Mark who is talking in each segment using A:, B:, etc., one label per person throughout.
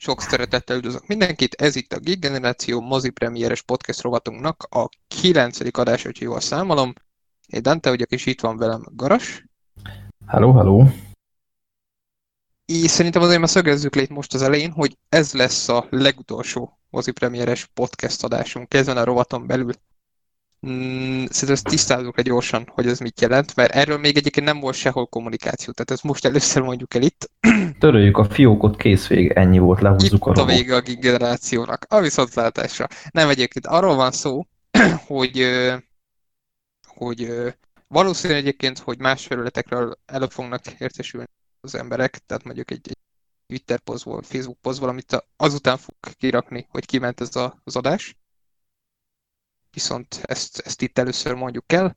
A: Sok szeretettel üdvözlök mindenkit, ez itt a Gig Generáció mozi premieres podcast rovatunknak a 9. adás, hogy jól számolom. Én Dante vagyok, és itt van velem Garas.
B: Hello, hello.
A: És szerintem azért már szögezzük le most az elején, hogy ez lesz a legutolsó mozi premieres podcast adásunk ezen a rovaton belül. Mm, szerintem ezt tisztázunk egy gyorsan, hogy ez mit jelent, mert erről még egyébként nem volt sehol kommunikáció, tehát ezt most először mondjuk el itt.
B: Töröljük a fiókot, kész vég, ennyi volt, lehúzzuk
A: itt
B: a
A: a vége a gig generációnak, a viszontlátásra. Nem egyébként, arról van szó, hogy, hogy valószínű egyébként, hogy más felületekről elő fognak értesülni az emberek, tehát mondjuk egy, egy Twitter posztból, Facebook posztból, amit azután fog kirakni, hogy kiment ez a, az adás. Viszont ezt, ezt itt először mondjuk el.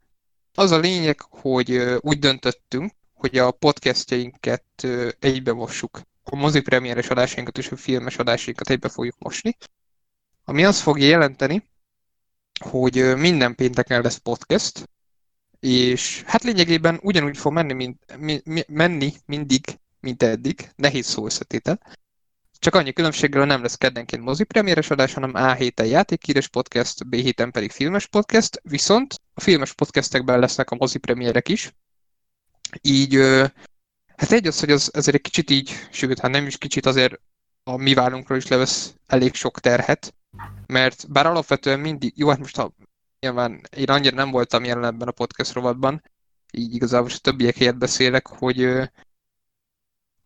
A: Az a lényeg, hogy úgy döntöttünk, hogy a podcastjainket ö, egybe mossuk. A mozi premieres adásainkat és a filmes adásainkat egybe fogjuk mosni. Ami azt fogja jelenteni, hogy minden pénteken lesz podcast, és hát lényegében ugyanúgy fog menni, mint, mi, mi, menni mindig, mint eddig. Nehéz szó összetétel. Csak annyi különbséggel nem lesz keddenként mozi premieres adás, hanem A héten játékhíres podcast, B héten pedig filmes podcast, viszont a filmes podcastekben lesznek a mozi premierek is. Így, hát egy az, hogy az azért egy kicsit így, sőt, hát nem is kicsit, azért a mi válunkról is levesz elég sok terhet, mert bár alapvetően mindig, jó, hát most ha nyilván én annyira nem voltam jelen ebben a podcast rovatban, így igazából a többiek helyett beszélek, hogy,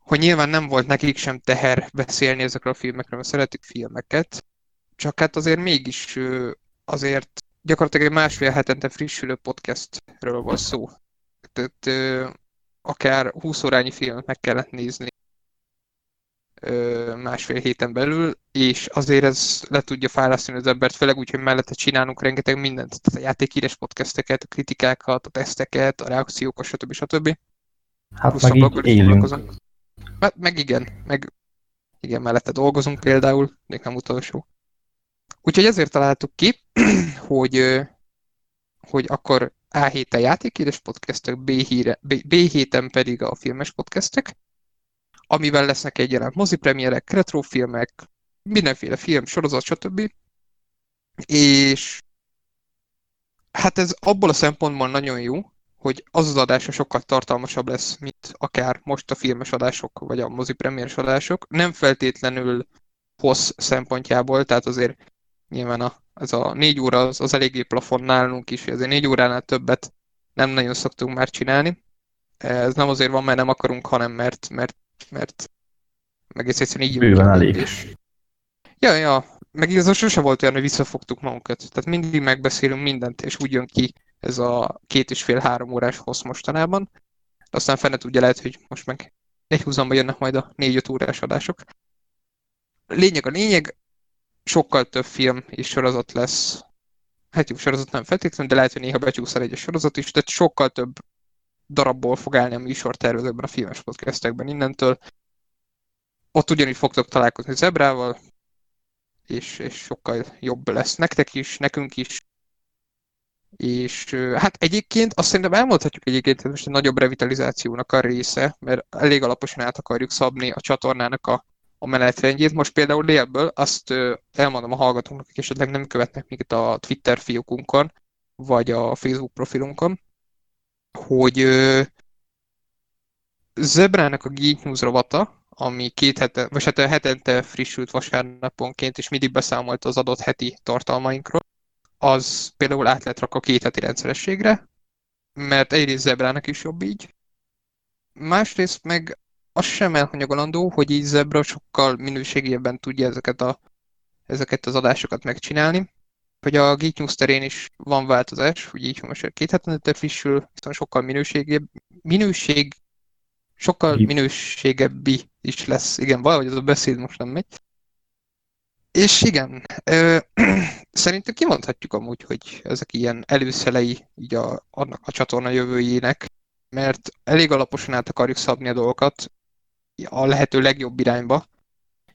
A: hogy nyilván nem volt nekik sem teher beszélni ezekről a filmekről, mert szeretik filmeket, csak hát azért mégis azért gyakorlatilag egy másfél hetente frissülő podcastről van szó. Tehát akár 20 órányi filmet meg kellett nézni másfél héten belül, és azért ez le tudja fárasztani az embert, főleg úgy, hogy mellette csinálunk rengeteg mindent, tehát a játékíres podcasteket, a kritikákat, a teszteket, a reakciókat, stb. stb.
B: Hát
A: Plusz
B: meg így élünk.
A: Hát, meg igen, meg igen, mellette dolgozunk például, még nem utolsó. Úgyhogy ezért találtuk ki, hogy, hogy akkor A héten játékíres podcastek, B, híre, B, B héten pedig a filmes podcastek, amivel lesznek egyaránt mozipremierek, retrofilmek, mindenféle film, sorozat, stb. És hát ez abból a szempontból nagyon jó, hogy az az adása sokkal tartalmasabb lesz, mint akár most a filmes adások, vagy a mozipremieres adások. Nem feltétlenül hossz szempontjából, tehát azért nyilván a, ez a négy óra az, az eléggé plafon nálunk is, azért négy óránál többet nem nagyon szoktunk már csinálni. Ez nem azért van, mert nem akarunk, hanem mert, mert, mert egész egyszerűen így
B: Bőven elég.
A: döntés. Ja, ja, meg igazából sose volt olyan, hogy visszafogtuk magunkat. Tehát mindig megbeszélünk mindent, és úgy jön ki ez a két és fél-három órás hossz mostanában. Aztán fene tudja lehet, hogy most meg egy húzamba jönnek majd a négy-öt órás adások. Lényeg a lényeg, sokkal több film és sorozat lesz. Hát jó, sorozat nem feltétlenül, de lehet, hogy néha becsúszol egy sorozat is, tehát sokkal több darabból fog állni a műsortervezőkben, a filmes podcastekben innentől. Ott ugyanígy fogtok találkozni Zebrával, és, és sokkal jobb lesz nektek is, nekünk is. És hát egyébként azt szerintem elmondhatjuk egyébként, hogy most egy nagyobb revitalizációnak a része, mert elég alaposan át akarjuk szabni a csatornának a, a menetrendjét. Most például délből azt elmondom a hallgatóknak, akik esetleg nem követnek minket a Twitter fiókunkon, vagy a Facebook profilunkon, hogy Zebrának a Geek News rovata, ami két hete, vagy hát hetente frissült vasárnaponként, és mindig beszámolt az adott heti tartalmainkról, az például át lett rakva két heti rendszerességre, mert egyrészt Zebrának is jobb így, másrészt meg az sem elhanyagolandó, hogy így Zebra sokkal minőségében tudja ezeket, a, ezeket az adásokat megcsinálni, hogy a Geek News terén is van változás, hogy így most két hetente frissül, viszont sokkal minőségebb, minőség, sokkal minőségebbi is lesz. Igen, valahogy ez a beszéd most nem megy. És igen, ö, szerintem kimondhatjuk amúgy, hogy ezek ilyen előszelei így a, annak a csatorna jövőjének, mert elég alaposan át akarjuk szabni a dolgokat a lehető legjobb irányba.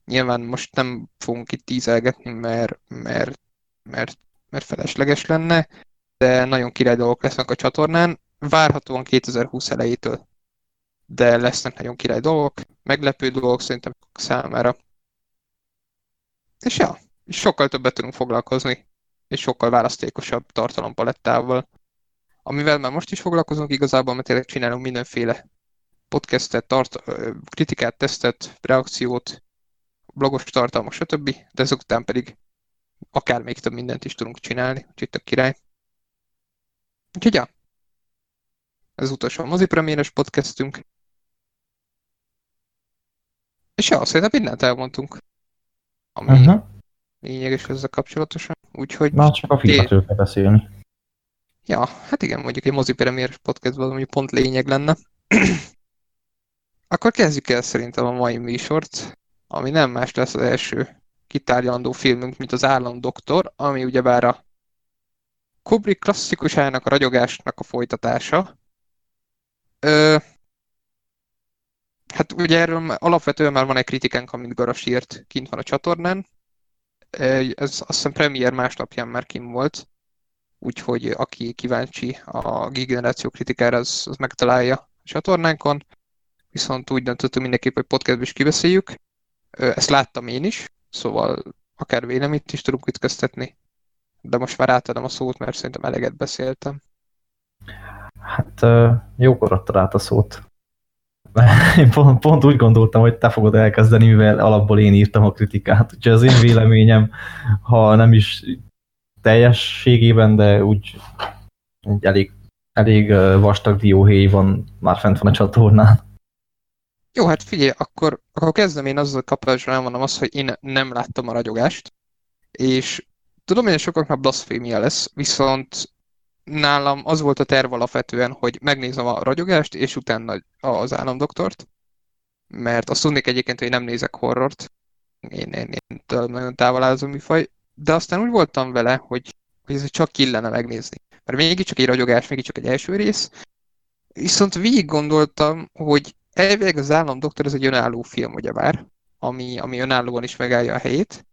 A: Nyilván most nem fogunk itt tízelgetni, mert, mert, mert, mert felesleges lenne, de nagyon király dolgok lesznek a csatornán, várhatóan 2020 elejétől. De lesznek nagyon király dolgok, meglepő dolgok szerintem számára. És ja, sokkal többet tudunk foglalkozni, és sokkal választékosabb tartalompalettával, amivel már most is foglalkozunk igazából, mert tényleg csinálunk mindenféle podcastet, tart, kritikát, tesztet, reakciót, blogos tartalmak, stb. De ezután pedig akár még több mindent is tudunk csinálni, úgyhogy a király. Úgyhogy ja, ez utolsó mozipremieres podcastünk. És ja, szerintem mindent elmondtunk, ami uh-huh. lényeges ezzel kapcsolatosan. Úgyhogy...
B: Na, csak a filmekről kell beszélni.
A: Ja, hát igen, mondjuk egy mozipremieres podcastban mondjuk pont lényeg lenne. Akkor kezdjük el szerintem a mai műsort, ami nem más lesz az első kitárgyalandó filmünk, mint az Államdoktor, ami ugyebár a Kubrick klasszikusának, a ragyogásnak a folytatása. Ö, hát ugye erről alapvetően már van egy kritikánk, amit Garas írt, kint van a csatornán. Ez azt hiszem premier másnapján már kim volt, úgyhogy aki kíváncsi a G-generáció kritikára, az, az megtalálja a csatornánkon. Viszont úgy döntöttünk mindenképp, hogy podcastban is kibeszéljük. Ezt láttam én is, szóval akár véleményt is tudunk ütköztetni. De most már átadom a szót, mert szerintem eleget beszéltem.
B: Hát jókor adtad át a szót. Én pont, pont úgy gondoltam, hogy te fogod elkezdeni, mivel alapból én írtam a kritikát. Úgyhogy az én véleményem, ha nem is teljességében, de úgy, úgy elég, elég vastag dióhéj van, már fent van a csatornán.
A: Jó, hát figyelj, akkor, akkor kezdem én azzal kapcsolatban elmondom azt, hogy én nem láttam a ragyogást, és tudom, hogy sokaknak blasfémia lesz, viszont nálam az volt a terv alapvetően, hogy megnézem a ragyogást, és utána az államdoktort, mert azt tudnék egyébként, hogy nem nézek horrort, én, én, én nagyon távol áll az a műfaj, de aztán úgy voltam vele, hogy, hogy ez csak illene megnézni. Mert mégiscsak egy ragyogás, mégiscsak egy első rész, viszont végig gondoltam, hogy elvileg az államdoktor ez egy önálló film, ugyebár, ami, ami önállóan is megállja a helyét,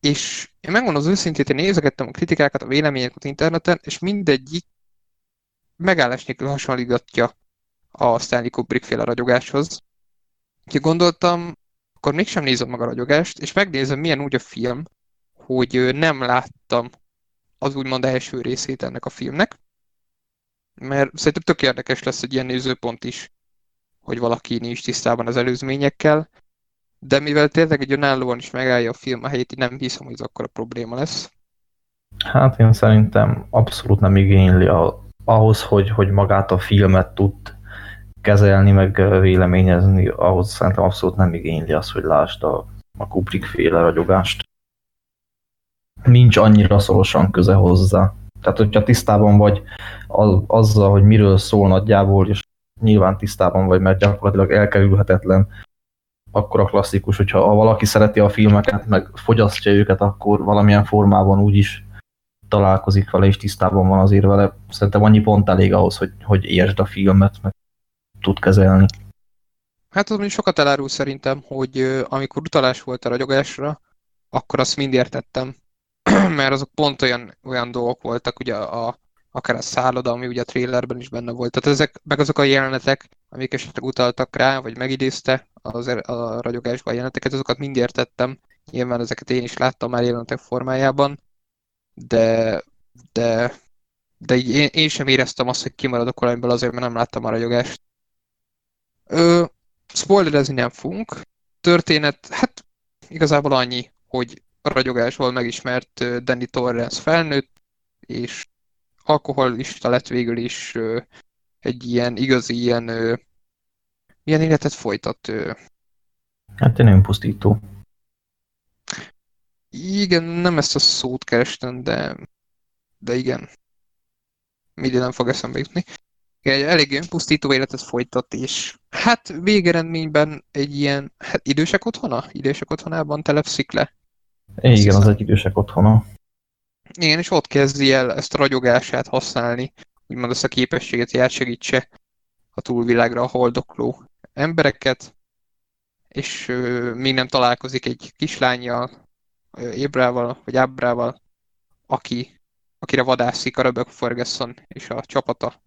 A: és én megmondom az őszintét, én nézegettem a kritikákat, a véleményeket interneten, és mindegyik megállás nélkül hasonlítgatja a Stanley Kubrick féle ragyogáshoz. Úgyhogy gondoltam, akkor mégsem nézem meg a ragyogást, és megnézem, milyen úgy a film, hogy nem láttam az úgymond első részét ennek a filmnek, mert szerintem tök érdekes lesz egy ilyen nézőpont is, hogy valaki nincs tisztában az előzményekkel, de mivel tényleg egy önállóan is megállja a film a helyét, nem hiszem, hogy ez akkor a probléma lesz.
B: Hát én szerintem abszolút nem igényli a, ahhoz, hogy, hogy magát a filmet tud kezelni, meg véleményezni, ahhoz szerintem abszolút nem igényli az, hogy lásd a, a Kubrick féle ragyogást. Nincs annyira szorosan köze hozzá. Tehát, hogyha tisztában vagy az, azzal, hogy miről szól nagyjából, és nyilván tisztában vagy, mert gyakorlatilag elkerülhetetlen, akkor a klasszikus, hogyha ha valaki szereti a filmeket, meg fogyasztja őket, akkor valamilyen formában úgy is találkozik vele, és tisztában van azért vele. Szerintem annyi pont elég ahhoz, hogy, hogy értsd a filmet, meg tud kezelni.
A: Hát az mondjuk sokat elárul szerintem, hogy amikor utalás volt a ragyogásra, akkor azt mind értettem. Mert azok pont olyan, olyan dolgok voltak, ugye a, akár a szálloda, ami ugye a trailerben is benne volt. Tehát ezek, meg azok a jelenetek, amik esetleg utaltak rá, vagy megidézte az, er, a ragyogásban a jeleneteket, azokat mind értettem. Nyilván ezeket én is láttam már jelenetek formájában, de, de, de így én, én sem éreztem azt, hogy kimaradok valamiből azért, mert nem láttam a ragyogást. Ö, spoilerezni nem fogunk. Történet, hát igazából annyi, hogy a ragyogásból megismert Danny Torrance felnőtt, és alkoholista lett végül is egy ilyen igazi ilyen milyen életet folytat.
B: Hát én nem pusztító.
A: Igen, nem ezt a szót kerestem, de, de igen. Mindig nem fog eszembe jutni. Igen, elég önpusztító életet folytat, és hát végeredményben egy ilyen hát idősek otthona? Idősek otthonában telepszik le.
B: Igen, az egy idősek otthona.
A: Igen, és ott kezdi el ezt a ragyogását használni, úgymond ezt a képességet, hogy átsegítse a túlvilágra a holdokló embereket, és ö, még nem találkozik egy kislányjal, Ébrával, vagy Ábrával, aki, akire vadászik a Rebecca Ferguson és a csapata,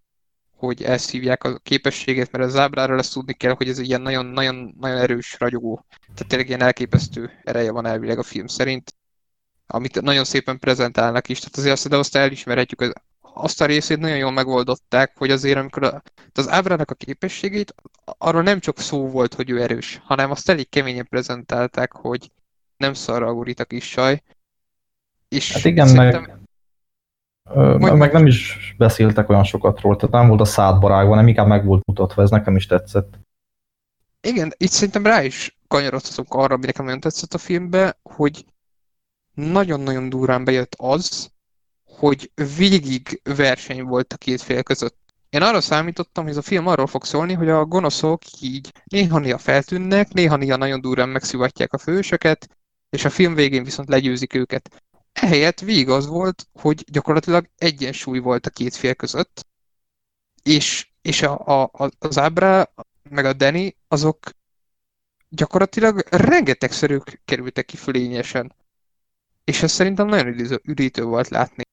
A: hogy elszívják a képességet, mert az Ábráról ezt tudni kell, hogy ez ilyen nagyon-nagyon erős ragyogó. Tehát tényleg ilyen elképesztő ereje van elvileg a film szerint amit nagyon szépen prezentálnak is, tehát azért azt, de azt elismerhetjük, hogy azt a részét nagyon jól megoldották, hogy azért amikor a, az ábrának a képességét, arról nem csak szó volt, hogy ő erős, hanem azt elég keményen prezentálták, hogy nem szarra gurít a kis saj.
B: És hát igen, szerintem... meg, ö, meg nem is beszéltek olyan sokat róla, tehát nem volt a szádbarágban, hanem inkább meg volt mutatva, ez nekem is tetszett.
A: Igen, itt szerintem rá is kanyarodhatunk arra, ami nekem nagyon tetszett a filmbe, hogy nagyon-nagyon durán bejött az, hogy végig verseny volt a két fél között. Én arra számítottam, hogy ez a film arról fog szólni, hogy a gonoszok így néha-néha feltűnnek, néha-néha nagyon durán megszivatják a fősöket, és a film végén viszont legyőzik őket. Ehelyett végig az volt, hogy gyakorlatilag egyensúly volt a két fél között, és, és a, a, az Ábra meg a Danny azok gyakorlatilag rengetegszerűk kerültek ki fölényesen. És ez szerintem nagyon üdítő volt látni.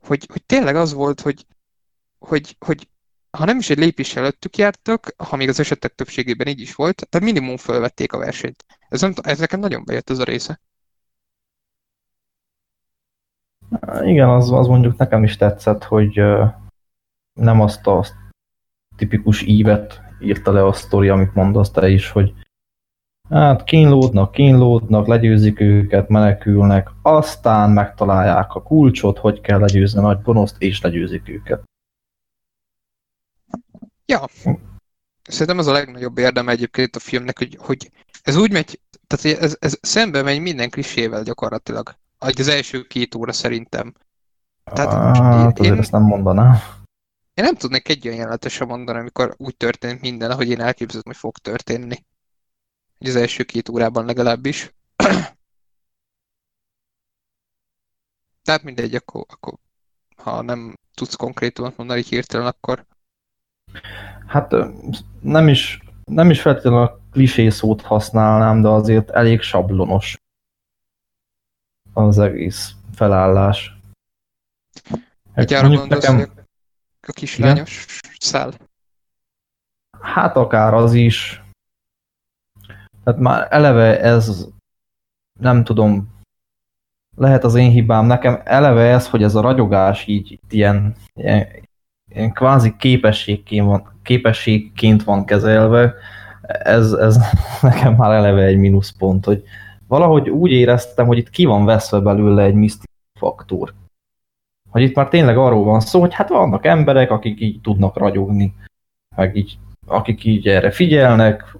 A: Hogy, hogy tényleg az volt, hogy, hogy, hogy ha nem is egy lépés előttük jártak, ha még az esetek többségében így is volt, tehát minimum felvették a versenyt. Ez, nem, ez nekem nagyon bejött ez a része.
B: Igen, az, az mondjuk nekem is tetszett, hogy nem azt a tipikus ívet írta le a sztori, amit mondasz te is, hogy Hát kínlódnak, kínlódnak, legyőzik őket, menekülnek, aztán megtalálják a kulcsot, hogy kell legyőzni a nagy gonoszt, és legyőzik őket.
A: Ja. Szerintem ez a legnagyobb érdeme egyébként a filmnek, hogy, hogy ez úgy megy, tehát ez, ez szembe megy minden klisével gyakorlatilag. Az első két óra szerintem.
B: Tehát hát, én, ezt nem mondanám.
A: Én nem tudnék egy olyan jelenetet sem mondani, amikor úgy történt minden, ahogy én elképzelem, hogy fog történni az első két órában legalábbis. Tehát mindegy, akkor, akkor ha nem tudsz konkrétumot mondani hirtelen, akkor...
B: Hát nem is, nem is feltétlenül a klisé szót használnám, de azért elég sablonos az egész felállás.
A: Egy arra gondolsz, nekem... a kislányos Igen? szál?
B: Hát akár az is, tehát már eleve ez, nem tudom, lehet az én hibám, nekem eleve ez, hogy ez a ragyogás így ilyen, ilyen, ilyen kvázi képességként van, képességként van kezelve, ez, ez nekem már eleve egy mínuszpont, hogy valahogy úgy éreztem, hogy itt ki van veszve belőle egy misztikus faktor. Hogy itt már tényleg arról van szó, hogy hát vannak emberek, akik így tudnak ragyogni, meg így, akik így erre figyelnek,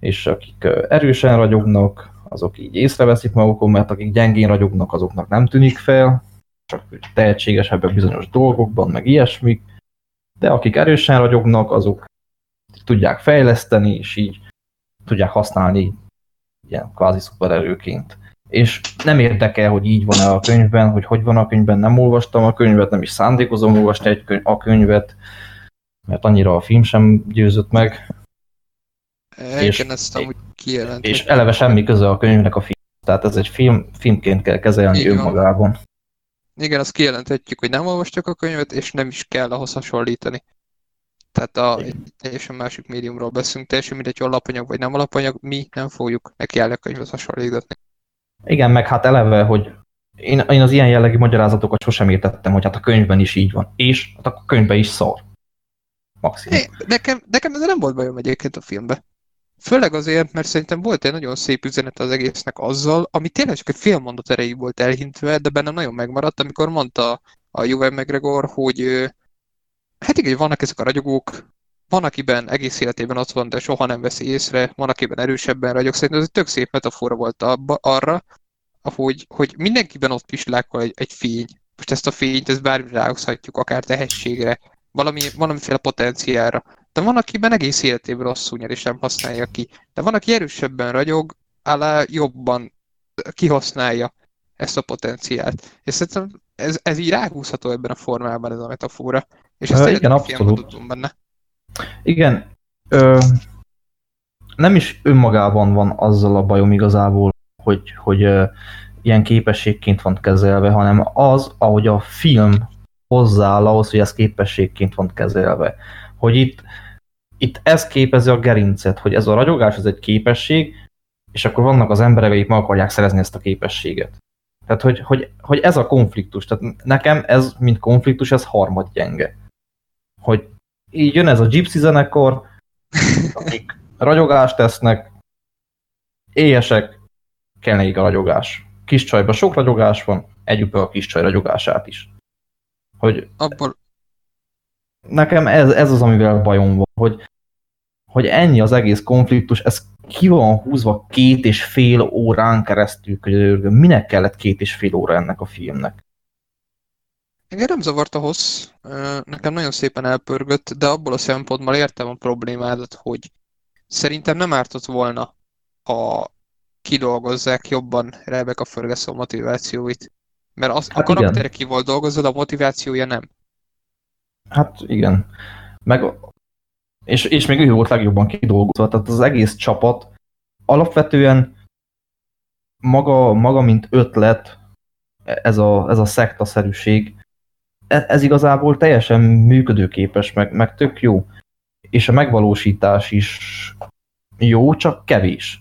B: és akik erősen ragyognak, azok így észreveszik magukon, mert akik gyengén ragyognak, azoknak nem tűnik fel, csak tehetségesebbek bizonyos dolgokban, meg ilyesmik, de akik erősen ragyognak, azok tudják fejleszteni, és így tudják használni ilyen kvázi szupererőként. És nem érdekel, hogy így van-e a könyvben, hogy hogy van a könyvben, nem olvastam a könyvet, nem is szándékozom olvasni egy könyv, a könyvet, mert annyira a film sem győzött meg,
A: és, ezt amúgy
B: És eleve semmi köze a könyvnek a film. Tehát ez egy film, filmként kell kezelni Igen. önmagában.
A: Igen, azt kijelenthetjük, hogy nem olvastak a könyvet, és nem is kell ahhoz hasonlítani. Tehát a, egy teljesen másik médiumról beszélünk, teljesen mindegy, hogy alapanyag vagy nem alapanyag, mi nem fogjuk neki a könyvhez hasonlítani.
B: Igen, meg hát eleve, hogy én, én az ilyen jellegű magyarázatokat sosem értettem, hogy hát a könyvben is így van. És hát a könyvben is szar.
A: Maximum. É, nekem, nekem ez nem volt bajom egyébként a filmbe. Főleg azért, mert szerintem volt egy nagyon szép üzenet az egésznek azzal, ami tényleg csak egy fél mondat erejéig volt elhintve, de bennem nagyon megmaradt, amikor mondta a Juve McGregor, hogy hát igen, vannak ezek a ragyogók, van, akiben egész életében ott van, de soha nem veszi észre, van, akiben erősebben ragyog. Szerintem ez egy tök szép metafora volt abba, arra, hogy, hogy mindenkiben ott pislákol egy, egy fény. Most ezt a fényt, ezt bármire ráhozhatjuk, akár tehetségre, valami, valamiféle potenciálra. De van, akiben egész életében rosszul nyer és nem használja ki. De van, aki erősebben ragyog, alá jobban kihasználja ezt a potenciált. És szerintem ez, ez így ráhúzható ebben a formában ez a metafora. És ezt
B: uh, igen, abszolút. benne. Igen. Ö, nem is önmagában van azzal a bajom igazából, hogy, hogy ö, ilyen képességként van kezelve, hanem az, ahogy a film hozzááll ahhoz, hogy ez képességként van kezelve. Hogy itt itt ez képezi a gerincet, hogy ez a ragyogás ez egy képesség, és akkor vannak az emberek, akik meg akarják szerezni ezt a képességet. Tehát, hogy, hogy, hogy ez a konfliktus, tehát nekem ez, mint konfliktus, ez harmad gyenge. Hogy így jön ez a gypsy zenekar, akik ragyogást tesznek, éhesek, kell nekik a ragyogás. Kis sok ragyogás van, együtt a kis csaj ragyogását is. Hogy
A: Abból,
B: nekem ez, ez az, amivel bajom van, hogy, hogy ennyi az egész konfliktus, ez ki van húzva két és fél órán keresztül, hogy minek kellett két és fél óra ennek a filmnek.
A: engem nem zavart a hossz, nekem nagyon szépen elpörgött, de abból a szempontból értem a problémádat, hogy szerintem nem ártott volna, ha kidolgozzák jobban Rebecca Ferguson motivációit. Mert az, a
B: Hát igen.
A: ki volt dolgozva, de a motivációja nem.
B: Hát igen. Meg, és, és még ő volt legjobban kidolgozva, tehát az egész csapat alapvetően maga, maga mint ötlet, ez a, ez a szektaszerűség, ez, ez igazából teljesen működőképes, meg, meg tök jó. És a megvalósítás is jó, csak kevés.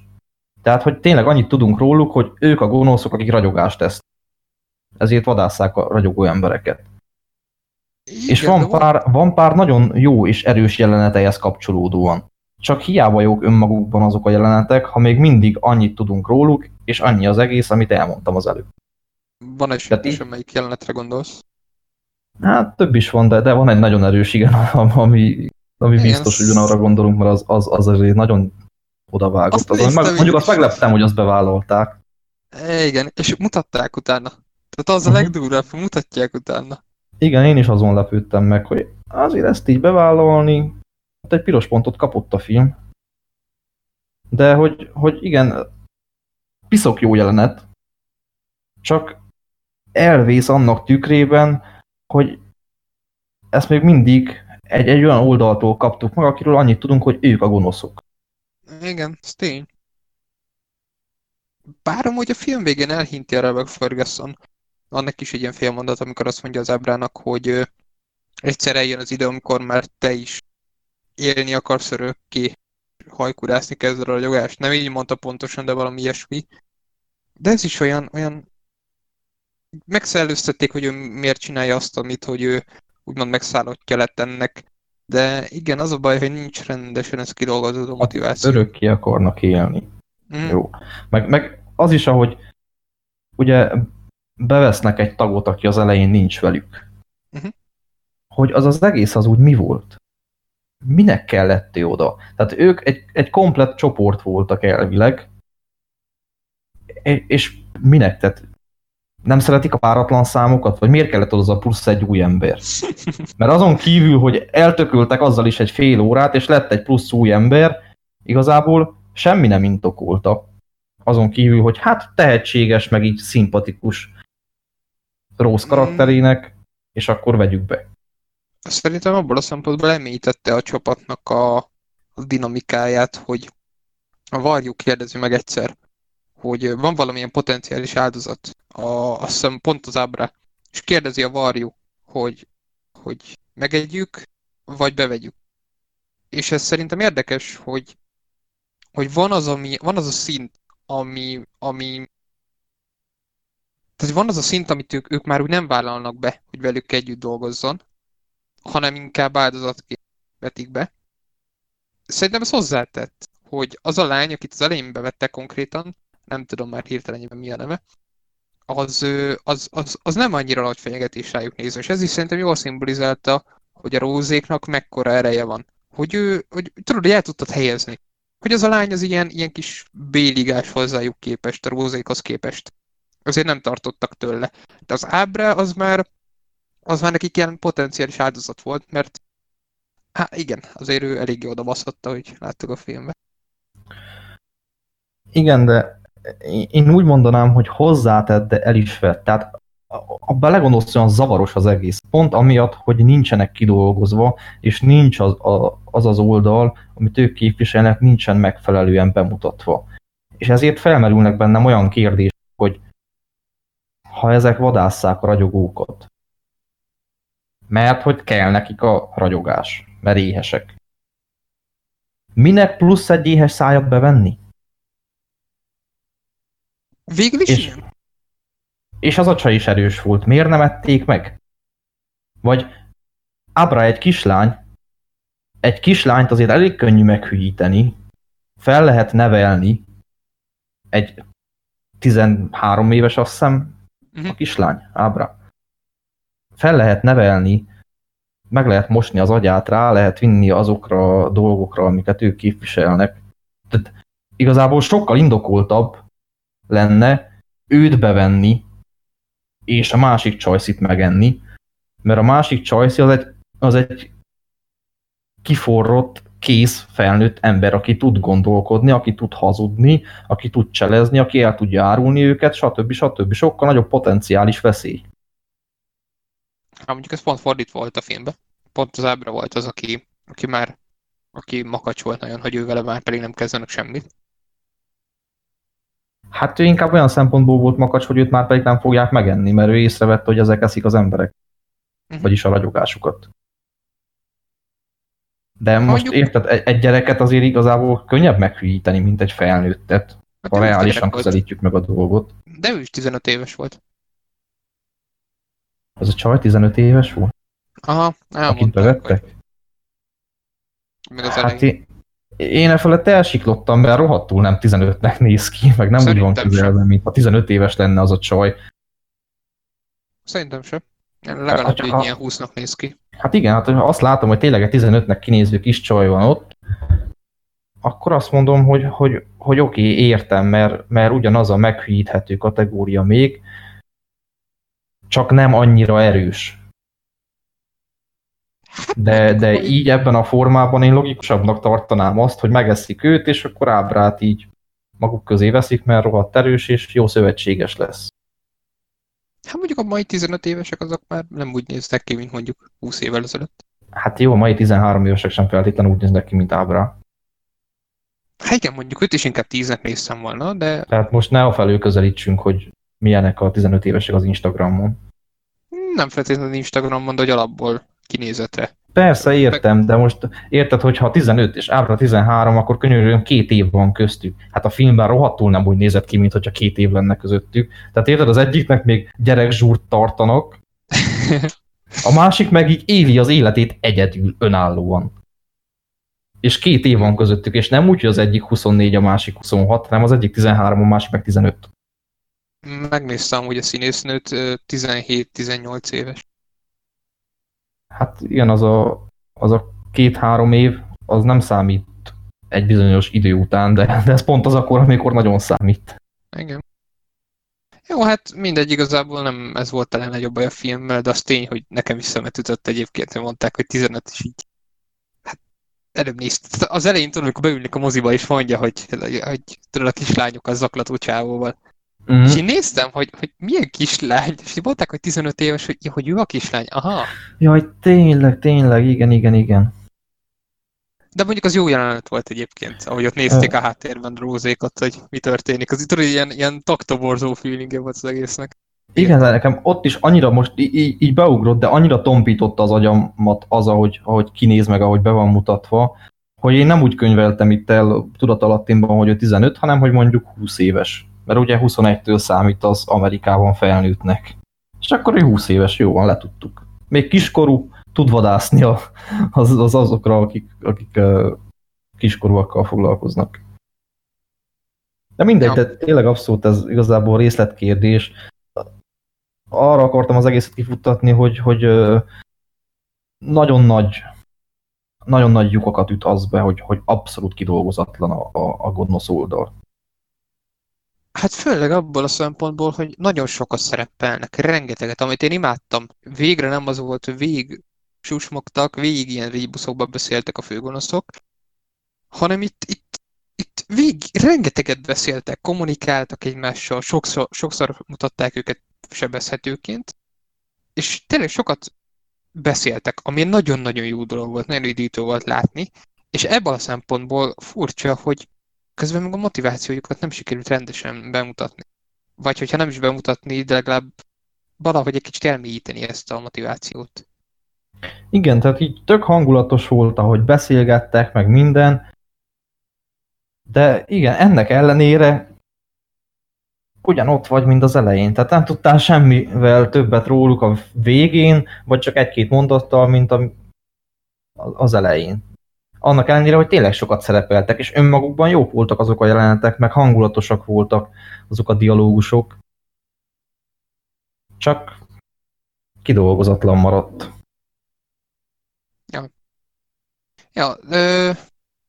B: Tehát, hogy tényleg annyit tudunk róluk, hogy ők a gonoszok, akik ragyogást tesznek. Ezért vadásszák a ragyogó embereket. És
A: Igen, de
B: van pár, van pár nagyon jó és erős jelenet ehhez kapcsolódóan. Csak hiába jók önmagukban azok a jelenetek, ha még mindig annyit tudunk róluk, és annyi az egész, amit elmondtam az előbb.
A: Van egy
B: Tehát
A: sejtésem, melyik jelenetre gondolsz.
B: Hát több is van, de, de van egy nagyon erős, igen, ami, ami biztos, hogy ugyanarra gondolunk, mert az, az, az azért nagyon odavágott.
A: Azt
B: Az,
A: néztem
B: meg, mondjuk
A: is.
B: azt megleptem, hogy azt bevállalták.
A: Igen, és mutatták utána. Tehát az a
B: Mhm.
A: legdurvább, mutatják utána.
B: Igen, én is azon lepődtem meg, hogy azért ezt így bevállalni, hát egy piros pontot kapott a film. De hogy, hogy igen, piszok jó jelenet, csak elvész annak tükrében, hogy ezt még mindig egy, egy olyan oldaltól kaptuk meg, akiről annyit tudunk, hogy ők a gonoszok.
A: Igen, ez tény. Bár amúgy a film végén elhinti a Rebecca Ferguson, annak is egy ilyen félmondat, amikor azt mondja az ábrának, hogy egyszer eljön az idő, amikor már te is élni akarsz örökké, hajkurászni kezded a ragyogást. Nem így mondta pontosan, de valami ilyesmi. De ez is olyan, olyan megszellőztették, hogy ő miért csinálja azt, amit, hogy ő úgymond megszállottja lett ennek. De igen, az a baj, hogy nincs rendesen ez kidolgozott motiváció.
B: Örökké akarnak élni.
A: Mm.
B: Jó. Meg, meg az is, ahogy ugye bevesznek egy tagot, aki az elején nincs velük.
A: Mhm.
B: Hogy az az egész az úgy mi volt? Minek kellett oda? Tehát ők egy, egy komplett csoport voltak elvileg, és, és minek? Tehát nem szeretik a páratlan számokat? Vagy miért kellett oda az a plusz egy új ember? Mert azon kívül, hogy eltököltek azzal is egy fél órát, és lett egy plusz új ember, igazából semmi nem intokolta. Azon kívül, hogy hát tehetséges, meg így szimpatikus Rose karakterének, és akkor vegyük be.
A: Szerintem abból a szempontból emélyítette a csapatnak a, a dinamikáját, hogy a Varjú kérdezi meg egyszer, hogy van valamilyen potenciális áldozat, a, azt hiszem pont az ábra, és kérdezi a Varjú, hogy, hogy megegyük, vagy bevegyük. És ez szerintem érdekes, hogy, hogy van az, ami, van az a szint, ami, ami tehát van az a szint, amit ők, ők már úgy nem vállalnak be, hogy velük együtt dolgozzon, hanem inkább áldozatként vetik be. Szerintem ez hozzátett, hogy az a lány, akit az elején bevettek konkrétan, nem tudom már hirtelenjében mi a neve, az, az, az, az nem annyira nagy fenyegetés rájuk nézve, és ez is szerintem jól szimbolizálta, hogy a rózéknak mekkora ereje van. Hogy ő, hogy tudod, hogy el tudtad helyezni. Hogy az a lány az ilyen, ilyen kis béligás hozzájuk képest, a rózékhoz képest. Azért nem tartottak tőle. De az ábra az már, az már nekik ilyen potenciális áldozat volt, mert hát igen, azért ő eléggé oda baszotta, hogy láttuk a filmbe.
B: Igen, de én úgy mondanám, hogy hozzátett, de el is vett. Tehát ha belegondolsz, olyan zavaros az egész. Pont amiatt, hogy nincsenek kidolgozva, és nincs az a, az, az oldal, amit ők képviselnek, nincsen megfelelően bemutatva. És ezért felmerülnek bennem olyan kérdések, hogy ha ezek vadásszák a ragyogókat, mert hogy kell nekik a ragyogás, mert éhesek. Minek plusz egy éhes szájat bevenni?
A: Végül is
B: És-
A: igen.
B: És az a csaj is erős volt. Miért nem ették meg? Vagy Abra egy kislány, egy kislányt azért elég könnyű meghűíteni, fel lehet nevelni, egy 13 éves azt hiszem, uh-huh. a kislány, Ábra. Fel lehet nevelni, meg lehet mosni az agyát, rá lehet vinni azokra a dolgokra, amiket ők képviselnek. Tehát igazából sokkal indokoltabb lenne őt bevenni, és a másik csajszit megenni, mert a másik csajszi az egy, az egy kiforrott, kész, felnőtt ember, aki tud gondolkodni, aki tud hazudni, aki tud cselezni, aki el tudja árulni őket, stb. stb. Sokkal nagyobb potenciális veszély.
A: Hát mondjuk ez pont fordítva volt a filmben. Pont az ábra volt az, aki, aki már aki makacs volt nagyon, hogy ő vele már pedig nem kezdenek semmit.
B: Hát ő inkább olyan szempontból volt makacs, hogy őt már pedig nem fogják megenni, mert ő észrevette, hogy ezek eszik az emberek. Uh-huh. Vagyis a ragyogásukat. De most Mondjuk... érted, egy, egy gyereket azért igazából könnyebb meghűíteni, mint egy felnőttet, hát ha reálisan közelítjük meg a dolgot.
A: De ő is 15 éves volt.
B: Az a csaj 15 éves volt?
A: Aha,
B: Akit bevettek? Még az hát én, én e felett elsiklottam, mert rohadtul nem 15-nek néz ki, meg nem Szerintem úgy van közelve, mint ha 15 éves lenne az a csaj.
A: Szerintem sem. Legalább hát, egy ha, ilyen 20-nak néz ki.
B: Hát igen, hát ha azt látom, hogy tényleg egy 15-nek kinéző kis csaj van ott, akkor azt mondom, hogy, hogy, hogy oké, okay, értem, mert, mert ugyanaz a meghűíthető kategória még, csak nem annyira erős. De, de így ebben a formában én logikusabbnak tartanám azt, hogy megeszik őt, és akkor ábrát így maguk közé veszik, mert rohadt erős, és jó szövetséges lesz.
A: Hát mondjuk a mai 15 évesek azok már nem úgy néznek ki, mint mondjuk 20 évvel ezelőtt.
B: Hát jó, a mai 13 évesek sem feltétlenül úgy néznek ki, mint Ábra.
A: Hát igen, mondjuk őt is inkább 10-nek néztem volna, de...
B: Tehát most ne a felül közelítsünk, hogy milyenek a 15 évesek az Instagramon.
A: Nem feltétlenül Instagramon, de hogy alapból kinézetre.
B: Persze, értem, de most érted, hogy ha 15 és Ábra 13, akkor könyörűen két év van köztük. Hát a filmben rohadtul nem úgy nézett ki, mint hogyha két év lenne közöttük. Tehát érted, az egyiknek még gyerekzsúrt tartanak, a másik meg így éli az életét egyedül, önállóan. És két év van közöttük, és nem úgy, hogy az egyik 24, a másik 26, hanem az egyik 13, a másik meg 15.
A: Megnéztem, hogy a színésznőt 17-18 éves.
B: Hát igen, az a, az a két-három év, az nem számít egy bizonyos idő után, de, de ez pont az akkor, amikor nagyon számít.
A: Igen. Jó, hát mindegy, igazából nem ez volt talán nagyobb baj a filmmel, de az tény, hogy nekem is szemet ütött egyébként, hogy mondták, hogy 15 is így. Hát előbb nézd. Az elején tudod, amikor beülnek a moziba, és mondja, hogy, hogy, tudod, a kislányok az zaklató csávóval. Mm. És én néztem, hogy, hogy milyen kislány, és mondták, hogy 15 éves, hogy, hogy ő a kislány. Aha.
B: Jaj, tényleg, tényleg, igen, igen, igen.
A: De mondjuk az jó jelenet volt egyébként, ahogy ott nézték a háttérben rózékat, hogy mi történik. Az itt ilyen, ilyen taktoborzó feelingje volt az egésznek.
B: Igen, de nekem ott is annyira most így, így beugrott, de annyira tompította az agyamat az, ahogy, ahogy kinéz meg, ahogy be van mutatva, hogy én nem úgy könyveltem itt el tudatalattimban, hogy ő 15, hanem hogy mondjuk 20 éves mert ugye 21-től számít az Amerikában felnőttnek. És akkor ő 20 éves, jó van, letudtuk. Még kiskorú, tud vadászni a, az, az azokra, akik, akik uh, kiskorúakkal foglalkoznak. De mindegy, de tényleg abszolút ez igazából részletkérdés. Arra akartam az egészet kifuttatni, hogy, hogy uh, nagyon nagy nagyon nagy lyukakat üt az be, hogy, hogy abszolút kidolgozatlan a, a, a gonosz oldal.
A: Hát főleg abból a szempontból, hogy nagyon sokat szerepelnek, rengeteget, amit én imádtam. Végre nem az volt, hogy végig susmogtak, végig ilyen rébuszokban beszéltek a főgonoszok, hanem itt, itt, itt végig rengeteget beszéltek, kommunikáltak egymással, sokszor, sokszor mutatták őket sebezhetőként, és tényleg sokat beszéltek, ami nagyon-nagyon jó dolog volt, nagyon üdítő volt látni, és ebből a szempontból furcsa, hogy közben meg a motivációjukat nem sikerült rendesen bemutatni. Vagy hogyha nem is bemutatni, de legalább valahogy egy kicsit elmélyíteni ezt a motivációt.
B: Igen, tehát így tök hangulatos volt, ahogy beszélgettek, meg minden. De igen, ennek ellenére ugyanott vagy, mint az elején. Tehát nem tudtál semmivel többet róluk a végén, vagy csak egy-két mondattal, mint a, az elején. Annak ellenére, hogy tényleg sokat szerepeltek, és önmagukban jók voltak azok a jelenetek, meg hangulatosak voltak azok a dialógusok. Csak kidolgozatlan maradt.
A: Ja. Ja, ö,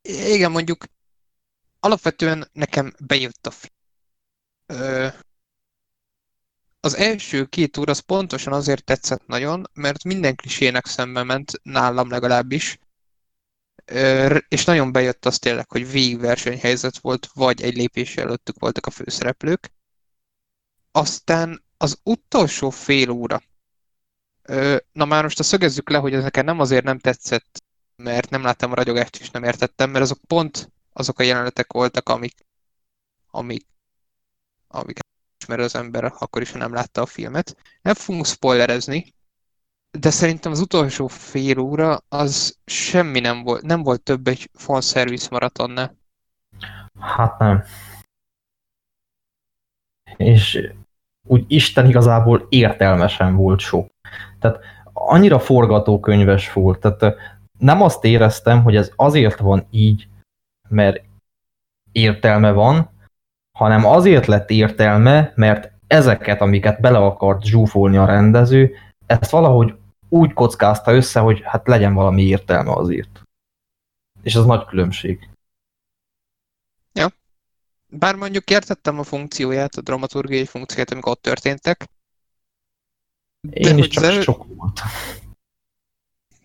A: igen, mondjuk alapvetően nekem bejött a film. Ö, az első két óra az pontosan azért tetszett nagyon, mert minden klisének szembe ment, nálam legalábbis, és nagyon bejött az tényleg, hogy végigversenyhelyzet volt, vagy egy lépés előttük voltak a főszereplők. Aztán az utolsó fél óra, na már most a szögezzük le, hogy ez nekem nem azért nem tetszett, mert nem láttam a ragyogást és nem értettem, mert azok pont azok a jelenetek voltak, amik, amik, amik ismer az ember, akkor is, ha nem látta a filmet. Nem fogunk spoilerezni, de szerintem az utolsó fél óra az semmi nem volt, nem volt több egy fanservice maratonnál.
B: Hát nem. És úgy Isten igazából értelmesen volt sok. Tehát annyira forgatókönyves volt, tehát nem azt éreztem, hogy ez azért van így, mert értelme van, hanem azért lett értelme, mert ezeket, amiket bele akart zsúfolni a rendező, ezt valahogy úgy kockázta össze, hogy hát legyen valami értelme azért. És ez nagy különbség.
A: Ja. Bár mondjuk értettem a funkcióját, a dramaturgiai funkcióját, amikor ott történtek.
B: Én is csak el... sok volt.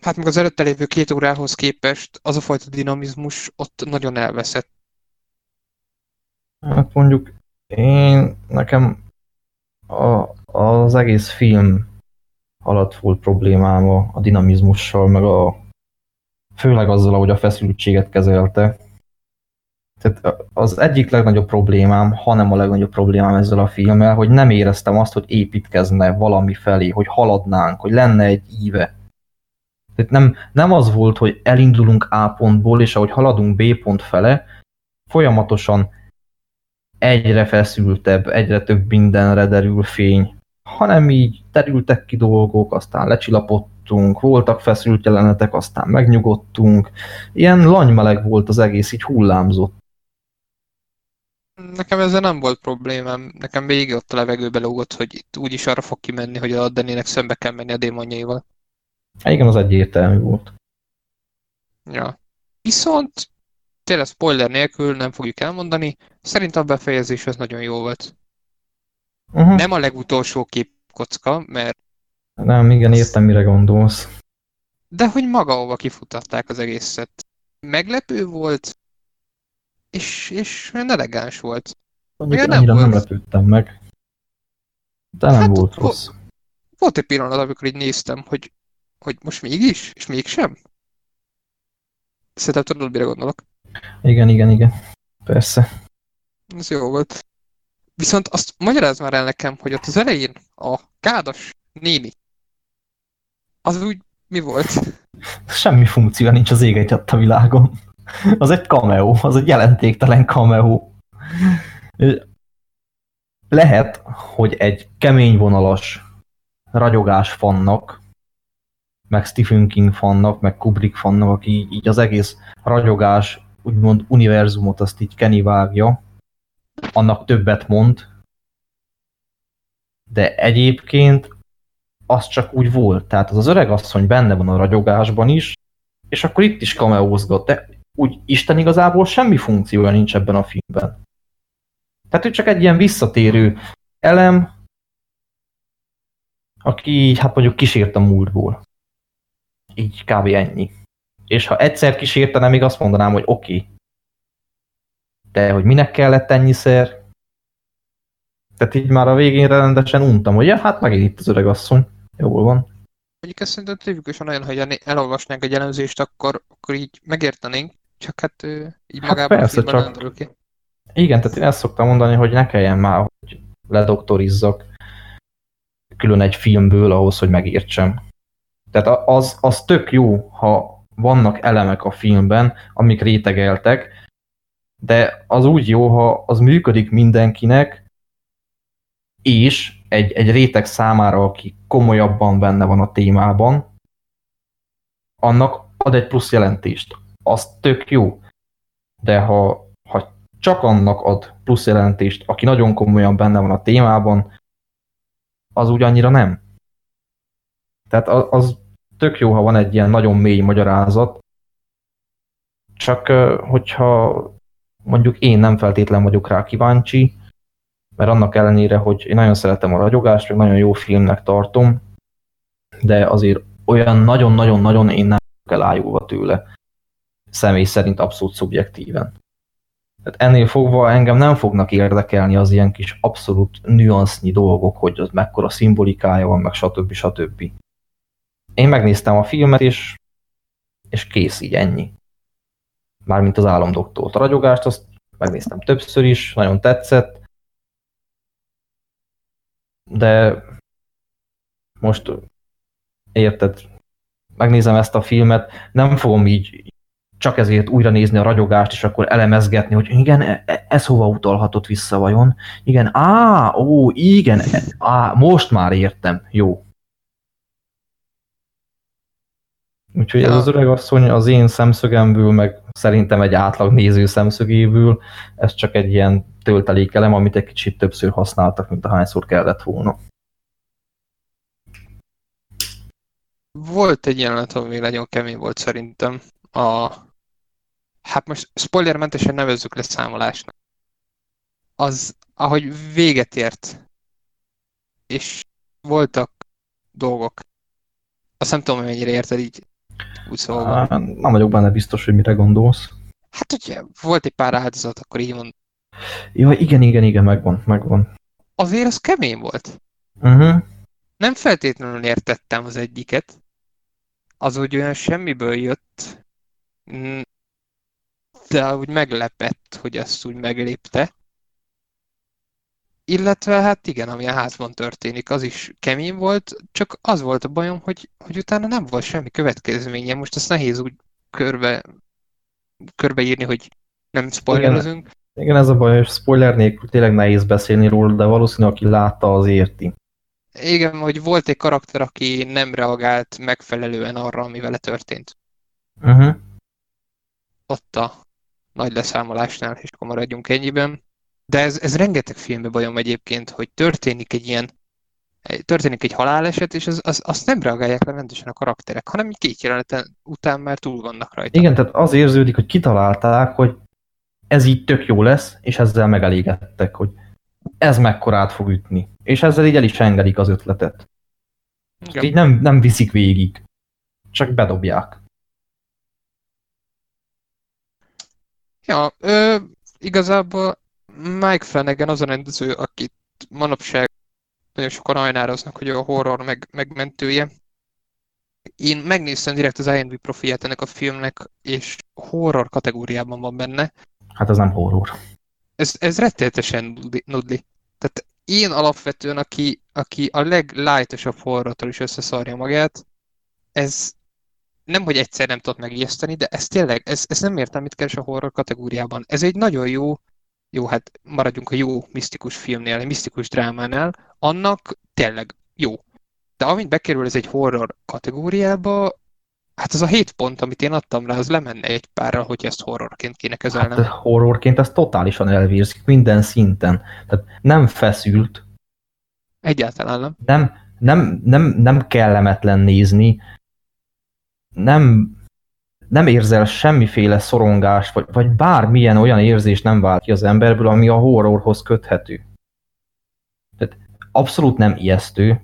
A: Hát meg az előtte lévő két órához képest az a fajta dinamizmus ott nagyon elveszett.
B: Hát mondjuk én, nekem a, az egész film alatt volt problémám a, a dinamizmussal, meg a főleg azzal, ahogy a feszültséget kezelte. Tehát az egyik legnagyobb problémám, hanem a legnagyobb problémám ezzel a filmmel, hogy nem éreztem azt, hogy építkezne valami felé, hogy haladnánk, hogy lenne egy íve. Tehát nem, nem az volt, hogy elindulunk A pontból, és ahogy haladunk B pont fele, folyamatosan egyre feszültebb, egyre több mindenre derül fény, hanem így terültek ki dolgok, aztán lecsillapodtunk, voltak feszült jelenetek, aztán megnyugodtunk. Ilyen lanymeleg volt az egész, így hullámzott.
A: Nekem ezzel nem volt problémám. Nekem végig ott a levegőbe lógott, hogy itt úgyis arra fog kimenni, hogy a Denének szembe kell menni a démonjaival.
B: Igen, az egyértelmű volt.
A: Ja. Viszont tényleg spoiler nélkül nem fogjuk elmondani, szerintem a befejezés az nagyon jó volt. Uh-huh. Nem a legutolsó képkocka, mert...
B: Nem, igen, értem, mire gondolsz.
A: De hogy maga hova kifutatták az egészet. Meglepő volt, és, és elegáns volt.
B: Mondjuk nem, volt... nem lepődtem meg. De nem hát, volt rossz.
A: Volt egy pillanat, amikor így néztem, hogy, hogy most mégis, és mégsem. Szerintem tudod, mire gondolok.
B: Igen, igen, igen. Persze.
A: Ez jó volt. Viszont azt magyaráz már el nekem, hogy ott az elején a kádas néni, az úgy mi volt?
B: Semmi funkció nincs az ég a világon. Az egy cameo, az egy jelentéktelen cameo. Lehet, hogy egy kemény vonalas ragyogás fannak, meg Stephen King fannak, meg Kubrick fannak, aki így az egész ragyogás, úgymond univerzumot azt így Kenny vágja, annak többet mond, de egyébként az csak úgy volt. Tehát az az öreg asszony benne van a ragyogásban is, és akkor itt is kameózgat, de úgy Isten igazából semmi funkciója nincs ebben a filmben. Tehát ő csak egy ilyen visszatérő elem, aki hát mondjuk kísért a múltból. Így kb. ennyi. És ha egyszer kísérte, még azt mondanám, hogy oké. Okay. De hogy minek kellett ennyiszer? Tehát így már a végén rendesen untam, hogy ja, hát megint itt az öreg asszony. Jól van.
A: Mondjuk ezt szerintem tipikusan olyan, hogy elolvasnánk egy elemzést, akkor, akkor így megértenénk, csak hát így hát magában persze, csak... ki.
B: Igen, tehát én ezt szoktam mondani, hogy ne kelljen már, hogy ledoktorizzak külön egy filmből ahhoz, hogy megértsem. Tehát az, az tök jó, ha vannak elemek a filmben, amik rétegeltek, de az úgy jó, ha az működik mindenkinek, és egy, egy réteg számára, aki komolyabban benne van a témában, annak ad egy plusz jelentést. Az tök jó. De ha, ha csak annak ad plusz jelentést, aki nagyon komolyan benne van a témában, az úgy annyira nem. Tehát az, az tök jó, ha van egy ilyen nagyon mély magyarázat, csak hogyha mondjuk én nem feltétlen vagyok rá kíváncsi, mert annak ellenére, hogy én nagyon szeretem a ragyogást, meg nagyon jó filmnek tartom, de azért olyan nagyon-nagyon-nagyon én nem elájulva tőle. Személy szerint abszolút szubjektíven. Tehát ennél fogva engem nem fognak érdekelni az ilyen kis abszolút nüansznyi dolgok, hogy az mekkora szimbolikája van, meg stb. stb. Én megnéztem a filmet, és, és kész, így ennyi. Mármint az álomdoktort. A ragyogást azt megnéztem többször is, nagyon tetszett, de most érted, megnézem ezt a filmet, nem fogom így csak ezért újra nézni a ragyogást, és akkor elemezgetni, hogy igen, e, e, ez hova utalhatott vissza vajon? Igen, á, ó, igen, e, á, most már értem, jó. Úgyhogy ja. ez az öreg asszony az én szemszögemből, meg szerintem egy átlag néző szemszögéből, ez csak egy ilyen töltelékelem, amit egy kicsit többször használtak, mint ahányszor kellett volna.
A: Volt egy jelenet, ami nagyon kemény volt szerintem. A... Hát most spoilermentesen nevezzük le számolásnak. Az, ahogy véget ért, és voltak dolgok, azt nem tudom, hogy mennyire érted így úgy
B: szólva. Nem vagyok benne biztos, hogy mire gondolsz.
A: Hát ugye volt egy pár áldozat, akkor így mondom.
B: Jó, igen, igen, igen, megvan, megvan.
A: Azért az kemény volt.
B: Uh-huh.
A: Nem feltétlenül értettem az egyiket. Az úgy olyan semmiből jött, de úgy meglepett, hogy azt úgy meglépte. Illetve hát igen, ami a házban történik, az is kemény volt, csak az volt a bajom, hogy, hogy utána nem volt semmi következménye. Most ezt nehéz úgy körbe, körbeírni, hogy nem spoilerezünk.
B: Igen. Igen, ez a baj, hogy spoiler nélkül tényleg nehéz beszélni róla, de valószínűleg aki látta, az érti.
A: Igen, hogy volt egy karakter, aki nem reagált megfelelően arra, ami vele történt.
B: Uh-huh.
A: Ott a nagy leszámolásnál, és akkor maradjunk ennyiben. De ez, ez rengeteg filmbe bajom egyébként, hogy történik egy ilyen történik egy haláleset, és az, az, azt nem reagálják le rendesen a karakterek, hanem két jelenet után már túl vannak rajta.
B: Igen, tehát az érződik, hogy kitalálták, hogy ez így tök jó lesz, és ezzel megelégedtek, hogy ez mekkorát fog ütni. És ezzel így el is engedik az ötletet. Igen. Így nem, nem viszik végig. Csak bedobják.
A: Ja, ö, igazából Mike Flanagan az a rendező, akit manapság nagyon sokan ajnároznak, hogy a horror meg, megmentője. Én megnéztem direkt az IMDb profilját ennek a filmnek, és horror kategóriában van benne.
B: Hát ez nem horror.
A: Ez, ez rettenetesen nudli. Tehát én alapvetően, aki, aki a leglájtosabb horrortól is összeszarja magát, ez nem, hogy egyszer nem tudott megijeszteni, de ez tényleg, ez, ez nem értem, mit keres a horror kategóriában. Ez egy nagyon jó, jó, hát maradjunk a jó misztikus filmnél, egy misztikus drámánál, annak tényleg jó. De amint bekerül ez egy horror kategóriába, Hát az a 7 pont, amit én adtam rá, az lemenne egy párral, hogy ezt horrorként kéne kezelnem.
B: Hát horrorként ez totálisan elvérzik minden szinten. Tehát nem feszült.
A: Egyáltalán nem.
B: Nem, nem, nem, nem kellemetlen nézni. Nem, nem érzel semmiféle szorongást, vagy, vagy bármilyen olyan érzés nem vált ki az emberből, ami a horrorhoz köthető. Tehát abszolút nem ijesztő.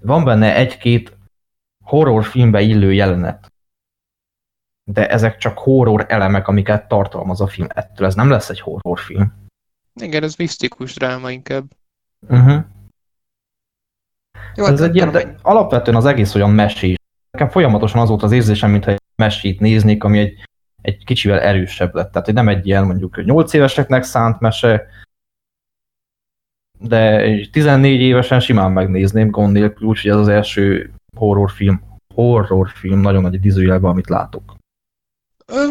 B: Van benne egy-két horrorfilmbe illő jelenet. De ezek csak horror elemek, amiket tartalmaz a film. Ettől ez nem lesz egy horrorfilm.
A: Igen, ez misztikus dráma inkább.
B: Uh-huh. Jó, ez egy ilyen, de alapvetően az egész olyan mesés. Nekem folyamatosan az volt az érzésem, mintha egy mesét néznék, ami egy, egy kicsivel erősebb lett. Tehát, hogy nem egy ilyen mondjuk 8 éveseknek szánt mese, de 14 évesen simán megnézném gond nélkül, úgyhogy ez az első horrorfilm, horrorfilm nagyon nagy idézőjelben, amit látok.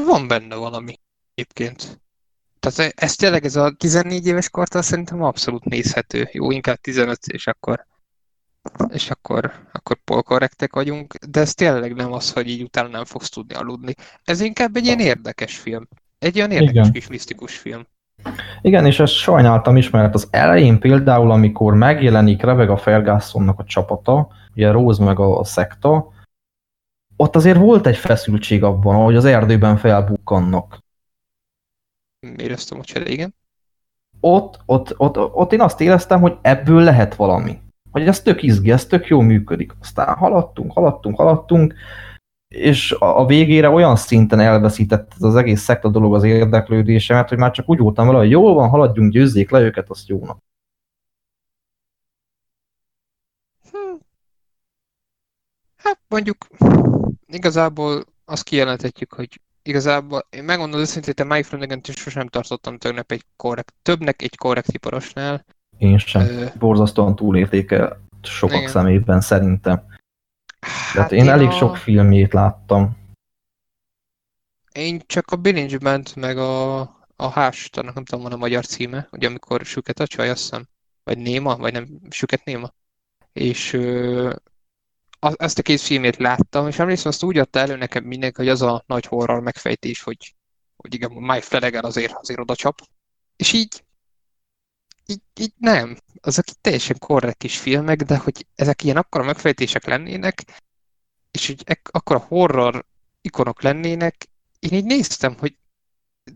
A: Van benne valami egyébként. Tehát ez tényleg ez a 14 éves kortól szerintem abszolút nézhető. Jó, inkább 15, és akkor és akkor, akkor polkorrektek vagyunk, de ez tényleg nem az, hogy így utána nem fogsz tudni aludni. Ez inkább egy ilyen érdekes film. Egy olyan érdekes Igen. kis misztikus film.
B: Igen, és ezt sajnáltam is, mert az elején például, amikor megjelenik Rebecca Fergusonnak a csapata, ugye Rose meg a, a szekta, ott azért volt egy feszültség abban, hogy az erdőben felbukkannak.
A: Éreztem, hogy igen.
B: Ott, ott, ott, ott én azt éreztem, hogy ebből lehet valami. Hogy ez tök izgi, ez tök jó működik. Aztán haladtunk, haladtunk, haladtunk, és a végére olyan szinten elveszített az egész szekta dolog az érdeklődésemet, hogy már csak úgy voltam vele, hogy jól van, haladjunk, győzzék le őket, azt jónak.
A: Hm. Hát mondjuk igazából azt kijelenthetjük, hogy igazából én megmondom őszintén, hogy Mike Flanagan-t is sosem tartottam többnek egy korrekt, többnek egy korrekt iparosnál.
B: Én sem. Ö... Borzasztóan túlértéke sokak Igen. szemében szerintem. Hát én, én elég a... sok filmjét láttam.
A: Én csak a Billinge ment meg a, a Hást, annak nem tudom, van a magyar címe, ugye amikor süket a csaj, azt hiszem, vagy Néma, vagy nem, süket Néma. És ö, ezt a két filmét láttam, és emlékszem, azt úgy adta elő nekem mindenki, hogy az a nagy horror megfejtés, hogy, hogy igen, Mike Flanagan azért, azért oda csap. És így, így, így nem. Azok így teljesen korrekt kis filmek, de hogy ezek ilyen akkora megfejtések lennének, és hogy akkora horror ikonok lennének, én így néztem, hogy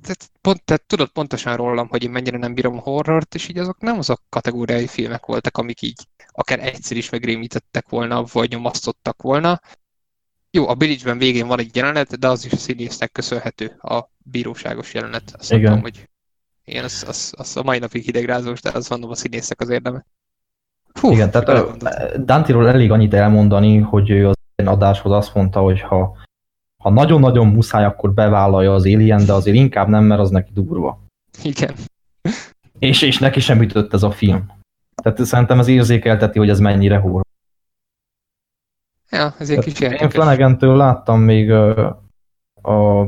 A: tehát, pont, tehát tudod pontosan rólam, hogy én mennyire nem bírom a horrort, és így azok nem azok kategóriai filmek voltak, amik így akár egyszer is megrémítettek volna, vagy nyomasztottak volna. Jó, a Billicsben végén van egy jelenet, de az is a színésznek köszönhető, a bíróságos jelenet. Azt Igen. mondom, hogy igen, az, az, az, a mai napig hidegrázós, de az mondom a színésznek az érdeme.
B: Hú, Igen, tehát Dantiról elég annyit elmondani, hogy ő az adáshoz azt mondta, hogy ha ha nagyon-nagyon muszáj, akkor bevállalja az Alien, de azért inkább nem, mert az neki durva.
A: Igen.
B: És, és neki sem ütött ez a film. Tehát szerintem ez érzékelteti, hogy ez mennyire húr.
A: Ja, ez egy kis Én
B: flanagan láttam még a, a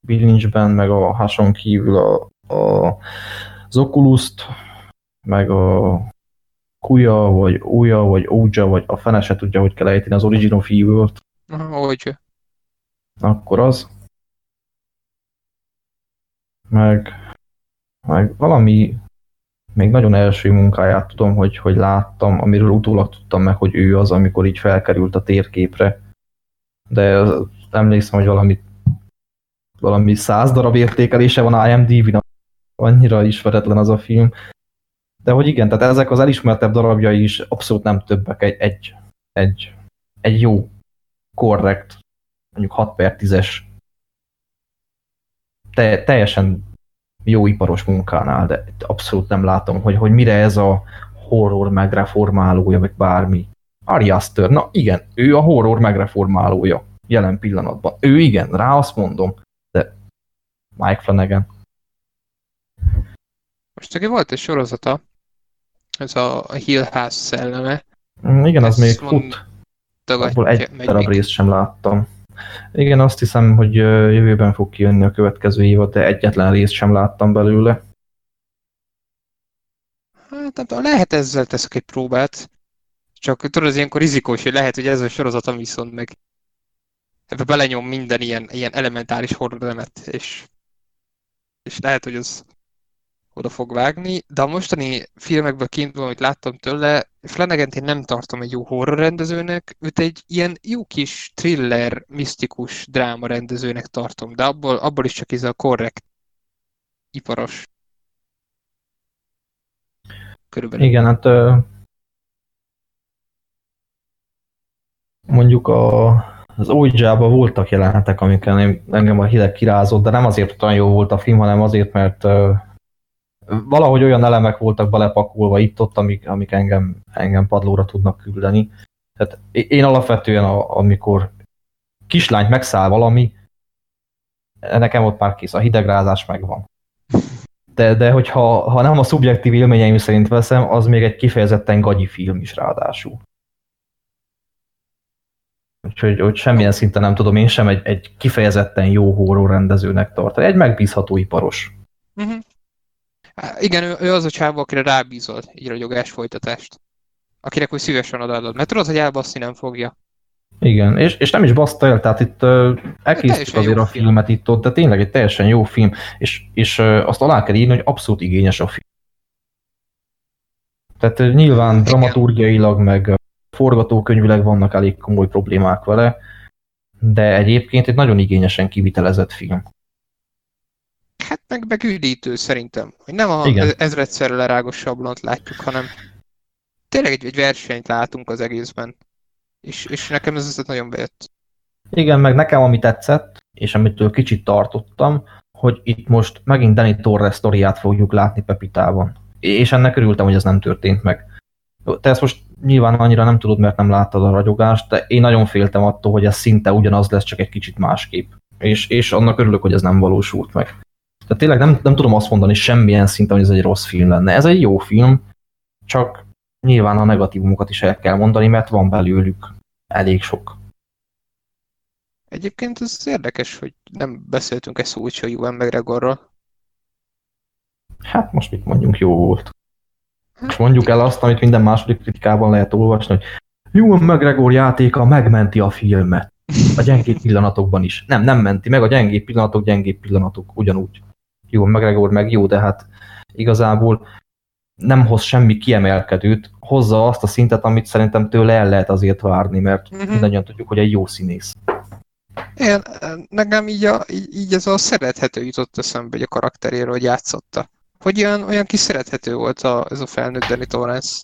B: Bilincsben, meg a hason kívül a, a, az oculus meg a Kuya, vagy Uja, vagy Ouja, vagy a fene se tudja, hogy kell ejteni az Original Fever-t.
A: Aha, Ouja
B: akkor az. Meg, meg valami még nagyon első munkáját tudom, hogy, hogy láttam, amiről utólag tudtam meg, hogy ő az, amikor így felkerült a térképre. De emlékszem, hogy valami, valami száz darab értékelése van IMDb-n, annyira ismeretlen az a film. De hogy igen, tehát ezek az elismertebb darabjai is abszolút nem többek, egy, egy, egy, egy jó, korrekt mondjuk 6 per 10-es te, teljesen jó iparos munkánál, de abszolút nem látom, hogy, hogy mire ez a horror megreformálója, vagy bármi. Ari Aster, na igen, ő a horror megreformálója jelen pillanatban. Ő igen, rá azt mondom, de Mike Flanagan.
A: Most neki volt egy sorozata, ez a Hill House szelleme.
B: Mm, igen, az még fut. Abból egy darab részt sem láttam. Igen, azt hiszem, hogy jövőben fog kijönni a következő évad, de egyetlen részt sem láttam belőle.
A: Hát nem tudom, lehet ezzel teszek egy próbát. Csak tudod, az ilyenkor rizikós, hogy lehet, hogy ez a sorozatom viszont meg ebbe belenyom minden ilyen, ilyen elementáris horror és, és lehet, hogy az oda fog vágni, de a mostani filmekből kiindulva, amit láttam tőle, flanagan én nem tartom egy jó horror rendezőnek, őt egy ilyen jó kis thriller, misztikus dráma rendezőnek tartom, de abból, abból is csak ez a korrekt, iparos.
B: Körülbelül. Igen, hát mondjuk a, az Ouija-ban voltak jelenetek, amiken engem a hideg kirázott, de nem azért olyan jó volt a film, hanem azért, mert valahogy olyan elemek voltak belepakolva itt-ott, amik, amik engem, engem padlóra tudnak küldeni. Tehát én alapvetően, a, amikor kislányt megszáll valami, nekem ott már kész, a hidegrázás megvan. De, de hogyha ha nem a szubjektív élményeim szerint veszem, az még egy kifejezetten gagyi film is ráadásul. Úgyhogy hogy semmilyen szinten nem tudom én sem egy, egy kifejezetten jó horror rendezőnek tartani. Egy megbízható iparos.
A: Uh-huh. Igen, ő, ő az a csávó, akire rábízol így ragyogás folytatást. Akinek úgy szívesen odaadod. Mert tudod, hogy elbaszni nem fogja.
B: Igen, és, és nem is baszta el, tehát itt uh, elkészítjük azért a film. filmet itt ott, de tényleg egy teljesen jó film, és, és uh, azt alá kell írni, hogy abszolút igényes a film. Tehát uh, nyilván Igen. dramaturgiailag, meg forgatókönyvileg vannak elég komoly problémák vele, de egyébként egy nagyon igényesen kivitelezett film.
A: Hát meg, meg üdítő szerintem. Hogy nem a Igen. ezredszerre lerágos sablont látjuk, hanem tényleg egy, egy versenyt látunk az egészben. És, és nekem ez, ez nagyon bejött.
B: Igen, meg nekem ami tetszett, és amitől kicsit tartottam, hogy itt most megint Danny Torres sztoriát fogjuk látni Pepitában. És ennek örültem, hogy ez nem történt meg. Te ezt most nyilván annyira nem tudod, mert nem láttad a ragyogást, de én nagyon féltem attól, hogy ez szinte ugyanaz lesz, csak egy kicsit másképp. És, és annak örülök, hogy ez nem valósult meg. Tehát tényleg nem, nem tudom azt mondani semmilyen szinten, hogy ez egy rossz film lenne. Ez egy jó film, csak nyilván a negatívumokat is el kell mondani, mert van belőlük elég sok.
A: Egyébként ez érdekes, hogy nem beszéltünk egy szót se Juven McGregorról.
B: Hát most mit mondjunk, jó volt. És mondjuk el azt, amit minden második kritikában lehet olvasni, hogy Juan McGregor játéka megmenti a filmet. A gyengébb pillanatokban is. Nem, nem menti meg, a gyengébb pillanatok, gyengébb pillanatok ugyanúgy. Juan McGregor meg jó, de hát igazából nem hoz semmi kiemelkedőt, hozza azt a szintet, amit szerintem tőle el lehet azért várni, mert uh-huh. mindannyian tudjuk, hogy egy jó színész.
A: Én, nekem így, a, így, így ez a szerethető jutott eszembe hogy a karakteréről, hogy játszotta. Hogy olyan, olyan kis szerethető volt a, ez a felnőtt Danny Torrance.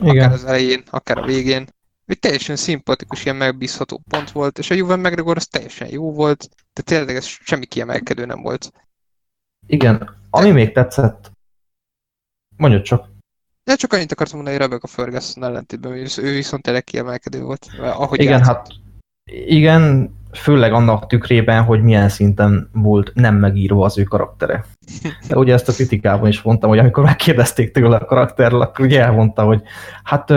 A: Igen. Akár az elején, akár a végén. Egy teljesen szimpatikus, ilyen megbízható pont volt, és a Juven McGregor az teljesen jó volt, de tényleg ez semmi kiemelkedő nem volt.
B: Igen, ami még tetszett, mondjuk csak.
A: De csak annyit akartam mondani, hogy Rebecca Ferguson ellentétben, ő viszont tényleg kiemelkedő volt.
B: Ahogy igen, játszott. hát igen, főleg annak tükrében, hogy milyen szinten volt nem megírva az ő karaktere. De ugye ezt a kritikában is mondtam, hogy amikor megkérdezték tőle a karakterről, akkor ugye elmondta, hogy hát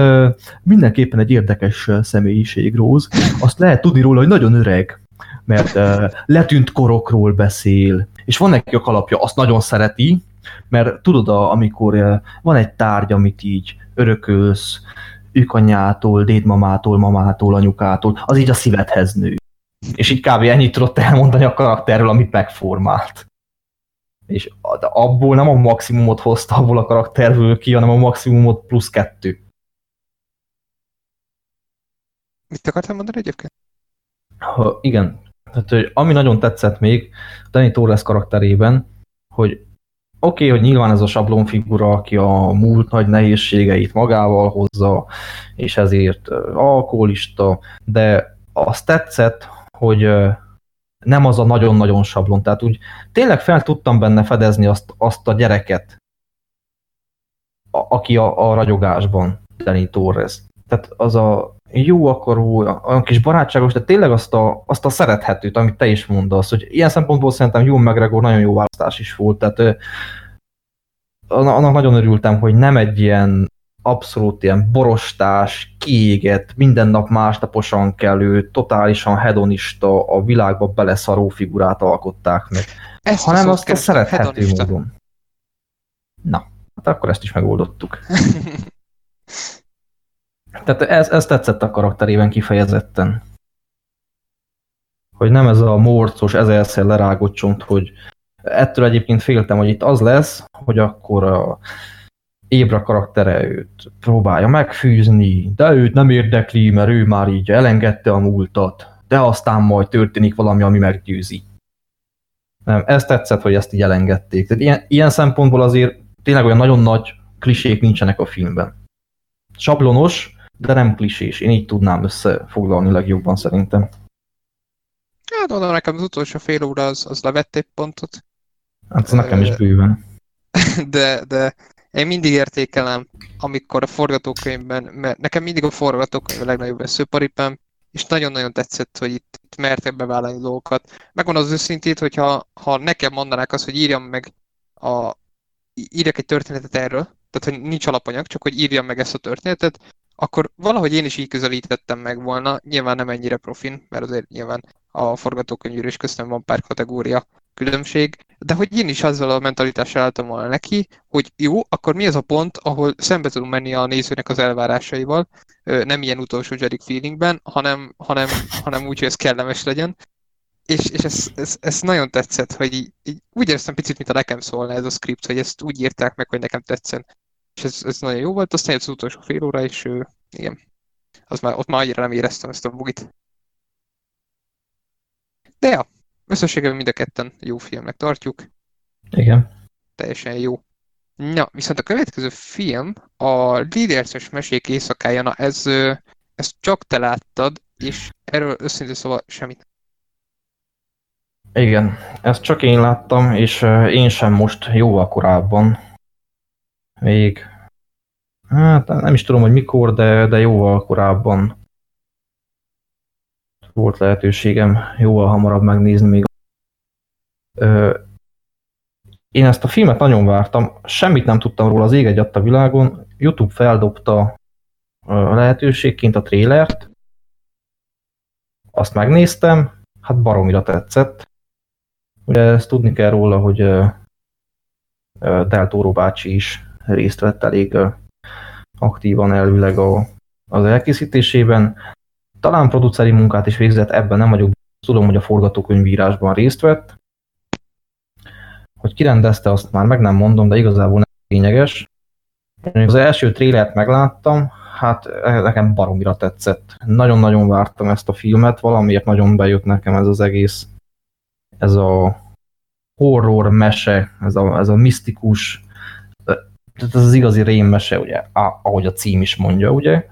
B: mindenképpen egy érdekes személyiség Rose. Azt lehet tudni róla, hogy nagyon öreg, mert letűnt korokról beszél, és van neki a kalapja, azt nagyon szereti, mert tudod, amikor van egy tárgy, amit így örökölsz, ükanyától, dédmamától, mamától, anyukától, az így a szívedhez nő. És így kb. ennyit tudott elmondani a karakterről, amit megformált. És abból nem a maximumot hozta abból a karakterből ki, hanem a maximumot plusz kettő.
A: Mit akartam mondani egyébként?
B: Ha, igen. Hát, hogy ami nagyon tetszett még Danny Torres karakterében, hogy oké, okay, hogy nyilván ez a sablonfigura, aki a múlt nagy nehézségeit magával hozza, és ezért alkoholista, de azt tetszett, hogy nem az a nagyon-nagyon sablon. Tehát úgy tényleg fel tudtam benne fedezni azt, azt a gyereket, a, aki a, a ragyogásban, Danny Torres. Tehát az a jó akaró, olyan kis barátságos, de tényleg azt a, azt a szerethetőt, amit te is mondasz, hogy ilyen szempontból szerintem jó McGregor nagyon jó választás is volt, tehát annak nagyon örültem, hogy nem egy ilyen abszolút ilyen borostás, kiégett, minden nap másnaposan kelő, totálisan hedonista, a világba beleszaró figurát alkották meg. Ezt hanem azt a szerethető hedonista. módon. Na, hát akkor ezt is megoldottuk. Tehát ez, ez tetszett a karakterében kifejezetten. Hogy nem ez a morcos, ezerszer lerágott csont, hogy ettől egyébként féltem, hogy itt az lesz, hogy akkor a Ébra karaktere őt próbálja megfűzni, de őt nem érdekli, mert ő már így elengedte a múltat, de aztán majd történik valami, ami meggyőzi. Nem, ez tetszett, hogy ezt így elengedték. Tehát ilyen, ilyen szempontból azért tényleg olyan nagyon nagy klisék nincsenek a filmben. Sablonos, de nem klisés. Én így tudnám összefoglalni legjobban szerintem.
A: Hát oda nekem az utolsó fél óra az, az levett egy pontot.
B: Hát ez nekem is bőven.
A: De, de én mindig értékelem, amikor a forgatókönyvben, mert nekem mindig a forgatókönyv a legnagyobb veszőparipám, és nagyon-nagyon tetszett, hogy itt, itt mertek bevállalni dolgokat. Megmondom az őszintét, hogyha ha nekem mondanák azt, hogy írjam meg a, írjak egy történetet erről, tehát hogy nincs alapanyag, csak hogy írjam meg ezt a történetet, akkor valahogy én is így közelítettem meg volna, nyilván nem ennyire profin, mert azért nyilván a forgatókönyvűrés köztem van pár kategória különbség, de hogy én is azzal a mentalitással álltam volna neki, hogy jó, akkor mi az a pont, ahol szembe tudunk menni a nézőnek az elvárásaival, nem ilyen utolsó Jedi feelingben, hanem, hanem, hanem úgy, hogy ez kellemes legyen. És, és ez, ez, ez, nagyon tetszett, hogy így, így úgy éreztem picit, mint a nekem szólna ez a script, hogy ezt úgy írták meg, hogy nekem tetszen. És ez, ez nagyon jó volt, aztán az utolsó fél óra, és igen, az már, ott már annyira nem éreztem ezt a bugit. De ja, összességében mind a ketten jó filmnek tartjuk.
B: Igen.
A: Teljesen jó. Na, viszont a következő film, a Líderces Mesék éjszakája, na ez, ezt csak te láttad, és erről őszintén szóval semmit.
B: Igen, ezt csak én láttam, és én sem most jóval korábban. Még, hát nem is tudom, hogy mikor, de, de jóval korábban volt lehetőségem jóval hamarabb megnézni még. Ö, én ezt a filmet nagyon vártam, semmit nem tudtam róla az ég egy a világon, Youtube feldobta a lehetőségként a trélert, azt megnéztem, hát baromira tetszett. Ugye ezt tudni kell róla, hogy Del bácsi is részt vett elég aktívan elvileg a, az elkészítésében. Talán produceri munkát is végzett, ebben nem vagyok, tudom, hogy a forgatókönyvírásban részt vett. Hogy kirendezte, azt már meg nem mondom, de igazából nem lényeges. Én az első trélert megláttam, hát nekem baromira tetszett. Nagyon-nagyon vártam ezt a filmet, valamiért nagyon bejött nekem ez az egész, ez a horror mese, ez a, ez a misztikus, tehát ez az igazi rémmese, ugye, ahogy a cím is mondja, ugye.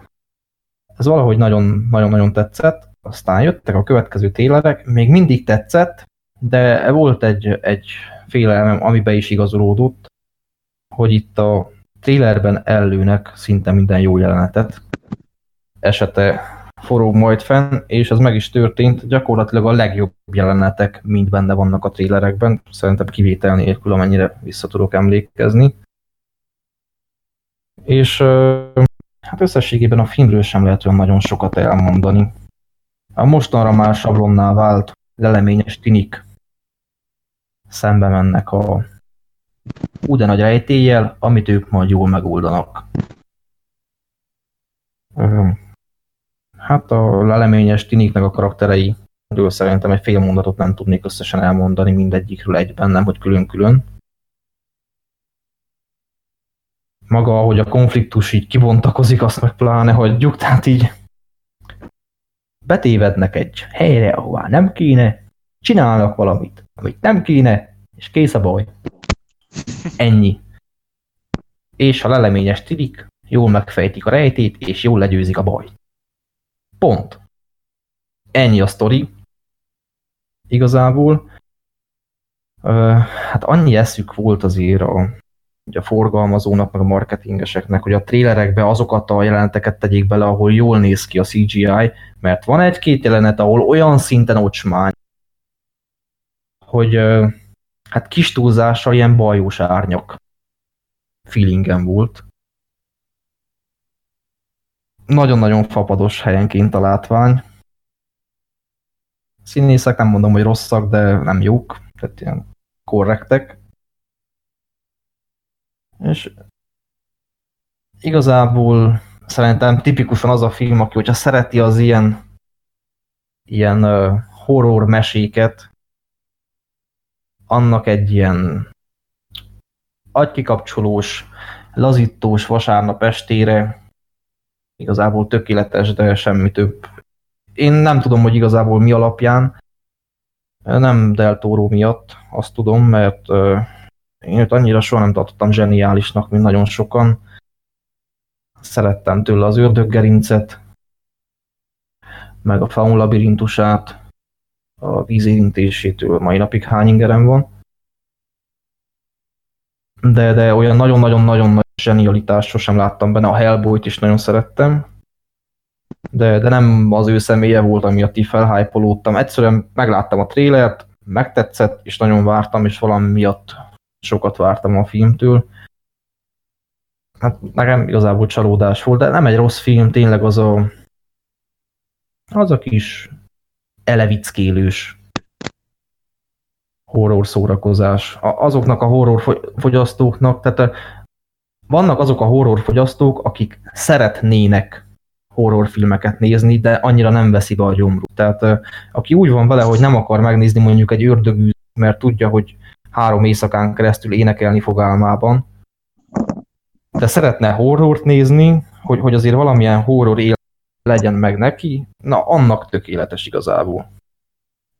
B: Ez valahogy nagyon-nagyon tetszett, aztán jöttek a következő télerek, még mindig tetszett, de volt egy, egy félelmem, amiben is igazolódott, hogy itt a trélerben ellőnek szinte minden jó jelenetet. Esete forog majd fenn, és ez meg is történt. Gyakorlatilag a legjobb jelenetek mind benne vannak a trélerekben, szerintem kivétel nélkül, amennyire vissza tudok emlékezni. És hát összességében a filmről sem lehet olyan nagyon sokat elmondani. A mostanra már sablonnál vált leleményes tinik szembe mennek a úgy nagy rejtéllyel, amit ők majd jól megoldanak. Hát a leleményes tiniknek a karakterei, ről szerintem egy fél mondatot nem tudnék összesen elmondani mindegyikről egyben, nem hogy külön-külön. Maga, hogy a konfliktus így kibontakozik, azt meg pláne hagyjuk, tehát így betévednek egy helyre, ahová nem kéne, csinálnak valamit, amit nem kéne, és kész a baj. Ennyi. És a leleményes tidik jól megfejtik a rejtét, és jól legyőzik a baj. Pont. Ennyi a sztori. Igazából. Uh, hát annyi eszük volt azért a, a forgalmazónak, meg a marketingeseknek, hogy a trélerekbe azokat a jeleneteket tegyék bele, ahol jól néz ki a CGI, mert van egy-két jelenet, ahol olyan szinten ocsmány, hogy hát kis túlzással ilyen bajós árnyak feelingem volt. Nagyon-nagyon fapados helyenként a látvány. Színészek nem mondom, hogy rosszak, de nem jók, tehát ilyen korrektek. És igazából szerintem tipikusan az a film, aki hogyha szereti az ilyen ilyen horror meséket, annak egy ilyen agykikapcsolós, lazítós vasárnap estére igazából tökéletes, de semmi több. Én nem tudom, hogy igazából mi alapján, nem Del miatt, azt tudom, mert én őt annyira soha nem tartottam zseniálisnak, mint nagyon sokan. Szerettem tőle az ördöggerincet, meg a faun labirintusát, a vízérintésétől mai napig hány ingerem van. De, de olyan nagyon-nagyon-nagyon nagy zsenialitást sosem láttam benne. A Hellboy-t is nagyon szerettem. De, de nem az ő személye volt, amiatt így felhájpolódtam. Egyszerűen megláttam a trélert, megtetszett, és nagyon vártam, és valami miatt sokat vártam a filmtől. Hát nekem igazából csalódás volt, de nem egy rossz film, tényleg az a az a kis elevickélős horror szórakozás. Azoknak a horror fogyasztóknak, tehát vannak azok a horror fogyasztók, akik szeretnének horrorfilmeket nézni, de annyira nem veszi be a gyomru. Tehát aki úgy van vele, hogy nem akar megnézni mondjuk egy ördögű, mert tudja, hogy három éjszakán keresztül énekelni fog álmában, de szeretne horrort nézni, hogy, hogy azért valamilyen horror él legyen meg neki, na annak tökéletes igazából.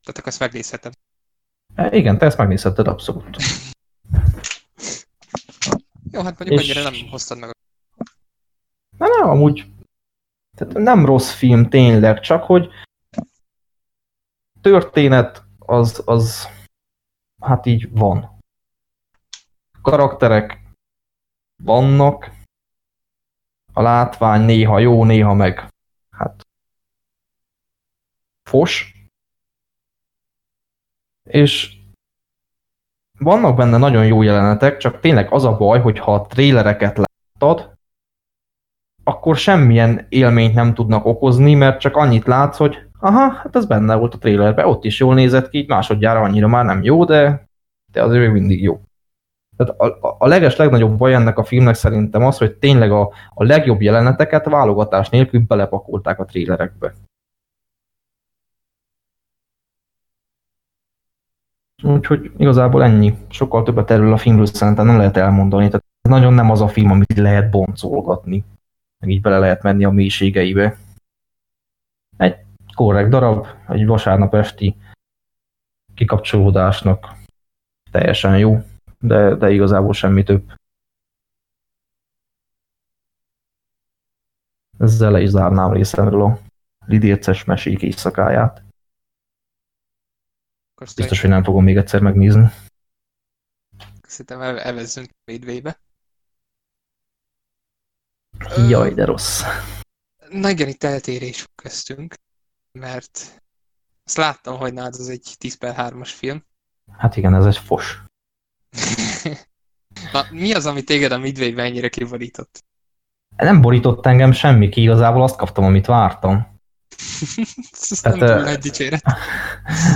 A: Tehát akkor ezt megnézhetem.
B: E, igen, te ezt megnézheted abszolút.
A: Jó, hát mondjuk és... annyira nem hoztad meg.
B: Nem, nem, amúgy tehát nem rossz film tényleg, csak hogy történet az, az hát így van. Karakterek vannak, a látvány néha jó, néha meg hát fos, és vannak benne nagyon jó jelenetek, csak tényleg az a baj, hogy ha a trélereket láttad, akkor semmilyen élményt nem tudnak okozni, mert csak annyit látsz, hogy aha, hát ez benne volt a trélerben, ott is jól nézett ki, így másodjára annyira már nem jó, de, de azért még mindig jó. Tehát a, a leges legnagyobb baj ennek a filmnek szerintem az, hogy tényleg a, a legjobb jeleneteket válogatás nélkül belepakolták a trélerekbe. Úgyhogy igazából ennyi. Sokkal többet erről a filmről szerintem nem lehet elmondani. Tehát nagyon nem az a film, amit lehet boncolgatni. Meg így bele lehet menni a mélységeibe. Egy korrekt darab, egy vasárnap esti kikapcsolódásnak teljesen jó, de, de igazából semmi több. Ezzel le is zárnám részemről a Lidérces mesék éjszakáját. Biztos, hogy nem fogom még egyszer megnézni.
A: Szerintem evezzünk Midway-be.
B: Jaj, de rossz.
A: Na igen, itt eltérés kezdtünk, mert azt láttam, hogy nálad az egy 10 per 3-as film.
B: Hát igen, ez egy fos.
A: Na, mi az, ami téged a Midway-ben ennyire kiborított?
B: Nem borított engem semmi ki, igazából azt kaptam, amit vártam.
A: Tehát, nem túl dicséret.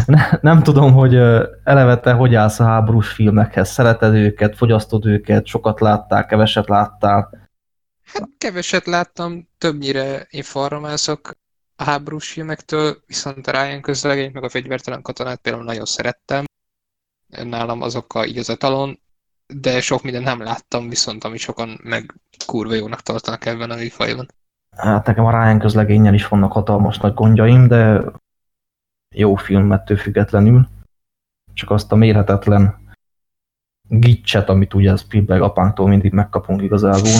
B: Ne, nem tudom, hogy eleve te hogy állsz a háborús filmekhez. Szereted őket, fogyasztod őket, sokat láttál, keveset láttál?
A: Hát keveset láttam, többnyire informászok a háborús filmektől, viszont a Ryan közlegényt, meg a fegyvertelen katonát például nagyon szerettem. Nálam azok a, így az talon, de sok mindent nem láttam, viszont ami sokan meg kurva jónak tartanak ebben a műfajban.
B: Hát nekem a Ryan közlegényel is vannak hatalmas nagy gondjaim, de jó film ettől függetlenül. Csak azt a mérhetetlen gicset, amit ugye Spielberg apánktól mindig megkapunk igazából.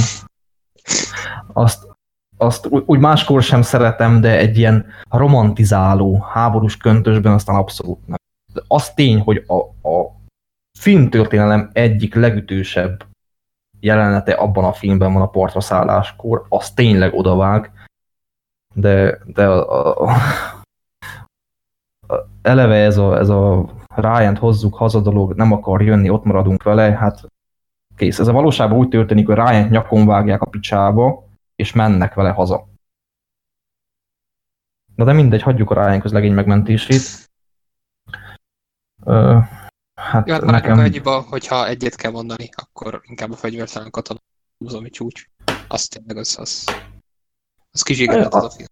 B: Azt, azt úgy máskor sem szeretem, de egy ilyen romantizáló, háborús köntösben aztán abszolút nem. De az tény, hogy a, a filmtörténelem egyik legütősebb jelenete abban a filmben van a partra szálláskor, az tényleg odavág, de, de a, a, a, eleve ez a, ez a ryan hozzuk haza dolog, nem akar jönni, ott maradunk vele, hát kész. Ez a valóságban úgy történik, hogy ryan nyakon vágják a picsába, és mennek vele haza. Na de mindegy, hagyjuk a Ryan közlegény megmentését.
A: Hát, ja, hát nekem... annyiba, hogyha egyet kell mondani, akkor inkább a fegyvertelen katona ami csúcs. Azt tényleg az, az, az az a film.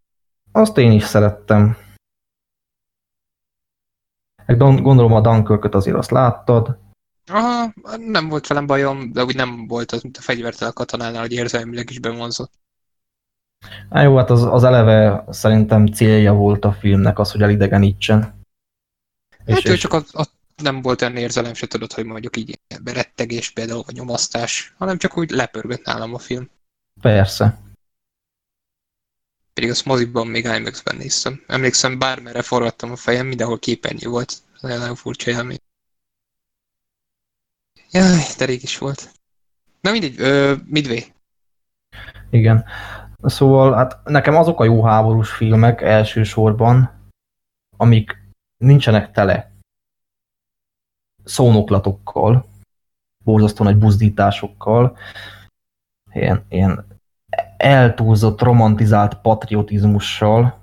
B: Azt én is szerettem. Gondolom a dunkirk azért azt láttad.
A: Aha, nem volt velem bajom, de úgy nem volt az, mint a fegyvertelen katonánál, hogy érzelmileg is bevonzott.
B: Á, jó, hát az, az eleve szerintem célja volt a filmnek az, hogy elidegenítsen. Hát
A: és, és... csak a, a nem volt olyan érzelem, se tudod, hogy mondjuk így berettegés például, vagy nyomasztás, hanem csak úgy lepörgött nálam a film.
B: Persze.
A: Pedig azt moziban még IMAX-ben néztem. Emlékszem, bármerre forgattam a fejem, mindenhol képernyő volt. Nagyon furcsa élmény. Jaj, de rég is volt. Na mindegy, ö, Midway.
B: Igen. Szóval hát nekem azok a jó háborús filmek elsősorban, amik nincsenek tele szónoklatokkal, borzasztó nagy buzdításokkal, ilyen, ilyen eltúlzott, romantizált patriotizmussal,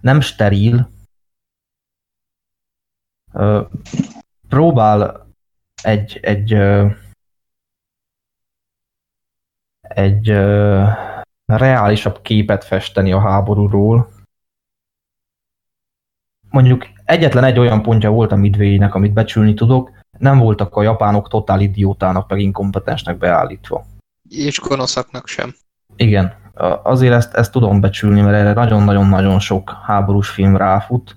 B: nem steril, próbál egy, egy, egy reálisabb képet festeni a háborúról. Mondjuk egyetlen egy olyan pontja volt a midway amit becsülni tudok, nem voltak a japánok totál idiótának, meg inkompetensnek beállítva.
A: És gonoszaknak sem.
B: Igen, azért ezt, ezt tudom becsülni, mert erre nagyon-nagyon-nagyon sok háborús film ráfut,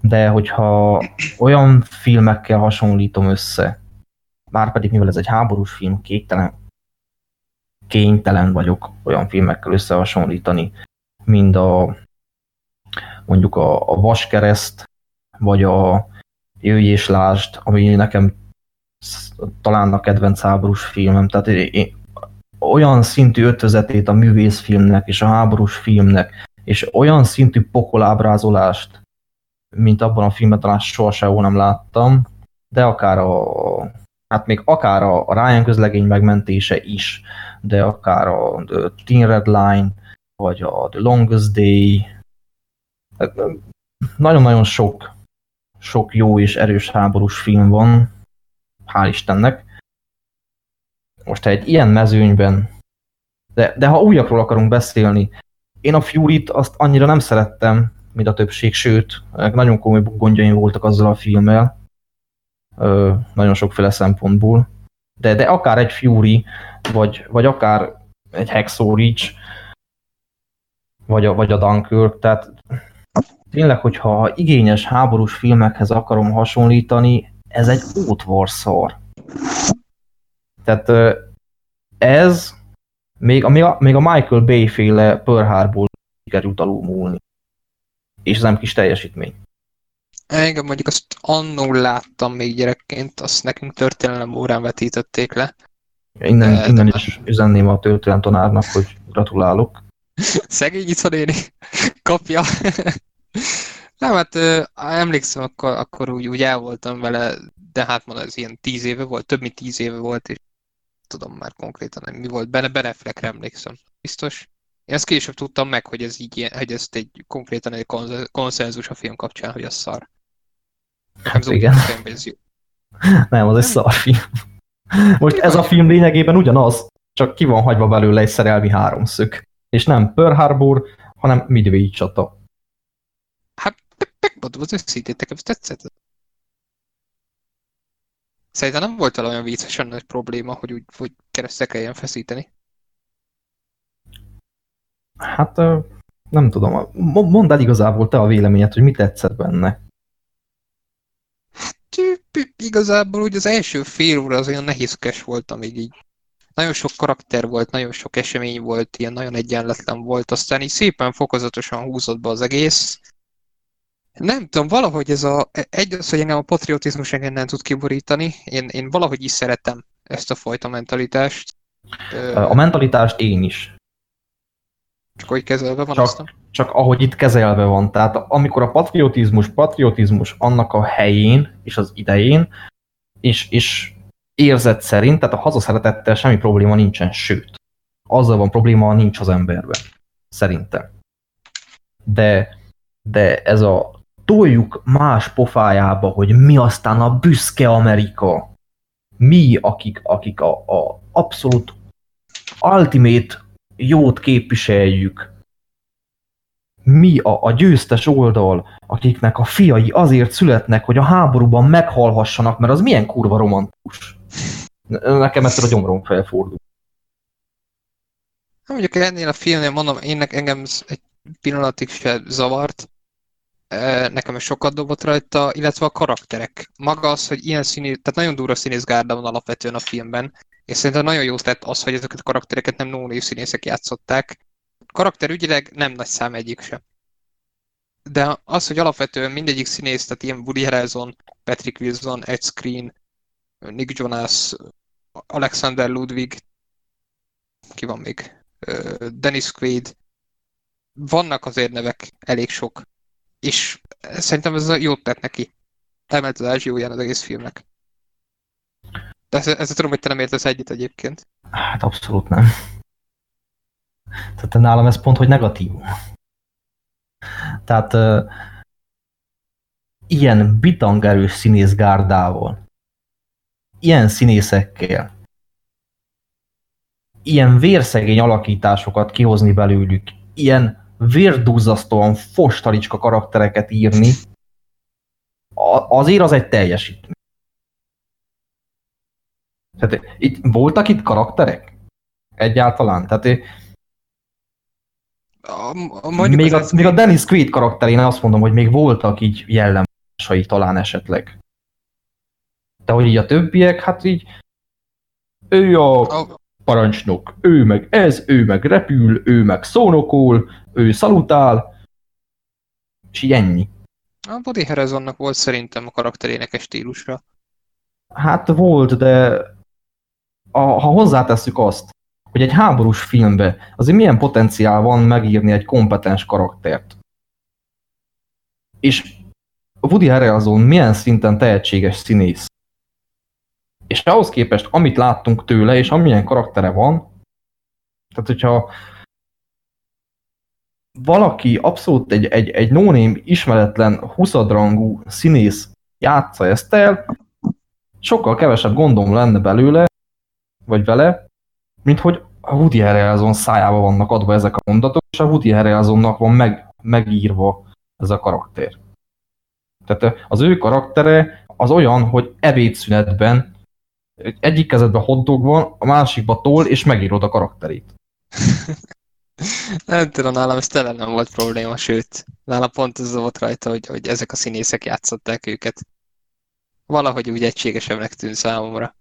B: de hogyha olyan filmekkel hasonlítom össze, már pedig mivel ez egy háborús film, kéktelen, kénytelen vagyok olyan filmekkel összehasonlítani, mind a mondjuk a, a Vaskereszt, vagy a Jöjj és Lásd, ami nekem talán a kedvenc háborús filmem. Tehát én, olyan szintű ötvözetét a művészfilmnek és a háborús filmnek, és olyan szintű pokolábrázolást, mint abban a filmben talán sohasem nem láttam, de akár a, hát még akár a Ryan közlegény megmentése is, de akár a The Teen Red Line, vagy a The Longest Day, nagyon-nagyon sok, sok jó és erős háborús film van, hál' Istennek. Most egy ilyen mezőnyben, de, de ha újakról akarunk beszélni, én a Fury-t azt annyira nem szerettem, mint a többség, sőt, nagyon komoly gondjaim voltak azzal a filmmel, nagyon sokféle szempontból, de, de akár egy Fury, vagy, vagy akár egy Hexo Reach, vagy a, vagy a Dunkirk, tehát tényleg, hogyha igényes háborús filmekhez akarom hasonlítani, ez egy útvorszor. Tehát ez még a, még a Michael Bay féle Pearl Harbor sikerült alulmúlni. És ez nem kis teljesítmény.
A: Engem mondjuk azt annól láttam még gyerekként, azt nekünk történelem órán vetítették le.
B: Innen, de, innen de is üzenném a történelem tanárnak, hogy gratulálok.
A: Szegény néni, kapja. Nem, hát emlékszem, akkor, akkor úgy, úgy el voltam vele, de hát mondom, ez ilyen tíz éve volt, több mint tíz éve volt, és tudom már konkrétan, nem mi volt, benne Beneflekre emlékszem, biztos. Én ezt később tudtam meg, hogy ez így hogy ezt egy konkrétan egy konszenzus a film kapcsán, hogy az szar.
B: Hát nem igen. Nem, az egy szar film. Most ez a film lényegében ugyanaz, csak ki van hagyva belőle egy szerelmi háromszög. És nem Pearl Harbor, hanem Midway csata.
A: Hát megmondom az összítét, nekem tetszett. Szerintem nem volt olyan viccesen nagy probléma, hogy úgy hogy keresztre kelljen feszíteni.
B: Hát nem tudom, mondd el igazából te a véleményed, hogy mi tetszett benne.
A: Igazából úgy az első fél óra az olyan nehézkes volt, amíg így nagyon sok karakter volt, nagyon sok esemény volt, ilyen nagyon egyenletlen volt, aztán így szépen fokozatosan húzott be az egész, nem tudom, valahogy ez a, egy az, hogy engem a patriotizmus engem nem tud kiborítani, én, én valahogy is szeretem ezt a fajta mentalitást.
B: A mentalitást én is.
A: Csak hogy kezelve van
B: csak,
A: aztán?
B: Csak ahogy itt kezelve van. Tehát amikor a patriotizmus, patriotizmus annak a helyén és az idején, és, és érzet szerint, tehát a hazaszeretettel semmi probléma nincsen, sőt, azzal van probléma, nincs az emberben. Szerintem. De, de ez a toljuk más pofájába, hogy mi aztán a büszke Amerika. Mi, akik, akik a, a abszolút ultimate jót képviseljük. Mi a, a győztes oldal, akiknek a fiai azért születnek, hogy a háborúban meghalhassanak, mert az milyen kurva romantikus. Nekem ezt a gyomrom felfordul.
A: Mondjuk ennél a filmnél mondom, én engem egy pillanatig se zavart, nekem sokat dobott rajta, illetve a karakterek. Maga az, hogy ilyen színé, tehát nagyon durva színészgárda van alapvetően a filmben, és szerintem nagyon jó tett az, hogy ezeket a karaktereket nem nónév színészek játszották. Karakterügyileg nem nagy szám egyik sem. De az, hogy alapvetően mindegyik színész, tehát ilyen Woody Harrelson, Patrick Wilson, Ed Screen, Nick Jonas, Alexander Ludwig, ki van még? Dennis Quaid. Vannak azért nevek, elég sok és szerintem ez jót tett neki. Emelt az ázsióján az egész filmnek. De ezt, ezt tudom, hogy te nem értesz egyet egyébként.
B: Hát abszolút nem. Tehát nálam ez pont, hogy negatív. Tehát ilyen bitangerős színészgárdával, ilyen színészekkel, ilyen vérszegény alakításokat kihozni belőlük, ilyen vérdúzasztóan fostalicska karaktereket írni, azért az egy teljesítmény. Tehát itt voltak itt karakterek? Egyáltalán? Tehát a, a, még, a, még a Dennis Quaid karakterén azt mondom, hogy még voltak így jellemsai talán esetleg. De hogy így a többiek, hát így ő a parancsnok, ő meg ez, ő meg repül, ő meg szónokol, ő szalutál, és így ennyi.
A: A Woody Harrelsonnak volt szerintem a karakterének egy stílusra.
B: Hát volt, de a, ha hozzátesszük azt, hogy egy háborús filmbe azért milyen potenciál van megírni egy kompetens karaktert. És Woody Harrelson milyen szinten tehetséges színész. És ahhoz képest, amit láttunk tőle, és amilyen karaktere van, tehát hogyha valaki abszolút egy, egy, egy no ismeretlen, huszadrangú színész játsza ezt el, sokkal kevesebb gondom lenne belőle, vagy vele, mint hogy a Woody Harrelson szájába vannak adva ezek a mondatok, és a Woody Harrelsonnak van meg, megírva ez a karakter. Tehát az ő karaktere az olyan, hogy ebédszünetben egyik kezedben hotdog van, a másikba toll, és megírod a karakterét.
A: nem tudom, nálam ez tele nem volt probléma, sőt, nálam pont az volt rajta, hogy, hogy ezek a színészek játszották őket. Valahogy úgy egységesebbnek tűnt számomra.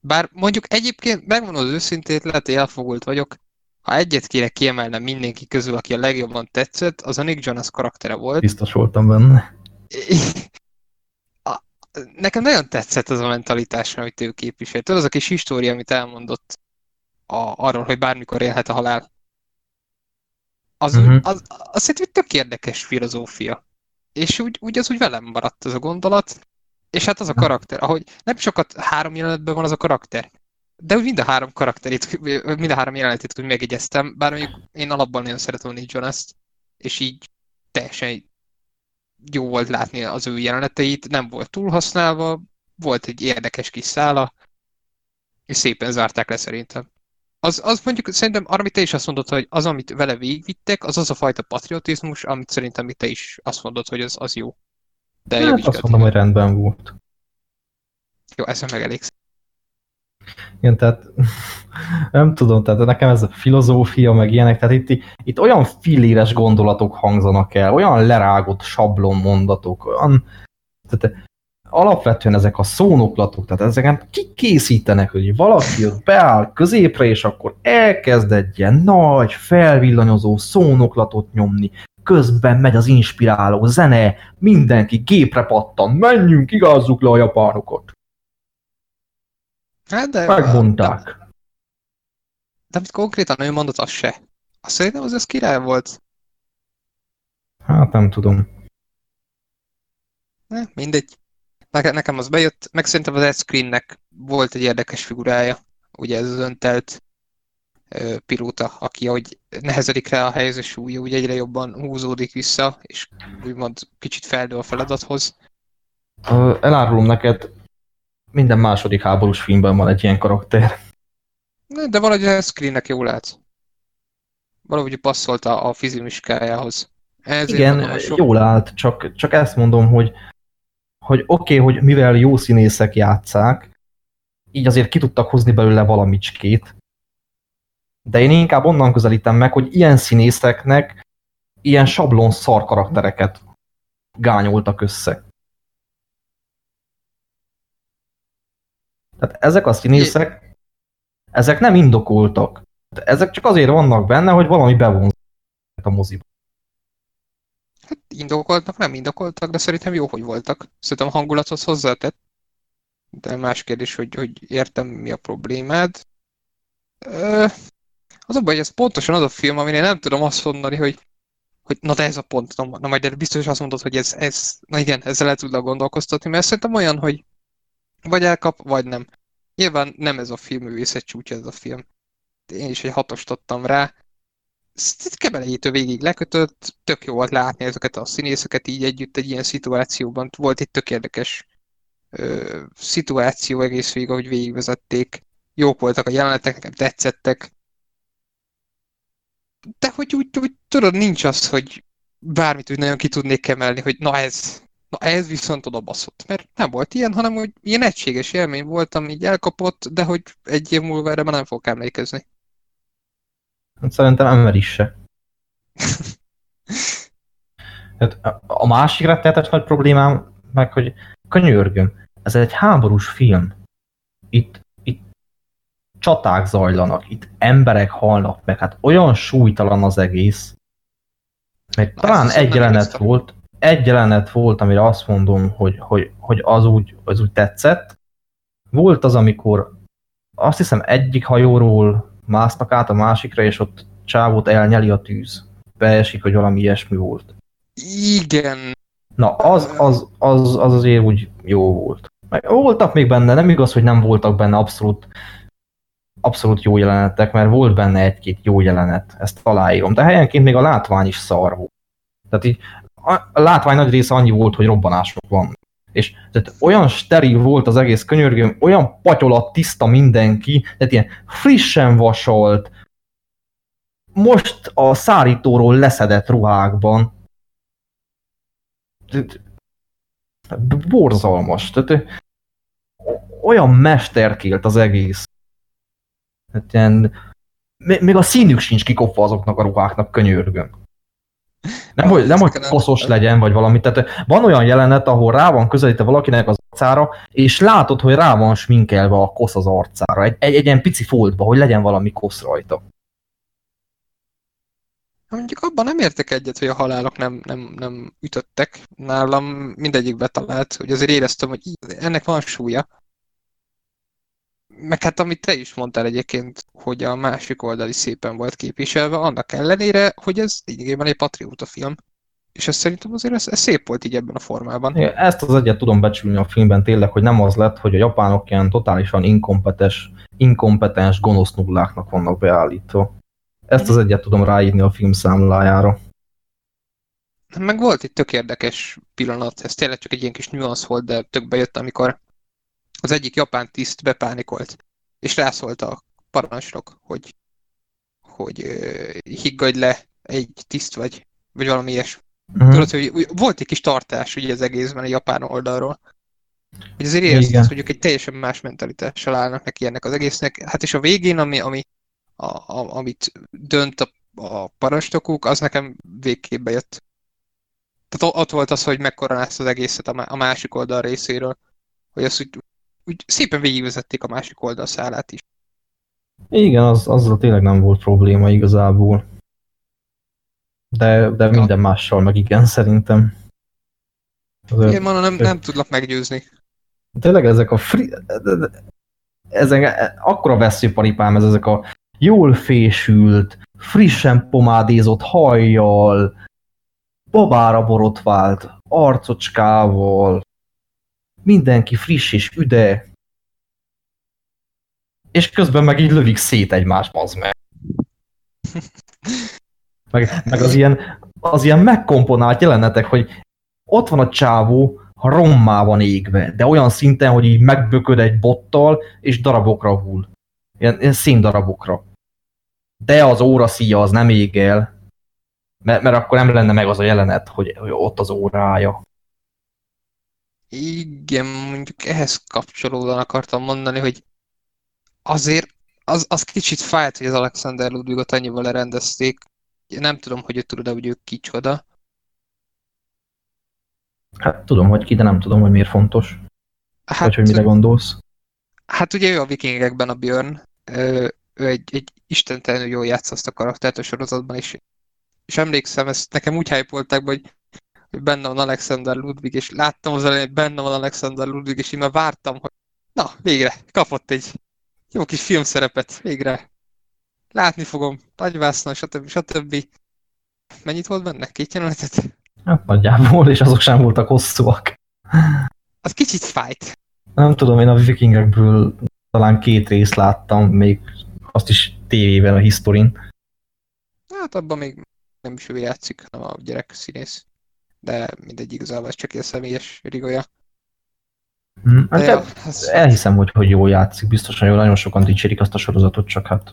A: Bár mondjuk egyébként, megmondom az őszintét, lehet, hogy elfogult vagyok, ha egyet kéne kiemelnem mindenki közül, aki a legjobban tetszett, az a Nick Jonas karaktere volt.
B: Biztos voltam benne.
A: Nekem nagyon tetszett az a mentalitás, amit ő képviselt. Az a kis história, amit elmondott a, arról, hogy bármikor élhet a halál. Az, uh-huh. az, az, az szerintem tök érdekes filozófia. És úgy, úgy az úgy velem maradt ez a gondolat. És hát az a karakter, ahogy nem sokat három jelenetben van az a karakter, de úgy mind a három karakterét, mind a három jelenetét úgy megjegyeztem, bár mondjuk én alapban nagyon szeretem Nick Jonas-t, és így teljesen jó volt látni az ő jeleneteit, nem volt túl használva, volt egy érdekes kis szála, és szépen zárták le szerintem. Az, az mondjuk szerintem, arra, amit te is azt mondod, hogy az, amit vele végigvittek, az az a fajta patriotizmus, amit szerintem te is azt mondod, hogy az, az jó.
B: De hát azt mondom, hogy rendben volt.
A: Jó, ezzel megelégsz.
B: Igen, tehát nem tudom, tehát nekem ez a filozófia, meg ilyenek, tehát itt, itt olyan filléres gondolatok hangzanak el, olyan lerágott sablon mondatok, olyan, tehát alapvetően ezek a szónoklatok, tehát ezeket kikészítenek, hogy valaki ott beáll középre, és akkor elkezd egy ilyen nagy, felvillanyozó szónoklatot nyomni, közben megy az inspiráló zene, mindenki gépre pattan, menjünk, igázzuk le a japánokat. Hát de... Megmondták. De,
A: de amit konkrétan ő mondott, az se. Azt szerintem az ez király volt.
B: Hát nem tudom.
A: Ne, mindegy. Neke, nekem az bejött, meg szerintem az Ed Screennek volt egy érdekes figurája. Ugye ez az öntelt pilóta, aki ahogy nehezedik rá a helyzet súlya, úgy egyre jobban húzódik vissza, és úgymond kicsit feldő a feladathoz.
B: Elárulom neked, minden második háborús filmben van egy ilyen karakter.
A: De valahogy a screennek jól látsz. Valahogy passzolta a fizimiskájához.
B: Ezért Igen, mondom, sok... jól állt, csak, csak ezt mondom, hogy, hogy oké, okay, hogy mivel jó színészek játszák, így azért ki tudtak hozni belőle valamicskét, de én inkább onnan közelítem meg, hogy ilyen színészeknek ilyen sablon szar karaktereket gányoltak össze. Tehát ezek a színészek, ezek nem indokoltak. Ezek csak azért vannak benne, hogy valami bevonz a moziba.
A: Hát indokoltak, nem indokoltak, de szerintem jó, hogy voltak. Szerintem a hangulathoz hozzátett. De más kérdés, hogy, hogy értem, mi a problémád. Ö, az a baj, hogy ez pontosan az a film, amire nem tudom azt mondani, hogy, hogy na de ez a pont, na, na majd biztos azt mondod, hogy ez, ez, na igen, ezzel el tudlak gondolkoztatni, mert szerintem olyan, hogy vagy elkap, vagy nem. Nyilván nem ez a film művészet csúcsa ez a film. Én is egy hatost adtam rá. Kebelejétől végig lekötött, tök jó volt látni ezeket a színészeket így együtt egy ilyen szituációban. Volt egy tök érdekes ö, szituáció egész végig, ahogy végigvezették. Jók voltak a jelenetek, nekem tetszettek. De hogy úgy, úgy tudod, nincs az, hogy bármit úgy nagyon ki tudnék emelni, hogy na ez, na ez viszont oda baszott. Mert nem volt ilyen, hanem hogy ilyen egységes élmény voltam, így elkapott, de hogy egy év múlva erre már nem fogok emlékezni.
B: Hát szerintem ember is se. Hát a másik rettenetes nagy problémám, meg hogy könyörgöm, ez egy háborús film. Itt, itt csaták zajlanak, itt emberek halnak meg, hát olyan súlytalan az egész. Meg talán egy jelenet volt, egy jelenet volt, amire azt mondom, hogy, hogy, hogy az, úgy, az úgy tetszett. Volt az, amikor azt hiszem egyik hajóról másznak át a másikra, és ott csávót elnyeli a tűz. Beesik, hogy valami ilyesmi volt.
A: Igen.
B: Na, az, az, az, az azért úgy jó volt. Meg voltak még benne, nem igaz, hogy nem voltak benne abszolút abszolút jó jelenetek, mert volt benne egy-két jó jelenet, ezt aláírom, de helyenként még a látvány is szar volt. Tehát így a látvány nagy része annyi volt, hogy robbanások van. És tehát olyan steril volt az egész könyörgőm, olyan patyolat tiszta mindenki, tehát ilyen frissen vasolt, most a szárítóról leszedett ruhákban. Borzalmas. Tehát olyan mesterkélt az egész. Tehát ilyen, még a színük sincs kikopva azoknak a ruháknak, könyörgöm. Nem, hogy, nem, hogy koszos legyen, vagy valami. Tehát van olyan jelenet, ahol rá van közelítve valakinek az arcára, és látod, hogy rá van sminkelve a kosz az arcára. Egy, egy, egy ilyen pici foltba, hogy legyen valami kosz rajta.
A: Mondjuk abban nem értek egyet, hogy a halálok nem, nem, nem ütöttek. Nálam mindegyik betalált, hogy azért éreztem, hogy ennek van súlya. Meg hát amit te is mondtál egyébként, hogy a másik oldali szépen volt képviselve, annak ellenére, hogy ez lényegében egy patrióta film. És ez szerintem azért ez, ez szép volt így ebben a formában.
B: Igen, ezt az egyet tudom becsülni a filmben tényleg, hogy nem az lett, hogy a japánok ilyen totálisan inkompetens, inkompetens gonosz nulláknak vannak beállítva. Ezt az egyet tudom ráírni a film számlájára.
A: Meg volt egy tök érdekes pillanat, ez tényleg csak egy ilyen kis nüansz volt, de tök bejött, amikor az egyik japán tiszt bepánikolt, és rászólt a parancsnok, hogy, hogy higgadj le egy tiszt vagy, vagy valami ilyes. Uh-huh. Tudod, hogy volt egy kis tartás ugye az egészben a japán oldalról. Hogy azért érezted, hogy ők egy teljesen más mentalitással állnak neki ennek az egésznek. Hát és a végén, ami, ami a, a, amit dönt a, a parancsnokuk, az nekem végképp bejött. Tehát ott volt az, hogy megkoronázta az egészet a másik oldal részéről. Hogy azt úgy, úgy szépen végigvezették a másik oldal szálát is.
B: Igen, az, azzal tényleg nem volt probléma igazából. De, de minden mással meg igen, szerintem.
A: Azért, igen, mondom, nem, nem tudlak meggyőzni.
B: Tényleg ezek a free... Ezek, akkora veszőparipám ez ezek a jól fésült, frissen pomádézott hajjal, babára borotvált arcocskával, mindenki friss és üde, és közben meg így lövik szét egymást, az meg. meg. Meg az ilyen, az ilyen megkomponált jelenetek, hogy ott van a csávó, rommá van égve, de olyan szinten, hogy így megbököd egy bottal, és darabokra hull. Ilyen, ilyen színdarabokra de az óra szíja az nem ég el, mert, mert akkor nem lenne meg az a jelenet, hogy, hogy ott az órája.
A: Igen, mondjuk ehhez kapcsolódóan akartam mondani, hogy azért az, az kicsit fájt, hogy az Alexander Ludwigot annyival lerendezték. Nem tudom, hogy tudod-e, hogy ők kicsoda.
B: Hát tudom, hogy ki, de nem tudom, hogy miért fontos. Hát, Vagy hogy mire gondolsz.
A: Hát ugye ő a vikingekben a Björn ő egy, egy istentelenül jól játsza azt a karaktert a sorozatban, és, és emlékszem, ezt nekem úgy hype hogy benne van Alexander Ludwig, és láttam az elején, hogy benne van Alexander Ludwig, és én már vártam, hogy na, végre, kapott egy jó kis filmszerepet, végre. Látni fogom, nagyvászna, stb. stb. Mennyit volt benne? Két jelenetet?
B: Hát nagyjából, és azok sem voltak hosszúak.
A: Az kicsit fájt.
B: Nem tudom, én a vikingekből talán két részt láttam, még azt is tévében a historin.
A: Hát abban még nem is ő játszik, hanem a gyerek színész. De mindegy, igazából ez csak ilyen személyes rigója.
B: Hm, hát
A: ja, ez-
B: elhiszem, hogy, hogy jól játszik, biztosan jól, nagyon sokan dicsérik azt a sorozatot, csak hát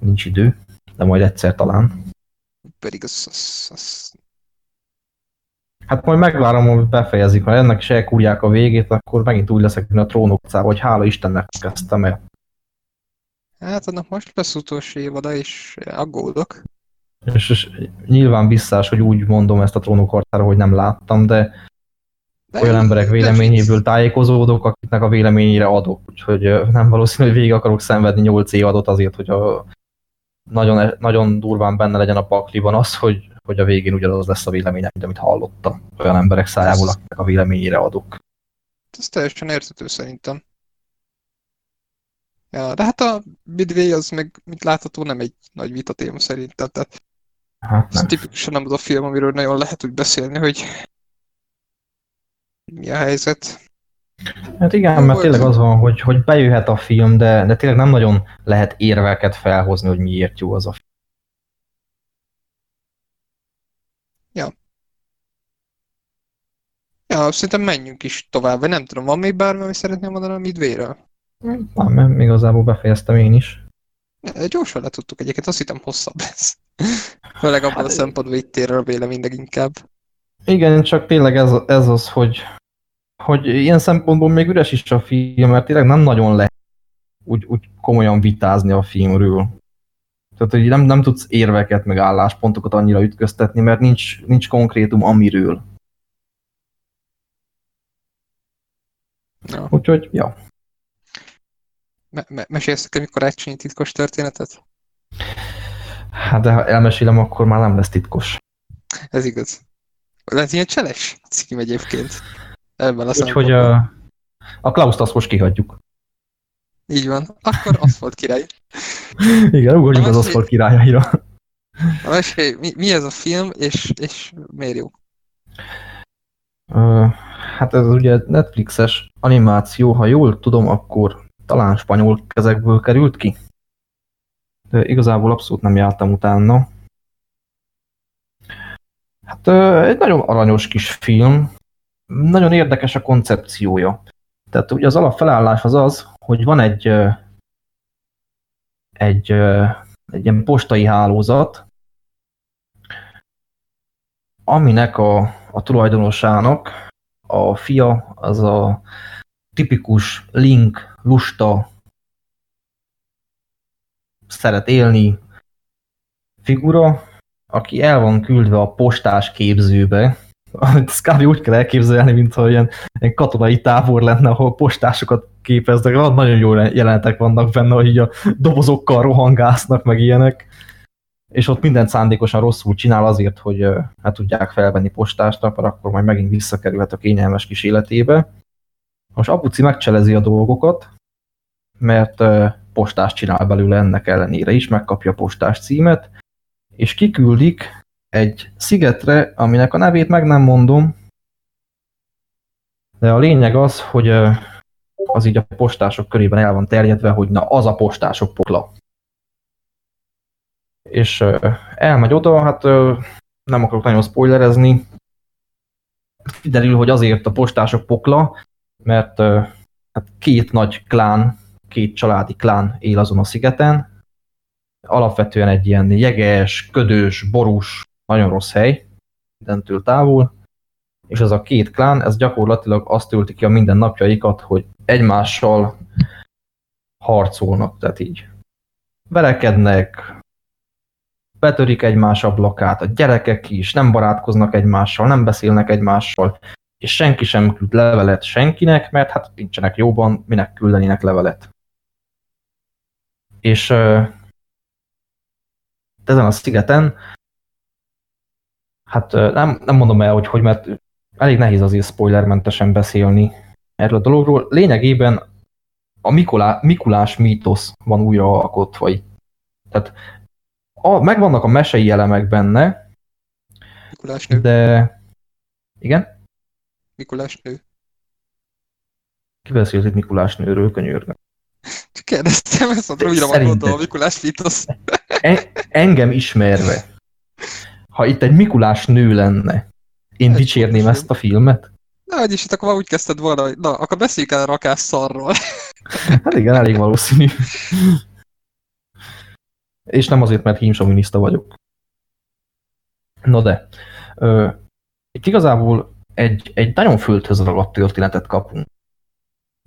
B: nincs idő, de majd egyszer talán.
A: Pedig az, az, az
B: Hát majd megvárom, hogy befejezik, mert ennek is elkúrják a végét, akkor megint úgy leszek, mint a trónok utcában, hogy hála Istennek kezdtem el.
A: Hát annak most lesz utolsó évada, és aggódok.
B: És, és nyilván visszás, hogy úgy mondom ezt a trónok harcára, hogy nem láttam, de olyan emberek véleményéből tájékozódok, akiknek a véleményére adok. Úgyhogy nem valószínű, hogy végig akarok szenvedni 8 évadot azért, hogy a nagyon, nagyon durván benne legyen a pakliban az, hogy, hogy a végén ugyanaz lesz a véleményem, mint amit hallottam. Olyan emberek szájából, akiknek a véleményére adok.
A: Ez teljesen érthető szerintem. Ja, de hát a Midway az meg, mint látható, nem egy nagy vita téma szerintem. Tehát
B: Hát
A: ez
B: nem.
A: tipikusan nem az a film, amiről nagyon lehet úgy beszélni, hogy mi a helyzet.
B: Hát igen, mert tényleg
A: ez-
B: az van, hogy, hogy bejöhet a film, de, de tényleg nem nagyon lehet érveket felhozni, hogy miért jó az a film.
A: Ja, szerintem menjünk is tovább, vagy nem tudom, van még bármi, ami szeretném mondani a Midway-ről?
B: Nem, mert igazából befejeztem én is.
A: Gyorsan letudtuk egyébként, azt hittem hosszabb lesz. Főleg abban a
B: Hát,
A: szempontból itt tér a vélemény leginkább.
B: Igen, csak tényleg ez, ez az, hogy, hogy ilyen szempontból még üres is a film, mert tényleg nem nagyon lehet úgy, úgy komolyan vitázni a filmről. Tehát, hogy nem, nem tudsz érveket, meg álláspontokat annyira ütköztetni, mert nincs, nincs konkrétum amiről.
A: Ja.
B: Úgyhogy, ja.
A: Me- me- mesélsz nekem egy karácsonyi titkos történetet?
B: Hát de ha elmesélem, akkor már nem lesz titkos.
A: Ez igaz. Lehet ilyen cseles cím egyébként. Ebben a
B: Úgyhogy a, a Klauszt azt most kihagyjuk.
A: Így van. Akkor Aszfalt király.
B: Igen, ugorjunk az aszfalt királyaira.
A: Na, mesélj, mi, mi ez a film, és, és miért jó?
B: Ö, Hát ez ugye Netflixes animáció, ha jól tudom, akkor talán spanyol kezekből került ki. De igazából abszolút nem jártam utána. Hát egy nagyon aranyos kis film, nagyon érdekes a koncepciója. Tehát ugye az alapfelállás az az, hogy van egy egy, egy ilyen postai hálózat, aminek a, a tulajdonosának a fia az a tipikus link, lusta, szeret élni figura, aki el van küldve a postás képzőbe. Ezt kb. úgy kell elképzelni, mintha ilyen, ilyen katonai tábor lenne, ahol postásokat képeznek. Nagyon jó jelenetek vannak benne, hogy így a dobozokkal rohangásznak, meg ilyenek. És ott mindent szándékosan rosszul csinál azért, hogy hát tudják felvenni postásnak, mert akkor majd megint visszakerülhet a kényelmes kis életébe. Most Apuci megcselezi a dolgokat, mert postást csinál belőle ennek ellenére is, megkapja a postás címet, és kiküldik egy szigetre, aminek a nevét meg nem mondom, de a lényeg az, hogy az így a postások körében el van terjedve, hogy na az a postások pokla. És elmegy oda, hát nem akarok nagyon spoilerezni, kiderül, hogy azért a postások pokla, mert hát két nagy klán, két családi klán él azon a szigeten. Alapvetően egy ilyen jeges, ködös, borús, nagyon rossz hely, mindentől távol. És ez a két klán, ez gyakorlatilag azt tölti ki a mindennapjaikat, hogy egymással harcolnak, tehát így verekednek, betörik egymás ablakát, a gyerekek is nem barátkoznak egymással, nem beszélnek egymással, és senki sem küld levelet senkinek, mert hát nincsenek jóban, minek küldenének levelet. És ezen a szigeten, hát nem, nem mondom el, hogy hogy, mert elég nehéz azért spoilermentesen beszélni erről a dologról. Lényegében a Mikulá, Mikulás mítosz van újra alkotva itt. Tehát a, megvannak a mesei elemek benne,
A: Mikulás nő.
B: de... Igen?
A: Mikulás nő.
B: Ki beszélt itt Mikulás nőről, könyörgöm.
A: Kérdeztem, ezt mondom, újra van gondolva a Mikulás mítosz.
B: En, engem ismerve, ha itt egy Mikulás nő lenne, én
A: Egy
B: dicsérném
A: film.
B: ezt a filmet?
A: Na, vagyis itt akkor úgy kezdted volna, hogy na, akkor beszéljük el a rakás szarról.
B: Hát igen, elég valószínű. És nem azért, mert hímsoviniszta vagyok. No de, ö, itt igazából egy, egy nagyon földhöz ragadt történetet kapunk.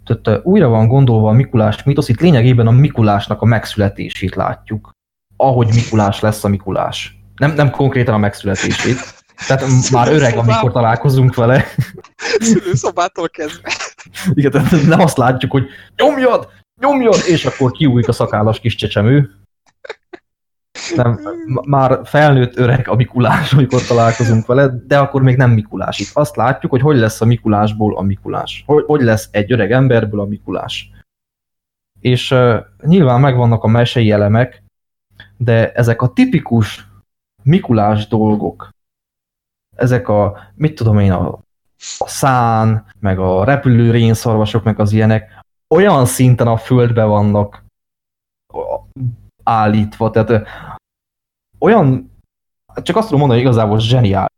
B: Tehát újra van gondolva a Mikulás mitosz, itt lényegében a Mikulásnak a megszületését látjuk. Ahogy Mikulás lesz a Mikulás. Nem, nem konkrétan a megszületését. Tehát már öreg, amikor találkozunk vele.
A: Szülőszobától kezdve.
B: Igen, tehát nem azt látjuk, hogy nyomjad, nyomjad, és akkor kiújik a szakállas kis csecsemő. Nem, már felnőtt öreg a Mikulás, amikor találkozunk vele, de akkor még nem Mikulás. Itt azt látjuk, hogy hogy lesz a Mikulásból a Mikulás. Hogy, hogy lesz egy öreg emberből a Mikulás. És uh, nyilván megvannak a mesei elemek, de ezek a tipikus Mikulás dolgok, ezek a, mit tudom én, a a szán, meg a repülő rénszarvasok, meg az ilyenek olyan szinten a földbe vannak állítva, tehát olyan, csak azt tudom mondani, hogy igazából zseniál.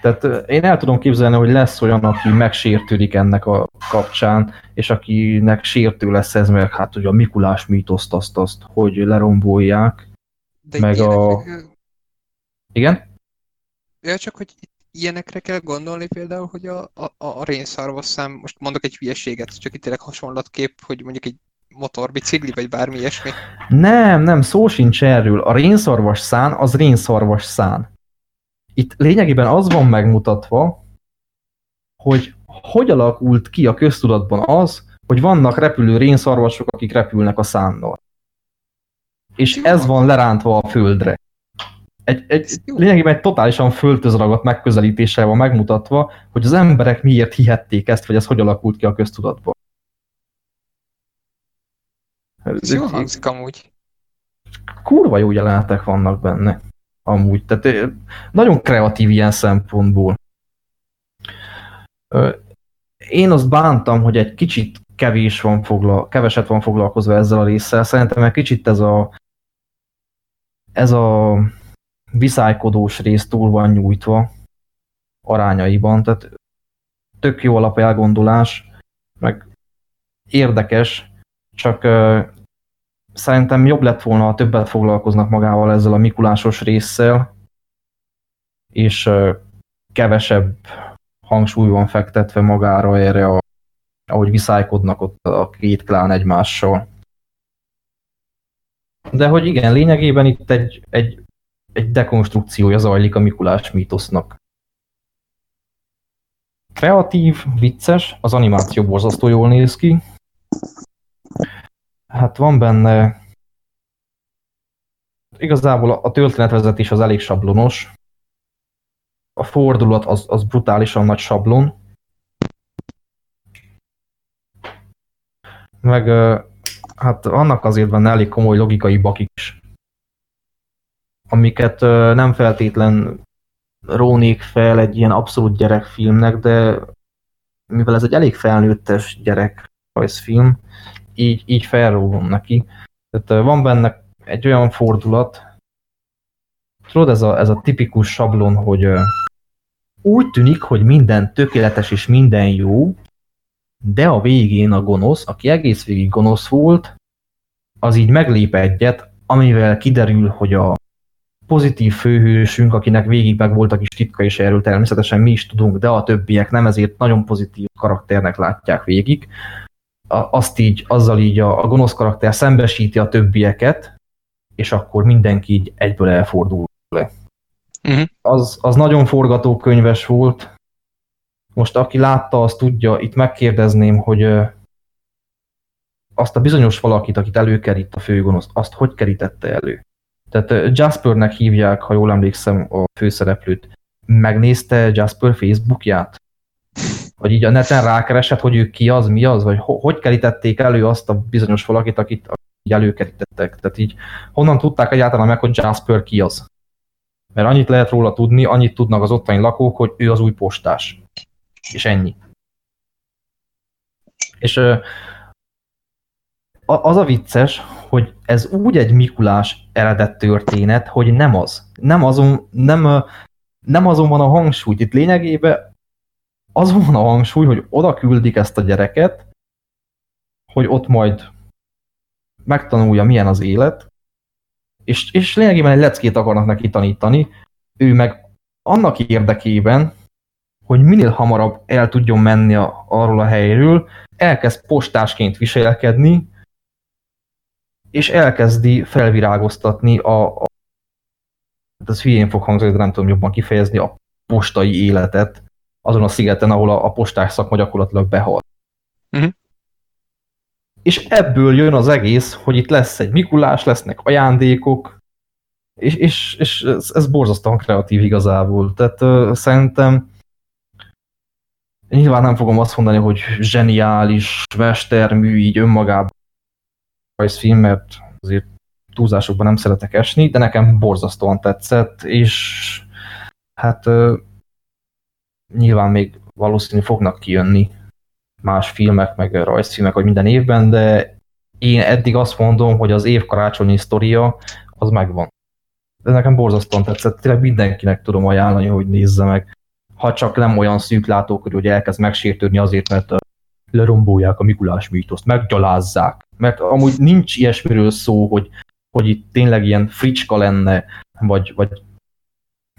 B: Tehát én el tudom képzelni, hogy lesz olyan, aki megsértődik ennek a kapcsán, és akinek sértő lesz ez, meg hát hogy a Mikulás mítoszt azt, azt, hogy lerombolják.
A: De
B: Meg a-. Igen?
A: Ja, csak hogy ilyenekre kell gondolni például, hogy a, a, a rénszarvas szám, most mondok egy hülyeséget, csak itt tényleg hasonlatkép, hogy mondjuk egy motorbicikli, vagy bármi ilyesmi.
B: Nem, nem, szó sincs erről. A rénszarvas szán az rénszarvas szán. Itt lényegében az van megmutatva, hogy hogy alakult ki a köztudatban az, hogy vannak repülő rénszarvasok, akik repülnek a szánnal. És ez van lerántva a földre. Egy, egy, lényegében egy totálisan földhöz ragadt megközelítéssel van megmutatva, hogy az emberek miért hihették ezt, vagy ez hogy alakult ki a köztudatban.
A: Ez jó hangzik amúgy.
B: kurva jó jelenetek vannak benne. Amúgy. Tehát nagyon kreatív ilyen szempontból. Én azt bántam, hogy egy kicsit kevés van fogla, keveset van foglalkozva ezzel a résszel. Szerintem egy kicsit ez a ez a viszálykodós rész túl van nyújtva arányaiban, tehát tök jó alap elgondolás, meg érdekes, csak szerintem jobb lett volna, ha többet foglalkoznak magával ezzel a Mikulásos résszel, és kevesebb hangsúly van fektetve magára erre, a, ahogy viszálykodnak ott a két klán egymással. De hogy igen, lényegében itt egy, egy, egy dekonstrukciója zajlik a Mikulás mítosznak. Kreatív, vicces, az animáció borzasztó jól néz ki. Hát van benne igazából a történetvezetés az elég sablonos. A fordulat az, az brutálisan nagy sablon. Meg hát vannak azért benne elég komoly logikai bakik is, amiket nem feltétlen rónék fel egy ilyen abszolút gyerekfilmnek, de mivel ez egy elég felnőttes gyerekrajzfilm, így, így felróvom neki. Tehát van benne egy olyan fordulat, tudod, ez a, ez a tipikus sablon, hogy úgy tűnik, hogy minden tökéletes és minden jó, de a végén a gonosz, aki egész végig gonosz volt, az így meglép egyet, amivel kiderül, hogy a pozitív főhősünk, akinek végig meg volt a kis titka, és erről természetesen mi is tudunk, de a többiek nem, ezért nagyon pozitív karakternek látják végig. Azt így, azzal így a, a gonosz karakter szembesíti a többieket, és akkor mindenki így egyből elfordul le.
A: Mhm.
B: Az, az nagyon forgatókönyves volt. Most aki látta, az tudja, itt megkérdezném, hogy azt a bizonyos valakit, akit előkerít a főgonosz, azt hogy kerítette elő? Tehát Jaspernek hívják, ha jól emlékszem, a főszereplőt. Megnézte Jasper Facebookját? Vagy így a neten rákeresett, hogy ő ki az, mi az? Vagy ho- hogy kerítették elő azt a bizonyos valakit, akit így előkerítettek? Tehát így honnan tudták egyáltalán meg, hogy Jasper ki az? Mert annyit lehet róla tudni, annyit tudnak az ottani lakók, hogy ő az új postás. És ennyi. És az a vicces, hogy ez úgy egy Mikulás eredet történet, hogy nem az. Nem azon, nem, nem azon van a hangsúly. Itt lényegében azon van a hangsúly, hogy oda küldik ezt a gyereket, hogy ott majd megtanulja, milyen az élet, és, és lényegében egy leckét akarnak neki tanítani, ő meg annak érdekében, hogy minél hamarabb el tudjon menni a, arról a helyről, elkezd postásként viselkedni, és elkezdi felvirágoztatni a, a ez hülyén fog hangzani, de nem tudom jobban kifejezni, a postai életet azon a szigeten, ahol a, a postás szakma gyakorlatilag behal. Uh-huh. És ebből jön az egész, hogy itt lesz egy Mikulás, lesznek ajándékok, és, és, és ez, ez borzasztóan kreatív igazából. Tehát uh, szerintem nyilván nem fogom azt mondani, hogy zseniális mestermű így önmagában rajzfilm, mert azért túlzásokban nem szeretek esni, de nekem borzasztóan tetszett, és hát uh, nyilván még valószínű fognak kijönni más filmek, meg rajzfilmek, vagy minden évben, de én eddig azt mondom, hogy az év karácsonyi sztoria az megvan. Ez nekem borzasztóan tetszett, tényleg mindenkinek tudom ajánlani, hogy nézze meg. Ha csak nem olyan szűk hogy elkezd megsértődni azért, mert lerombolják a Mikulás mítoszt, meggyalázzák. Mert amúgy nincs ilyesmiről szó, hogy, hogy itt tényleg ilyen fricska lenne, vagy, vagy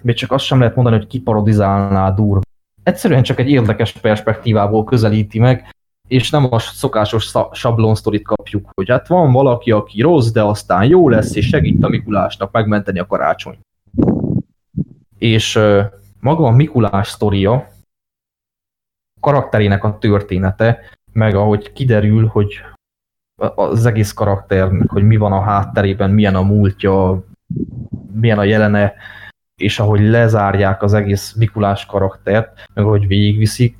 B: még csak azt sem lehet mondani, hogy kiparodizálná durva egyszerűen csak egy érdekes perspektívából közelíti meg, és nem a szokásos sablon sztorit kapjuk, hogy hát van valaki, aki rossz, de aztán jó lesz, és segít a Mikulásnak megmenteni a karácsony. És uh, maga a Mikulás sztoria, karakterének a története, meg ahogy kiderül, hogy az egész karakternek, hogy mi van a hátterében, milyen a múltja, milyen a jelene, és ahogy lezárják az egész Mikulás karaktert, meg ahogy végigviszik,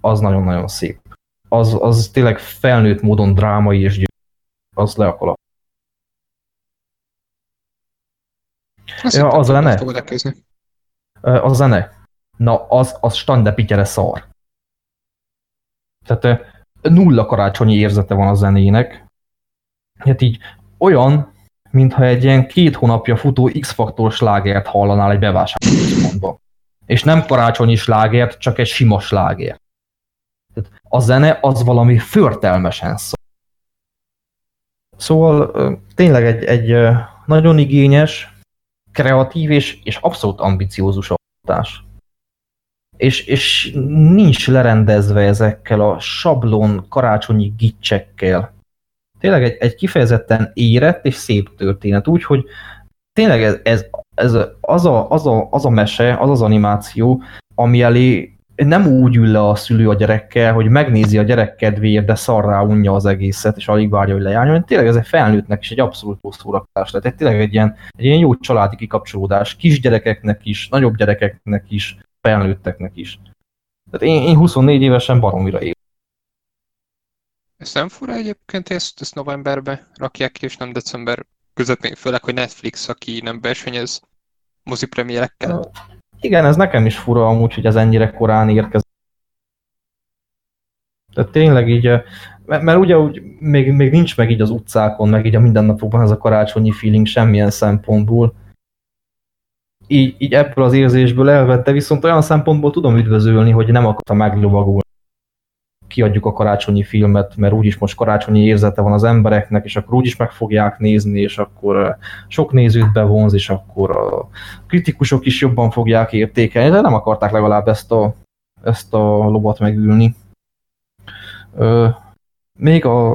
B: az nagyon-nagyon szép. Az, az tényleg felnőtt módon drámai és győ. Az le a kalap. Ja, a zene. A zene. Na, az, az standepityere szar. Tehát nulla karácsonyi érzete van a zenének. Hát így olyan, mintha egy ilyen két hónapja futó X-faktor slágert hallanál egy bevásárlóközpontban. És nem karácsonyi slágert, csak egy sima slágert. A zene az valami förtelmesen szó. Szóval tényleg egy, egy nagyon igényes, kreatív és, és abszolút ambiciózus alkotás. És, és nincs lerendezve ezekkel a sablon karácsonyi gicsekkel, tényleg egy, egy kifejezetten érett és szép történet, úgyhogy tényleg ez, ez, ez az, a, az, a, az a mese, az az animáció, ami elé nem úgy ül le a szülő a gyerekkel, hogy megnézi a gyerek kedvéért, de szarrá unja az egészet, és alig várja, hogy lejárjon. Tényleg ez egy felnőttnek is egy abszolút jó szórakozás lett. Tehát tényleg egy ilyen, egy ilyen jó családi kikapcsolódás, kisgyerekeknek is, nagyobb gyerekeknek is, felnőtteknek is. Tehát én, én 24 évesen baromira él.
A: Ez nem fura egyébként, ezt, ezt novemberbe rakják ki, és nem december közepén, főleg, hogy Netflix, aki nem versenyez mozipremierekkel.
B: Igen, ez nekem is fura amúgy, hogy ez ennyire korán érkezik. Tehát tényleg így, mert, mert ugye úgy még, még nincs meg így az utcákon, meg így a mindennapokban ez a karácsonyi feeling semmilyen szempontból. Így, így ebből az érzésből elvette, viszont olyan szempontból tudom üdvözölni, hogy nem akarta meglovagolni kiadjuk a karácsonyi filmet, mert úgyis most karácsonyi érzete van az embereknek, és akkor úgyis meg fogják nézni, és akkor sok nézőt bevonz, és akkor a kritikusok is jobban fogják értékelni, de nem akarták legalább ezt a, ezt a lovat megülni. Még a,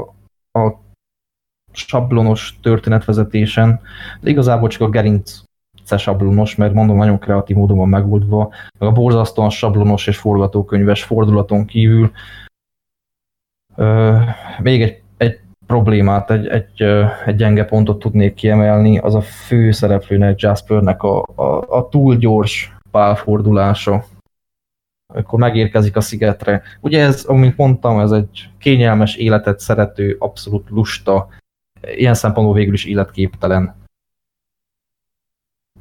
B: a sablonos történetvezetésen, de igazából csak a gerinc sablonos, mert mondom, nagyon kreatív módon van megoldva, meg a borzasztóan sablonos és forgatókönyves fordulaton kívül még egy, egy problémát, egy, egy, egy gyenge pontot tudnék kiemelni, az a fő szereplőnek, Jaspernek a, a, a túl gyors pálfordulása, akkor megérkezik a szigetre. Ugye ez, amint mondtam, ez egy kényelmes életet szerető, abszolút lusta, ilyen szempontból végül is életképtelen.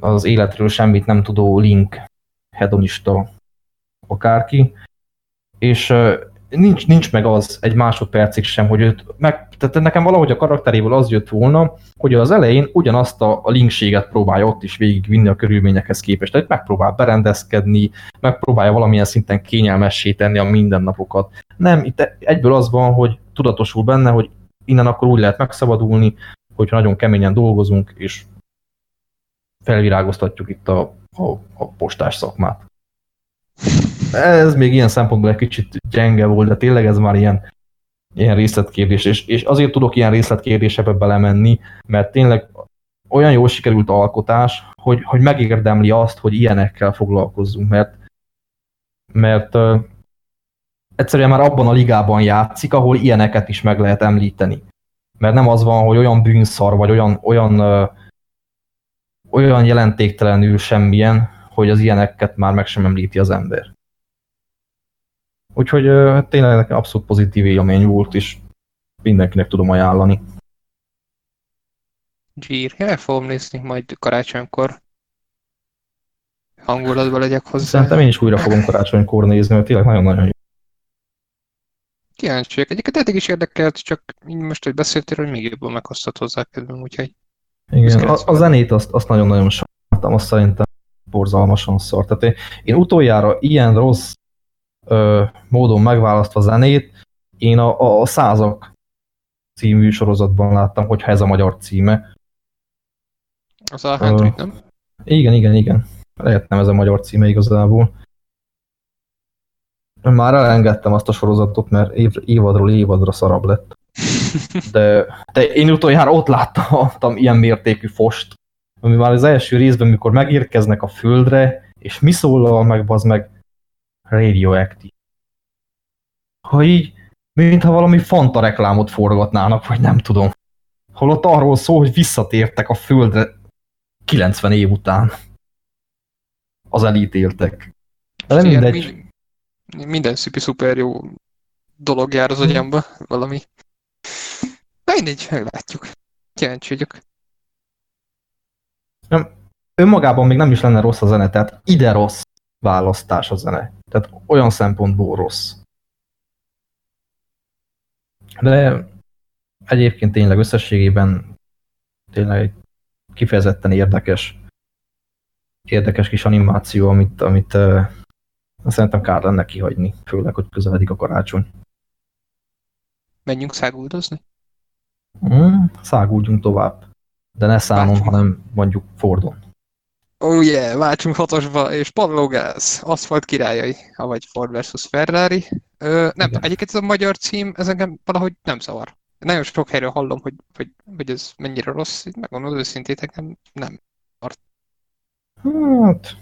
B: Az életről semmit nem tudó Link, hedonista akárki, és nincs, nincs meg az egy másodpercig sem, hogy őt meg, tehát nekem valahogy a karakteréből az jött volna, hogy az elején ugyanazt a, a linkséget próbálja ott is végigvinni a körülményekhez képest. Tehát megpróbál berendezkedni, megpróbálja valamilyen szinten kényelmessé tenni a mindennapokat. Nem, itt egyből az van, hogy tudatosul benne, hogy innen akkor úgy lehet megszabadulni, hogyha nagyon keményen dolgozunk, és felvirágoztatjuk itt a, a, a postás szakmát. Ez még ilyen szempontból egy kicsit gyenge volt, de tényleg ez már ilyen, ilyen részletkérdés, és, és azért tudok ilyen részletkérdésekbe belemenni, mert tényleg olyan jól sikerült alkotás, hogy, hogy megérdemli azt, hogy ilyenekkel foglalkozzunk, mert, mert uh, egyszerűen már abban a ligában játszik, ahol ilyeneket is meg lehet említeni. Mert nem az van, hogy olyan bűnszar, vagy olyan, olyan, uh, olyan jelentéktelenül semmilyen, hogy az ilyeneket már meg sem említi az ember. Úgyhogy uh, tényleg nekem abszolút pozitív élmény volt, és mindenkinek tudom ajánlani.
A: Zsír, el fogom nézni majd karácsonykor. Hangulatban legyek hozzá.
B: Szerintem én is újra fogom karácsonykor nézni, mert tényleg nagyon-nagyon jó.
A: Kíváncsi vagyok. Egyébként eddig is érdekelt, csak így most, hogy beszéltél, hogy még jobban meghoztat hozzá kedvem, úgyhogy...
B: Igen, a, a zenét azt, azt nagyon-nagyon sajnáltam, azt szerintem borzalmasan szar. Tehát én, én utoljára ilyen rossz ö, módon megválasztva zenét, én a, a, Százak című sorozatban láttam, hogyha ez a magyar címe.
A: Az a Henry, nem?
B: Igen, igen, igen. Lehet nem ez a magyar címe igazából. Már elengedtem azt a sorozatot, mert év, évadról évadra szarabb lett. De, de én utoljára ott láttam ilyen mértékű fost, ami már az első részben, mikor megérkeznek a földre, és mi szólal meg, az meg radioactive. Ha így, mintha valami Fanta reklámot forgatnának, vagy nem tudom. Holott arról szól, hogy visszatértek a földre 90 év után. Az elítéltek.
A: De nem mindegy. Minden szipi szuper jó dolog jár az agyamba, valami. De mindegy, meglátjuk. Kíváncsi vagyok.
B: Nem, önmagában még nem is lenne rossz a zene, tehát ide rossz választás a zene. Tehát olyan szempontból rossz. De egyébként tényleg összességében tényleg kifejezetten érdekes érdekes kis animáció, amit, amit uh, szerintem kár lenne kihagyni, főleg, hogy közeledik a karácsony.
A: Menjünk száguldozni?
B: Mm, száguljunk tovább. De ne számon, hanem mondjuk Fordon.
A: Oh yeah, váltsunk hatosba, és padlógáz, aszfalt királyai, vagy Ford versus Ferrari. Ö, nem, Igen. egyébként ez a magyar cím, ez engem valahogy nem zavar. Nagyon sok helyről hallom, hogy, hogy, hogy ez mennyire rossz, megmondom az őszintét, nekem nem zavart.
B: Hát...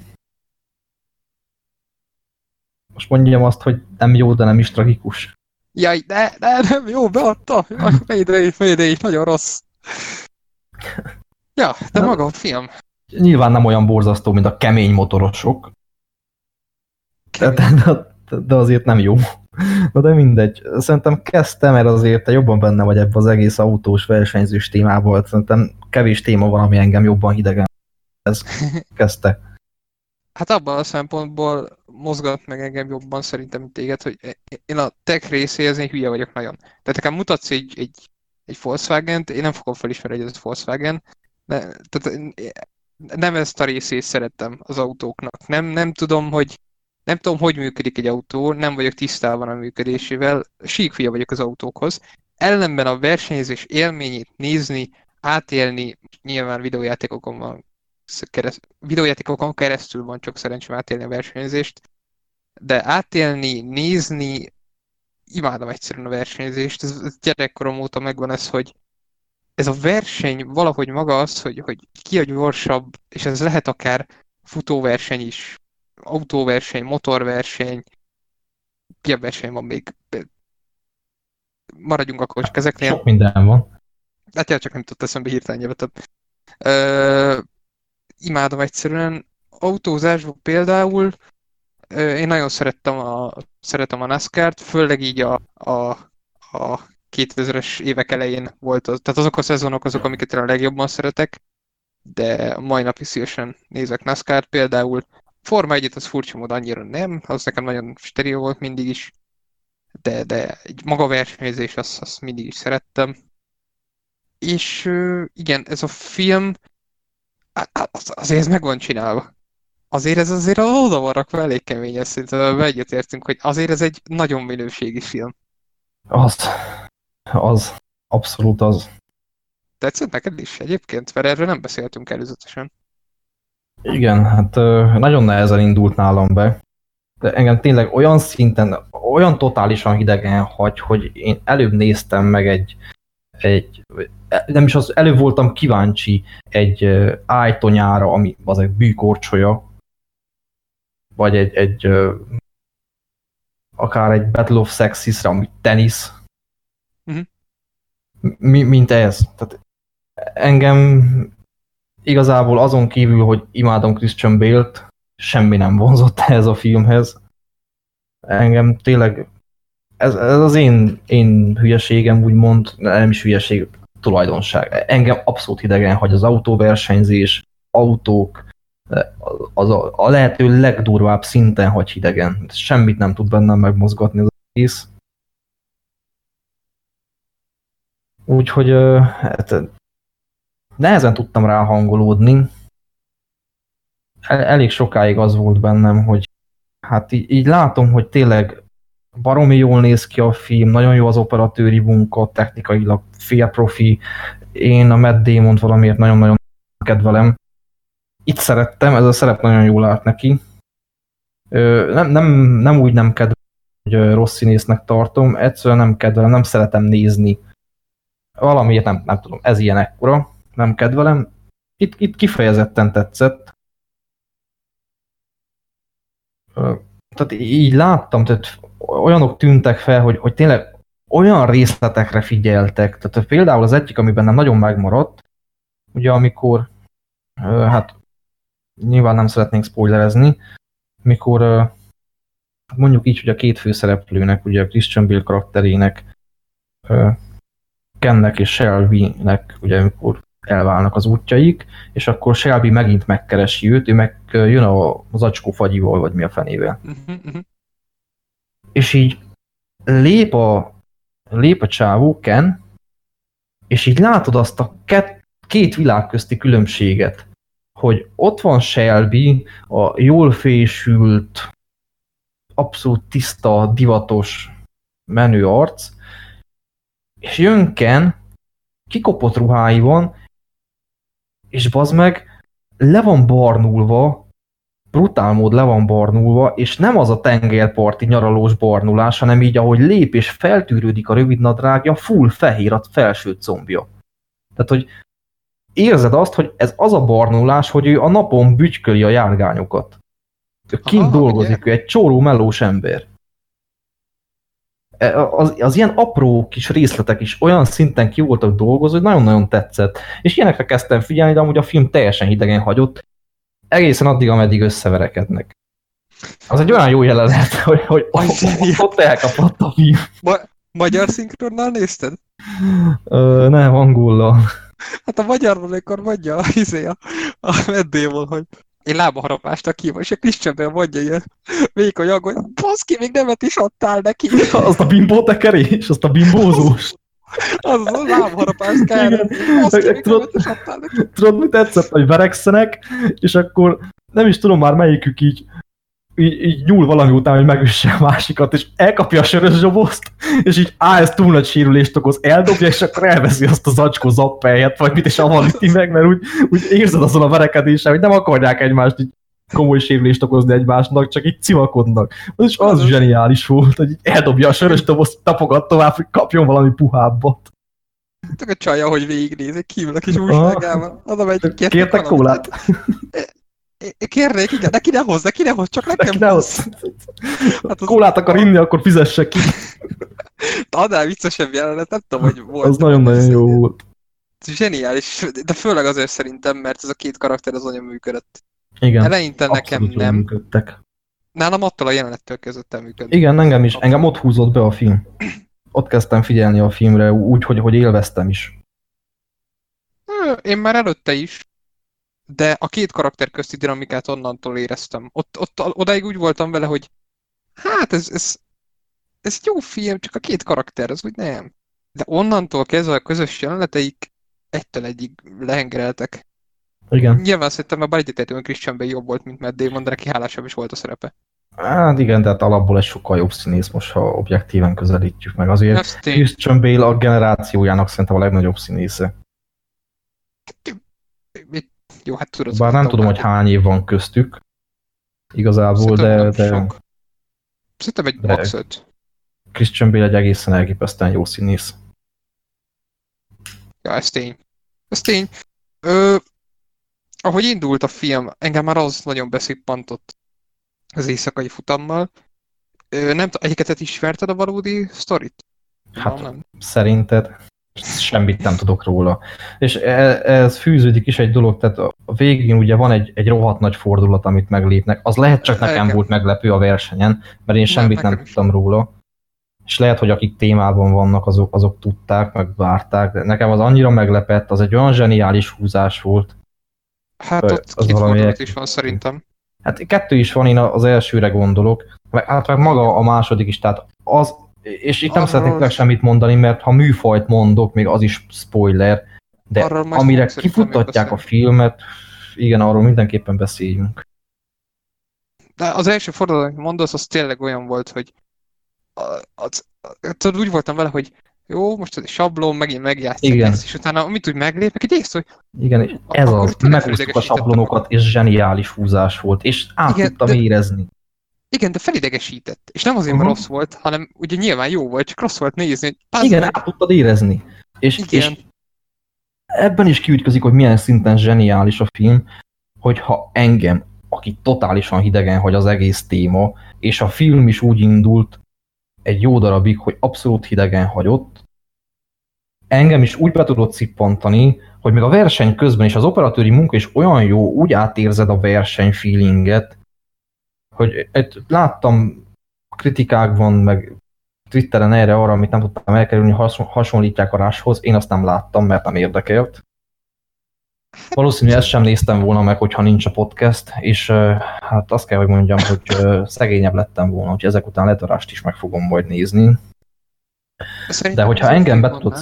B: Most mondjam azt, hogy nem jó, de nem is tragikus.
A: Jaj, de, de nem jó, beadta! Mayday, Mayday, nagyon rossz. Ja, de maga a film.
B: Nyilván nem olyan borzasztó, mint a kemény motorosok. De, de, de azért nem jó. De mindegy. Szerintem kezdtem, mert azért te jobban benne vagy ebbe az egész autós versenyzős témával. Szerintem kevés téma van, ami engem jobban hidegen. Ez kezdte.
A: Hát abban a szempontból mozgat meg engem jobban szerintem, mint téged, hogy én a tech részéhez én hülye vagyok nagyon. Tehát nekem mutatsz egy, egy, egy Volkswagen-t, én nem fogom felismerni, hogy ez Volkswagen, de, tehát nem ezt a részét szerettem az autóknak. Nem, nem tudom, hogy nem tudom, hogy működik egy autó, nem vagyok tisztában a működésével, síkfia vagyok az autókhoz. Ellenben a versenyzés élményét nézni, átélni, nyilván videójátékokon van kereszt, videójátékokon keresztül van csak szerencsém átélni a versenyzést, de átélni, nézni, imádom egyszerűen a versenyzést, ez, ez gyerekkorom óta megvan ez, hogy ez a verseny valahogy maga az, hogy, hogy ki a gyorsabb, és ez lehet akár futóverseny is, autóverseny, motorverseny, milyen verseny van még? Maradjunk akkor csak ezeknél.
B: Sok minden van.
A: Hát csak nem tudta eszembe hirtelen nyelvetet. Ö, imádom egyszerűen. Autózásban például én nagyon szerettem a, szeretem a NASCAR-t, főleg így a, a, a 2000-es évek elején volt az. Tehát azok a szezonok azok, amiket én a legjobban szeretek, de mai napig szívesen nézek NASCAR például. Forma 1 az furcsa mód annyira nem, az nekem nagyon stereo volt mindig is. de, de egy maga versenyzés, azt, azt mindig is szerettem. És igen, ez a film, az, azért ez meg van csinálva. Azért ez azért oda van rakva elég kemény, ezt szerintem egyetértünk, hogy azért ez egy nagyon minőségi film.
B: Az, az, abszolút az.
A: Tetszett neked is egyébként? Mert erről nem beszéltünk előzetesen.
B: Igen, hát nagyon nehezen indult nálam be. De engem tényleg olyan szinten, olyan totálisan hidegen hagy, hogy én előbb néztem meg egy, egy nem is az, előbb voltam kíváncsi egy ájtonyára, ami az egy bűkorcsolya, vagy egy, egy akár egy Battle of Sexisre, ami tenisz, uh-huh. Mi, mint ez. Tehát engem igazából azon kívül, hogy imádom Christian Bale-t, semmi nem vonzott ez a filmhez. Engem tényleg ez, ez az én, én hülyeségem, úgymond, nem is hülyeség, tulajdonság. Engem abszolút hidegen hagy az autóversenyzés, autók, az a, a lehető legdurvább szinten hagy hidegen. Semmit nem tud bennem megmozgatni az egész. Úgyhogy hát, nehezen tudtam rá hangolódni. El, elég sokáig az volt bennem, hogy hát így, így látom, hogy tényleg baromi jól néz ki a film, nagyon jó az operatőri munka, technikailag fél profi. Én a Matt Damon valamiért nagyon-nagyon kedvelem. Itt szerettem, ez a szerep nagyon jól állt neki. Nem, nem, nem úgy nem kedvelem, hogy rossz színésznek tartom, egyszerűen nem kedvelem, nem szeretem nézni. Valamiért nem, nem tudom, ez ilyen ekkora, nem kedvelem. Itt, itt kifejezetten tetszett. Tehát így láttam, tehát olyanok tűntek fel, hogy, hogy tényleg olyan részletekre figyeltek. Tehát például az egyik, amiben nem nagyon megmaradt, ugye amikor, hát nyilván nem szeretnénk spoilerezni, mikor mondjuk így, hogy a két főszereplőnek, ugye a Christian Bale karakterének, Kennek és Shelby-nek, ugye amikor elválnak az útjaik, és akkor Shelby megint megkeresi őt, ő meg jön az acskó fagyival, vagy mi a fenével. És így lép a, lép a csávó, Ken, és így látod azt a két, két világ közti különbséget, hogy ott van Shelby, a jól fésült, abszolút tiszta, divatos, menő arc, és jön Ken, kikopott ruháiban, és bazd meg, le van barnulva, brutál mód le van barnulva, és nem az a tengerparti nyaralós barnulás, hanem így, ahogy lép és feltűrődik a rövid nadrágja, full fehér a felső combja. Tehát, hogy érzed azt, hogy ez az a barnulás, hogy ő a napon bütyköli a járgányokat. Kint Aha, dolgozik, ugye? ő egy csóró mellós ember. Az, az ilyen apró kis részletek is olyan szinten ki voltak dolgozva, hogy nagyon-nagyon tetszett. És ilyenekre kezdtem figyelni, de amúgy a film teljesen hidegen hagyott, egészen addig, ameddig összeverekednek. Az egy olyan jó jelenet, hogy, hogy ott, ott elkapott a film.
A: Ma magyar szinkronnal nézted?
B: Ö, nem, angollal.
A: Hát a magyarban, amikor mondja a, izé, a, a meddémon, hogy én lábaharapást ki, és a Christian mondja ilyen vékony aggoly, baszki, még nemet is adtál neki.
B: Azt a bimbótekerés, azt a bimbózós.
A: Az az a lábharapás kell.
B: Tudod, tudod, mi tetszett, hogy verekszenek, és akkor nem is tudom már melyikük így, így, így nyúl valami után, hogy megüsse a másikat, és elkapja a sörös zsobozt, és így á, ez túl nagy sérülést okoz, eldobja, és akkor elveszi azt az acskó zappelyet, vagy mit, és avaníti meg, mert úgy, úgy érzed azon a verekedéssel, hogy nem akarják egymást így komoly sérülést okozni egymásnak, csak így civakodnak. Az is az zseniális volt, hogy eldobja a sörös dobozt, tapogat tovább, hogy kapjon valami puhábbat.
A: Csak a csaja, hogy végignézik, kívül a kis újságában. Oda megy,
B: kértek, kértek kólát?
A: Kérnék, igen, de ki ne hoz, de ki ne hoz, csak nekem
B: ne hoz. Hát az... Kólát akar inni, akkor fizesse ki.
A: Annál viccesebb jelenet, nem tudom, hogy volt.
B: Az nagyon-nagyon jó volt.
A: Zseniális, de főleg azért szerintem, mert ez a két karakter az anya működött.
B: Igen.
A: Eleinte nekem nem. Működtek. Nálam attól a jelenettől kezdett el működni.
B: Igen, engem is. Engem ott húzott be a film. Ott kezdtem figyelni a filmre, úgy, hogy, hogy élveztem is.
A: Én már előtte is, de a két karakter közti dinamikát onnantól éreztem. Ott, ott odáig úgy voltam vele, hogy hát ez, ez ez jó film, csak a két karakter, az úgy nem. De onnantól kezdve a közös jeleneteik egytől egyig lehengereltek.
B: Igen.
A: Nyilván szerintem a egyetértünk, Christian Bale jobb volt, mint Matt Damon, de neki hálásabb is volt a szerepe.
B: Hát igen, de hát alapból egy sokkal jobb színész most, ha objektíven közelítjük meg. Azért. Christian Bale a generációjának szerintem a legnagyobb színésze.
A: Jó, hát tudod.
B: Bár nem tudom, hogy hány év van köztük igazából,
A: Szerintem
B: de, de
A: sok. Szerintem egy
B: De-
A: max öt.
B: Christian Bale egy egészen elképesztően jó színész.
A: Ja, ez tény. Ez tény. Ö, ahogy indult a film, engem már az nagyon beszippantott az éjszakai futammal. Ö, nem egyiket ismerted a valódi sztorit?
B: Hát
A: nem, nem.
B: szerinted semmit nem tudok róla. És e- ez fűződik is egy dolog, tehát a végén ugye van egy, egy rohadt nagy fordulat, amit meglépnek. Az lehet csak nekem
A: Igen.
B: volt meglepő a versenyen, mert én semmit nem tudtam róla. És lehet, hogy akik témában vannak, azok, azok tudták, meg várták, de nekem az annyira meglepett, az egy olyan zseniális húzás volt.
A: Hát ott
B: az
A: két
B: valami egy-
A: is van szerintem.
B: Hát kettő is van, én az elsőre gondolok, meg, hát meg maga a második is, tehát az, és itt nem
A: Arról-
B: szeretnék tényleg semmit mondani, mert ha műfajt mondok, még az is spoiler, de
A: Arról
B: amire kifuttatják a filmet, igen, arról mindenképpen beszéljünk.
A: De az első fordulat, amit mondasz, az tényleg olyan volt, hogy az, tudod, úgy voltam vele, hogy jó, most ez egy sablon, megint megjátszák
B: Igen.
A: ezt, és utána amit úgy meglépek, egy ész, hogy
B: Igen, ez az, megúsztuk a sablonokat, és zseniális húzás volt, és át
A: Igen,
B: tudtam
A: de-
B: érezni.
A: igen, de felidegesített. És nem azért, mert
B: Mhm.
A: rossz volt, hanem ugye nyilván jó volt, csak rossz volt nézni, hogy
B: Igen,
A: meg,
B: át tudtad érezni. És,
A: Igen.
B: és ebben is kiütközik, hogy milyen szinten zseniális a film, hogyha engem, aki totálisan hidegen hagy az egész téma, és a film is úgy indult egy jó darabig, hogy abszolút hidegen hagyott, engem is úgy be tudott szippantani, hogy még a verseny közben is az operatőri munka is olyan jó, úgy átérzed a verseny feelinget, hogy láttam kritikákban, meg Twitteren erre arra, amit nem tudtam elkerülni, hason- hasonlítják a Rushhoz, én azt nem láttam, mert nem érdekelt. Valószínűleg ezt sem néztem volna meg, hogyha nincs a podcast, és hát azt kell, hogy mondjam, hogy szegényebb lettem volna, hogy ezek után Rush-t is meg fogom majd nézni.
A: Szerintem
B: De hogyha engem be tudod a,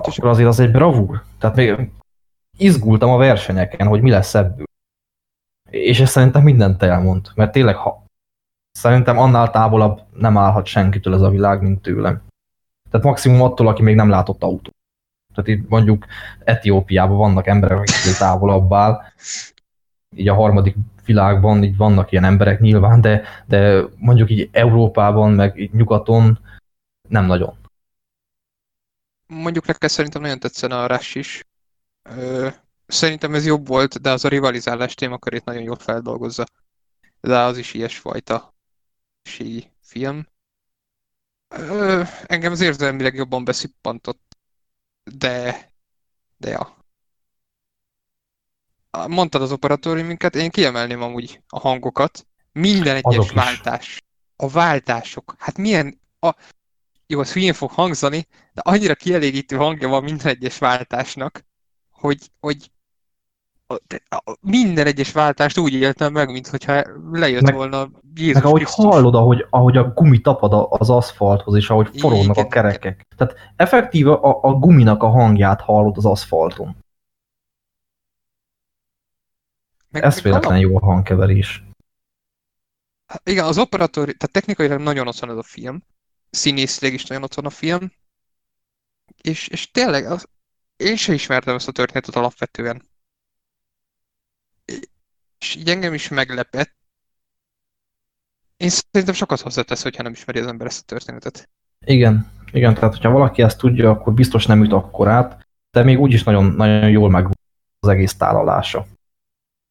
A: csak.
B: akkor azért az egy bravúr. Tehát még izgultam a versenyeken, hogy mi lesz ebből. És ez szerintem mindent elmond, mert tényleg ha szerintem annál távolabb nem állhat senkitől ez a világ, mint tőlem. Tehát maximum attól, aki még nem látott autót. Tehát itt mondjuk Etiópiában vannak emberek, akik távolabb áll. Így a harmadik világban így vannak ilyen emberek nyilván, de, de mondjuk így Európában, meg így nyugaton nem nagyon.
A: Mondjuk neked szerintem nagyon tetszene a Rush is. Szerintem ez jobb volt, de az a rivalizálás témakörét nagyon jól feldolgozza. De az is ilyesfajta film. Ö, engem az érzelmileg jobban beszippantott. De... De ja. Mondtad az operatóriuminkat, én kiemelném amúgy a hangokat. Minden egyes
B: Azok is.
A: váltás. A váltások. Hát milyen... A... Jó, az hülyén fog hangzani, de annyira kielégítő hangja van minden egyes váltásnak, hogy, hogy minden egyes váltást úgy éltem meg, mintha lejött
B: Meg-
A: volna Jézus
B: Meg ahogy
A: Krisztus.
B: hallod, ahogy, ahogy a gumi tapad az aszfalthoz, és ahogy forognak
A: Igen,
B: a kerekek. Tehát effektíve a, a guminak a hangját hallod az aszfalton.
A: Meg,
B: Ez véletlen jó a hangkeverés.
A: Igen, az operatőr, tehát technikailag nagyon ott van ez a film, színészileg is nagyon ott van a film, és, és tényleg az, én sem ismertem ezt a történetet alapvetően. És így engem is meglepett. Én szerintem sokat hozzátesz, hogyha nem ismeri az ember ezt a történetet.
B: Igen, igen, tehát hogyha valaki ezt tudja, akkor biztos nem üt akkorát, de még úgyis nagyon, nagyon jól meg az egész tálalása.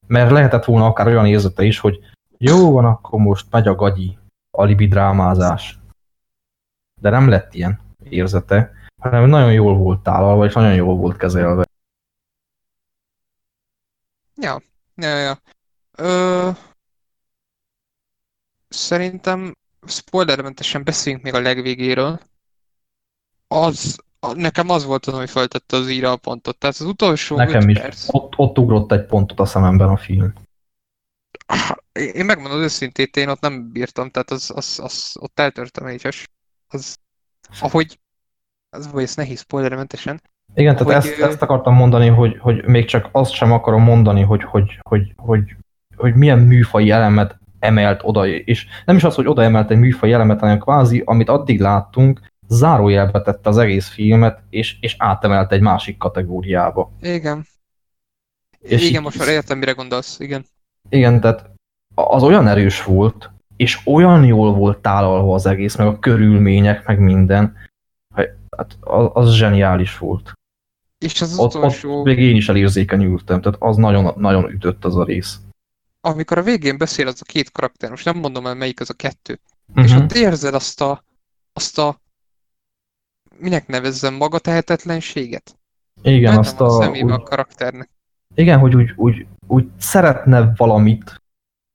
B: Mert lehetett volna akár olyan érzete is, hogy jó van, akkor most megy a gagyi alibi drámázás. De nem lett ilyen érzete, hanem nagyon jól volt tálalva, és nagyon jól volt kezelve.
A: Ja, ja, ja. Ö... Szerintem spoilermentesen beszéljünk még a legvégéről. Az, nekem az volt az, ami feltette az íra a pontot. Tehát az utolsó
B: Nekem is.
A: perc.
B: Ott, ott ugrott egy pontot a szememben a film.
A: Én megmondom őszintét, én ott nem bírtam, tehát az, az, az ott eltörtem egyes. Az, ahogy, az vagy ezt nehéz spoilermentesen.
B: Igen, tehát
A: Hogy,
B: ezt, ezt akartam mondani, hogy, hogy még csak azt sem akarom mondani, hogy, hogy, hogy, hogy, hogy milyen műfai elemet emelt oda, és nem is az, hogy oda emelt egy műfai elemet, hanem kvázi, amit addig láttunk, zárójelbe tette az egész filmet, és, és átemelt egy másik kategóriába.
A: Igen.
B: És
A: igen, most már értem, mire gondolsz, igen.
B: Igen, tehát az olyan erős volt, és olyan jól volt tálalva az egész, meg a körülmények, meg minden, hát az, az zseniális volt.
A: És az
B: Ott,
A: utolsó,
B: ott még én is elérzékenyültem, tehát az nagyon, nagyon ütött az a rész.
A: Amikor a végén beszél az a két karakter, most nem mondom el melyik az a kettő,
B: Uh-huh.
A: és ott érzed azt a, azt a, minek nevezzem, magatehetetlenséget?
B: Igen,
A: Benne
B: azt
A: a
B: a,
A: szemébe a
B: úgy,
A: karakternek.
B: igen, hogy úgy, úgy, úgy szeretne valamit,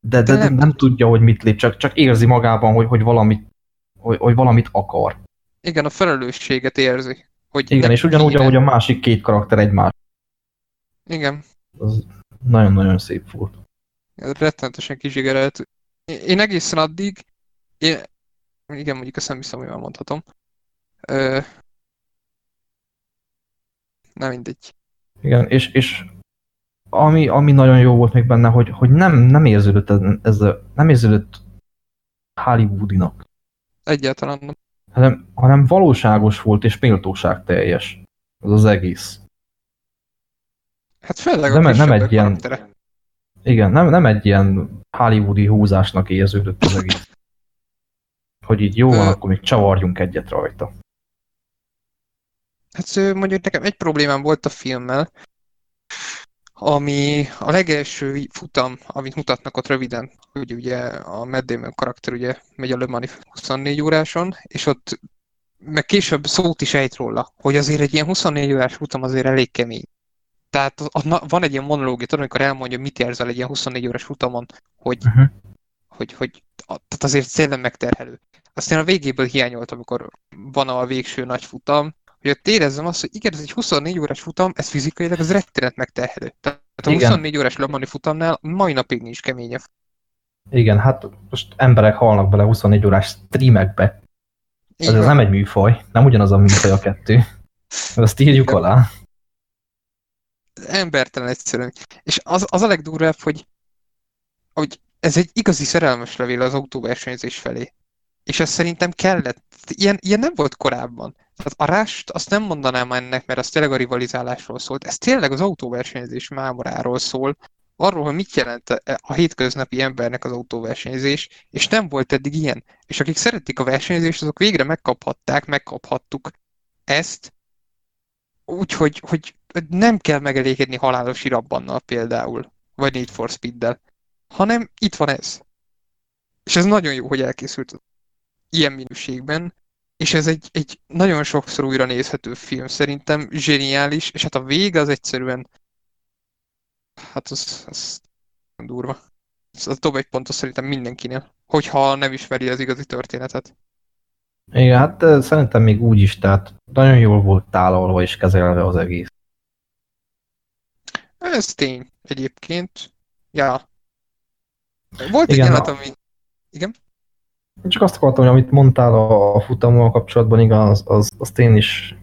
B: de, de,
A: De
B: nem,
A: nem
B: tudja, hogy mit lép, csak, csak érzi magában, hogy, hogy, valamit, hogy, hogy valamit akar.
A: Igen, a felelősséget érzi. Hogy
B: Igen, és ugyanúgy,
A: kéne.
B: ahogy a másik két karakter egymás.
A: Igen,
B: Az nagyon-nagyon szép volt.
A: Rettenetesen kizsigerelt. Én egészen addig, én, igen, mondjuk ezt nem hiszem, hogy elmondhatom. Ö, nem mindegy.
B: Igen, és, és ami, ami nagyon jó volt még benne, hogy, hogy nem, nem érződött ez, ez a, nem érződött Hollywoodinak,
A: Egyáltalán nem.
B: hanem, hanem valóságos volt és méltóság teljes az az egész.
A: Hát főleg
B: Nem-
A: a
B: nem
A: kisebb
B: egy ilyen-
A: karaktere.
B: Igen, nem, nem egy ilyen hollywoodi húzásnak érződött az egész. Hogy így jó van, akkor még csavarjunk egyet rajta.
A: Hát mondjuk nekem egy problémám volt a filmmel, ami a legelső futam, amit mutatnak ott röviden, hogy ugye a Matt Damon karakter ugye megy a Le Mani 24 óráson, és ott meg később szót is ejt róla, hogy azért egy ilyen 24 órás futam azért elég kemény. Tehát a, van egy ilyen monológia, tudod, amikor elmondja, mit érzel egy ilyen 24 órás futamon, hogy,
B: Uh-huh.
A: hogy, hogy a, tehát azért tényleg megterhelő. Aztán a végéből hiányolt, amikor van a végső nagy futam, hogy ott érezzem azt, hogy igen, ez egy 24 órás futam, ez fizikailag az rettenet megterhelő. Tehát a
B: Igen.
A: 24 órás Le Mani futamnál mai napig nincs keményebb.
B: Igen, hát most emberek halnak bele 24 órás streamekbe. Ez, ez nem egy műfaj, nem ugyanaz a műfaj a kettő. Ezt írjuk alá.
A: Embertelen egyszerűen. És az, az a legdurvább, hogy, hogy ez egy igazi szerelmes levél az autóversenyzés felé. És ez szerintem kellett. Ilyen, ilyen nem volt korábban. Tehát a rást azt nem mondanám ennek, mert az tényleg a rivalizálásról szólt. Ez tényleg az autóversenyzés mámoráról szól. Arról, hogy mit jelent a hétköznapi embernek az autóversenyzés, és nem volt eddig ilyen. És akik szeretik a versenyzést, azok végre megkaphatták, megkaphattuk ezt, úgyhogy hogy nem kell megelégedni halálos irabbannal például, vagy Need for Speed-del, hanem itt van ez. És ez nagyon jó, hogy elkészült ilyen minőségben, és ez egy, egy nagyon sokszor újra nézhető film, szerintem zseniális, és hát a vége az egyszerűen, hát az, az durva. Ez az dob egy pontot szerintem mindenkinél, hogyha nem ismeri az igazi történetet.
B: Igen, hát szerintem még úgy is, tehát nagyon jól volt tálalva és kezelve az egész.
A: Ez tény egyébként. Ja. Volt egy
B: Igen,
A: jelenet,
B: a-
A: ami... Igen?
B: Én Csak azt akartam, hogy amit mondtál a, futammal kapcsolatban, igaz, az, az, azt én is,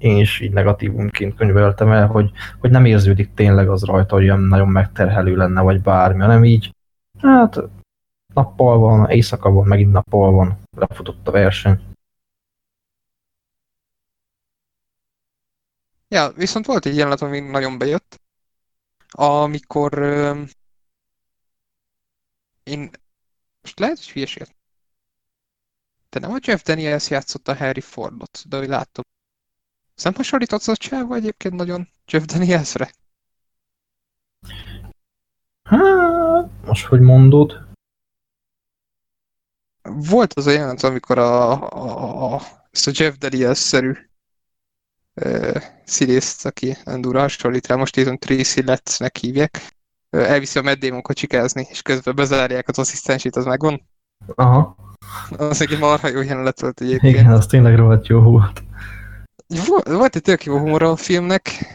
B: én is így negatívumként könyveltem el, hogy, hogy nem érződik tényleg az rajta, hogy olyan nagyon megterhelő lenne, vagy bármi, hanem így, hát nappal van, éjszaka van, megint nappal van, lefutott a verseny.
A: Ja, viszont volt egy jelenet, ami nagyon bejött, amikor én most lehet, hogy hülyeséget. De nem a Jeff Daniels játszotta Harry Fordot, de hogy láttam. Azt nem hasonlított a csávó egyébként nagyon Jeff Danielsre?
B: Hát, most hogy mondod?
A: Volt az a jelenet, amikor a, a, a, ezt a Jeff Daniels-szerű színészt, aki Endura hasonlít rá, most Jason Tracy Lettsnek hívják, elviszi a Matt Damon kocsikázni, és közben bezárják az asszisztensét, az megvan.
B: Aha,
A: Az egy marha jó jelenet volt egyébként.
B: igen, az tényleg rohadt jó volt.
A: Volt, egy tök jó humor a filmnek,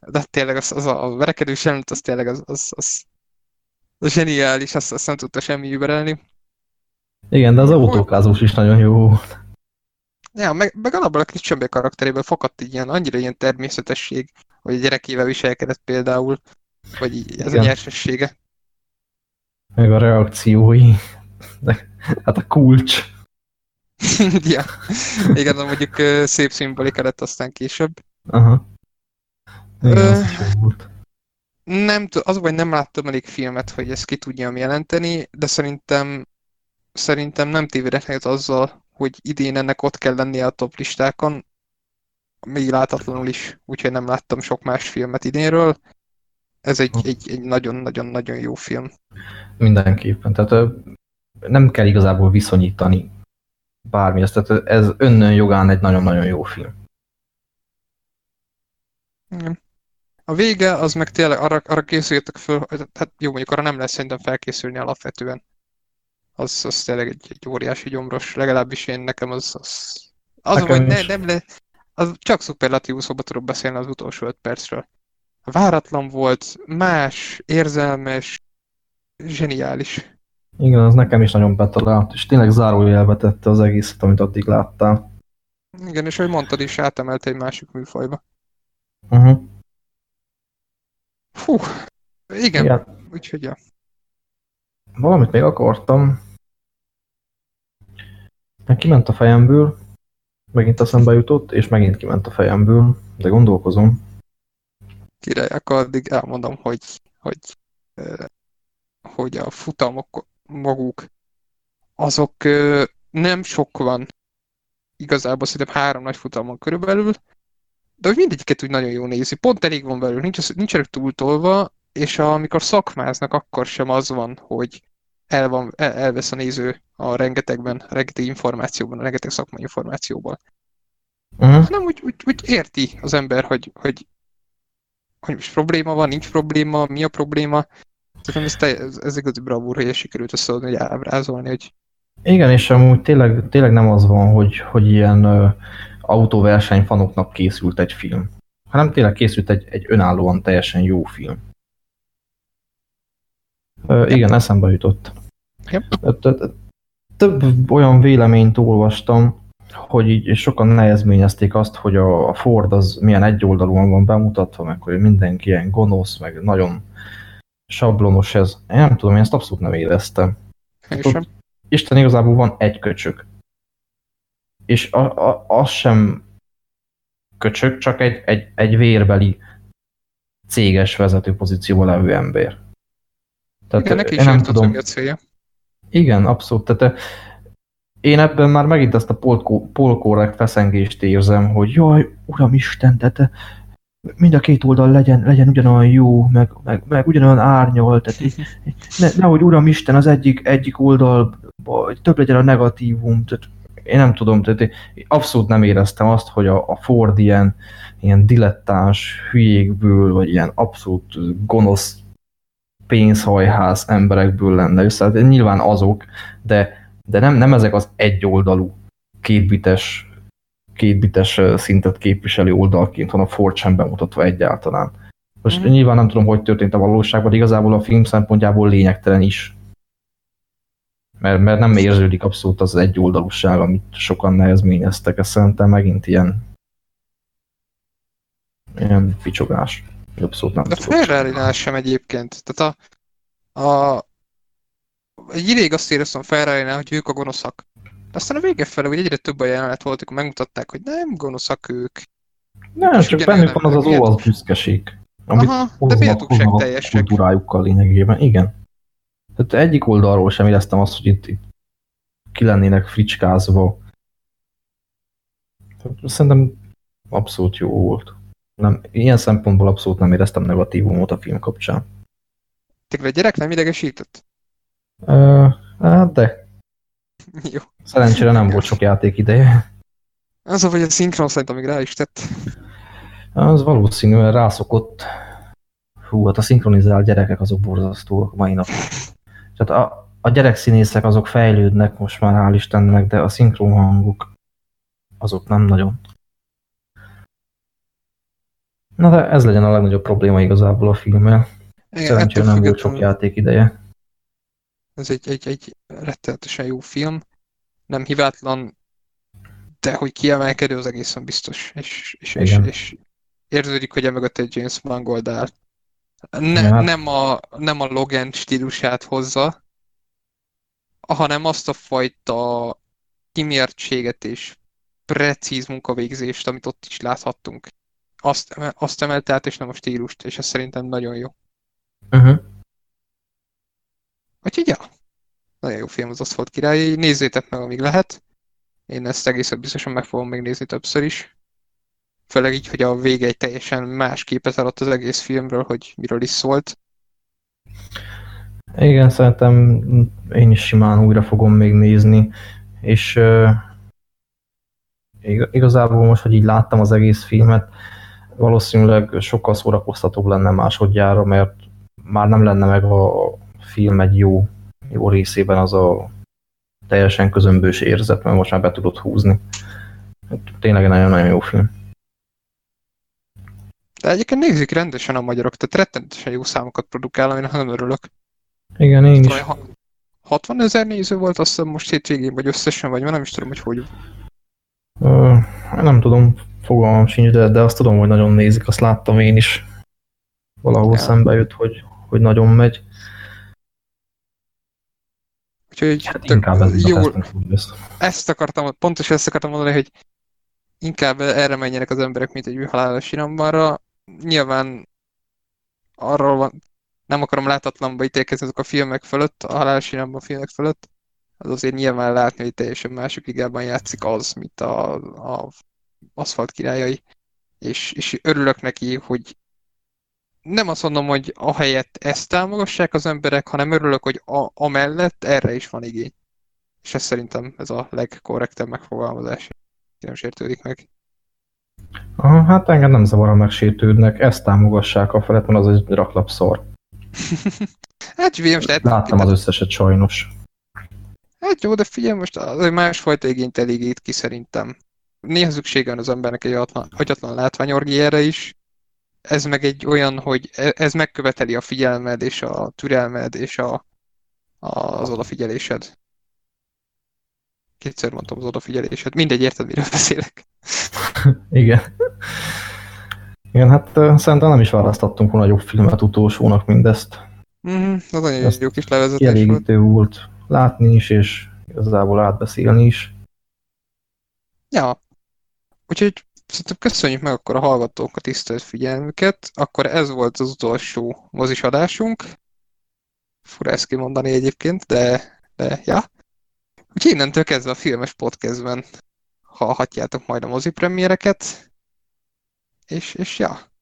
A: de tényleg az, az a, a verekedős jelenet, az tényleg az, az, az Zseniális, azt, azt nem tudta semmi überelni.
B: Igen, de az autókázós is nagyon jó volt.
A: Ja, meg, meg alapból a kis csömbé karakteréből fakadt így ilyen, annyira ilyen természetesség, hogy a gyerekével viselkedett például, vagy így, ez
B: Igen.
A: a nyersessége.
B: Meg a reakciói. De, hát a kulcs.
A: ja. Igen, de mondjuk szép szimbolika lett aztán később.
B: Aha. Igen,
A: Ö,
B: az volt.
A: Nem, tud- az vagy nem láttam elég filmet, hogy ezt ki tudjam jelenteni, de szerintem szerintem nem tévedek azzal, hogy idén ennek ott kell lennie a top listákon, még látatlanul is, úgyhogy nem láttam sok más filmet idénről. Ez egy, egy, egy nagyon-nagyon-nagyon jó film.
B: Mindenképpen. Tehát nem kell igazából viszonyítani bármi. Tehát ez önnön jogán egy nagyon-nagyon jó film.
A: Igen. A vége, az meg tényleg arra, arra készüljetek föl, hát jó, mondjuk arra nem lesz szerintem felkészülni alapvetően. Az, az tényleg egy, egy óriási gyomros, legalábbis én nekem az... Az, az
B: Nekem
A: hogy ne, nem le, az csak szuperlatívuszokba tudok beszélni az utolsó öt percről. Váratlan volt, más, érzelmes, zseniális.
B: Igen, az nekem is nagyon betalált, és tényleg zárójelbe tette az egészet, amit addig láttál.
A: Igen, és ahogy mondtad is, átemelte egy másik műfajba.
B: Uh-huh.
A: Fú, igen,
B: Igen.
A: úgyhogy ja.
B: Valamit még akartam. Kiment a fejemből, megint eszembe jutott, és megint kiment a fejemből, de gondolkozom.
A: király, akkor addig elmondom, hogy, hogy, hogy a futamok maguk, azok nem sok van. Igazából szerintem három nagy futam van körülbelül, de hogy mindegyiket úgy nagyon jó nézi. Pont elég van belőle, nincs, nincsenek túltolva, és amikor szakmáznak, akkor sem az van, hogy el van, el, elvesz a néző a rengetegben, rengeteg információban, a rengeteg szakmai információból
B: Uh-huh.
A: hanem úgy, úgy, úgy érti az ember, hogy, hogy, hogy most probléma van, nincs probléma, mi a probléma. Szerintem ez, te, ez, ez igazi bravúr, hogy sikerült összeadni, hogy ábrázolni, hogy
B: Igen, és amúgy tényleg, tényleg nem az van, hogy, hogy ilyen ö, autóversenyfanoknak készült egy film, hanem tényleg készült egy, egy önállóan teljesen jó film. Igen, eszembe jutott. Több olyan véleményt olvastam, hogy így sokan nehezményezték azt, hogy a Ford az milyen egyoldalúan van bemutatva, meg hogy mindenki ilyen gonosz, meg nagyon sablonos ez. Én nem tudom, én ezt abszolút nem éreztem.
A: sem.
B: Isten igazából van egy köcsög. És a, a, az sem köcsög, csak egy, egy, egy vérbeli céges vezető pozícióban levő ember. Tehát
A: Igen, neki
B: én
A: is
B: nem tudom.
A: mi a célja.
B: Igen, abszolút. Tehát én ebben már megint ezt a polko- polkorrekt feszengést érzem, hogy jaj, uramisten, tehát te mind a két oldal legyen, legyen ugyanolyan jó, meg, meg, meg ugyanolyan árnyalt, tehát így, ne, nehogy uramisten az egyik, egyik oldal több legyen a negatívum, tehát én nem tudom, tehát én abszolút nem éreztem azt, hogy a, a Ford ilyen, ilyen dilettáns hülyékből, vagy ilyen abszolút gonosz pénzhajház emberekből lenne össze. Hát nyilván azok, de, de nem, nem ezek az egyoldalú, kétbites, kétbites szintet képviselő oldalként van a Ford sem bemutatva egyáltalán. Most
A: Mhm.
B: nyilván nem tudom, hogy történt a valóságban, de igazából a film szempontjából lényegtelen is. Mert, mert nem érződik abszolút az egyoldalúság, amit sokan nehezményeztek. Ez szerintem megint ilyen ilyen picsogás. Abszolút nem
A: De ferrari sem egyébként. Tehát a, a egy ideig azt éreztem ferrari hogy ők a gonoszak. De aztán a vége felé, hogy egyre több a jelenet volt, amikor megmutatták, hogy nem gonoszak ők.
B: Nem,
A: És
B: csak bennük van az az óvasz büszkeség. Amit
A: Aha, de
B: hoznak-
A: méltóság
B: hoznak a
A: teljesek.
B: kultúrájukkal lényegében. Igen. Tehát egyik oldalról sem éreztem azt, hogy itt, itt ki lennének fricskázva. Szerintem abszolút jó volt. Nem, ilyen szempontból abszolút nem éreztem negatívumot a film kapcsán.
A: Tényleg a gyerek nem idegesített?
B: Uh, hát de
A: Jó.
B: szerencsére nem volt sok játék ideje.
A: Az a, hogy a szinkron szerintem még rá is tett.
B: Az valószínűleg rászokott. Hú, hát a szinkronizált gyerekek azok borzasztóak mai napon. Tehát a, a gyerekszínészek azok fejlődnek most már, hál' Istennek, de a szinkron hangok azok nem nagyon. Na de ez legyen a legnagyobb probléma igazából a filmmel.
A: Igen,
B: Szerencsére nem volt sok játék ideje.
A: Ez egy, egy, egy rettenetesen jó film. Nem hibátlan, de hogy kiemelkedő, az egészen biztos. És, és, és, és érződik, hogy emögött egy James Mangold áll. Ne, ja. nem, a, nem a Logan stílusát hozza, hanem azt a fajta kimértséget és precíz munkavégzést, amit ott is láthattunk. Azt, azt emelte át, és nem a stílust, és ez szerintem nagyon jó. Uh-huh. Úgyhogy ja, nagyon jó film az Aszfalt király, nézzétek meg, amíg lehet. Én ezt egészen biztosan meg fogom megnézni többször is. Főleg így, hogy a vége egy teljesen más képet adott az egész filmről, hogy miről is szólt.
B: Igen, szerintem én is simán újra fogom még nézni, és uh, igazából most, hogy így láttam az egész filmet, valószínűleg sokkal szórakoztatóbb lenne másodjára, mert már nem lenne meg a film egy jó, jó részében az a teljesen közömbös érzet, mert most már be tudod húzni. Hát tényleg nagyon-nagyon jó film.
A: De egyébként nézik rendesen a magyarok, tehát rettenetesen jó számokat produkál, amin nagyon örülök.
B: Igen, én is.
A: 60 ezer néző volt, azt hiszem most hétvégén, vagy összesen, vagy nem is tudom, hogy hogy.
B: Ö, nem tudom, fogalmam sincs, de, de azt tudom, hogy nagyon nézik, azt láttam én is. Valahol ja. szembe jött, hogy, hogy nagyon megy.
A: Úgyhogy hát inkább ez jó, ezt, ezt akartam, pontosan ezt akartam mondani, hogy inkább erre menjenek az emberek, mint egy halálos irambanra. Nyilván arról van, nem akarom látatlanba ítélkezni azok a filmek fölött, a halálos iramban filmek fölött, az azért nyilván látni, hogy teljesen mások igában játszik az, mint a, a aszfalt királyai, és, és örülök neki, hogy nem azt mondom, hogy ahelyett ezt támogassák az emberek, hanem örülök, hogy a, amellett erre is van igény. És ez szerintem ez a legkorrektebb megfogalmazás. Nem sértődik meg.
B: Aha, hát engem nem zavar, a megsértődnek. Ezt támogassák a felett, az egy raklapszor.
A: hát figyelj, most
B: lehet, Láttam az összeset sajnos.
A: Hát jó, de figyelj, most az egy másfajta igényt elégít ki szerintem. Néha szüksége van az embernek egy hagyatlan látványorgiára is, ez meg egy olyan, hogy e, ez megköveteli a figyelmed és a türelmed és a, az odafigyelésed. Kétszer mondtam az odafigyelésed. Mindegy, érted, miről beszélek.
B: Igen. Igen, hát szerintem nem is választottunk volna jobb filmet utolsónak mindezt.
A: Mm, az nagyon jó kis levezetés
B: Kielégítő volt. volt látni is, és igazából átbeszélni is.
A: Ja. Úgyhogy Szerintem köszönjük meg akkor a hallgatók a tisztelt figyelmüket. Akkor ez volt az utolsó mozis adásunk. Fura ezt kimondani egyébként, de, de ja. Úgyhogy innentől kezdve a filmes podcastben hallhatjátok majd a mozi premiereket. És, és ja.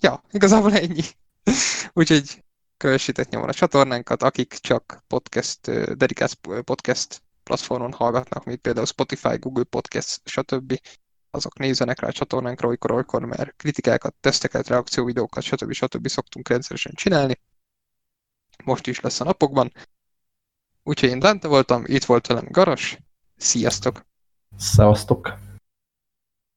A: Ja, igazából ennyi. Úgyhogy kövessétek nyomon a csatornánkat, akik csak podcast, dedikált podcast platformon hallgatnak, mint például Spotify, Google Podcast, stb. Azok nézzenek rá a csatornánkra olykor-olykor, mert kritikákat, teszteket, reakcióvideókat, stb. stb. szoktunk rendszeresen csinálni. Most is lesz a napokban. Úgyhogy én Dante voltam, itt volt velem Garas. Sziasztok!
B: Szevasztok!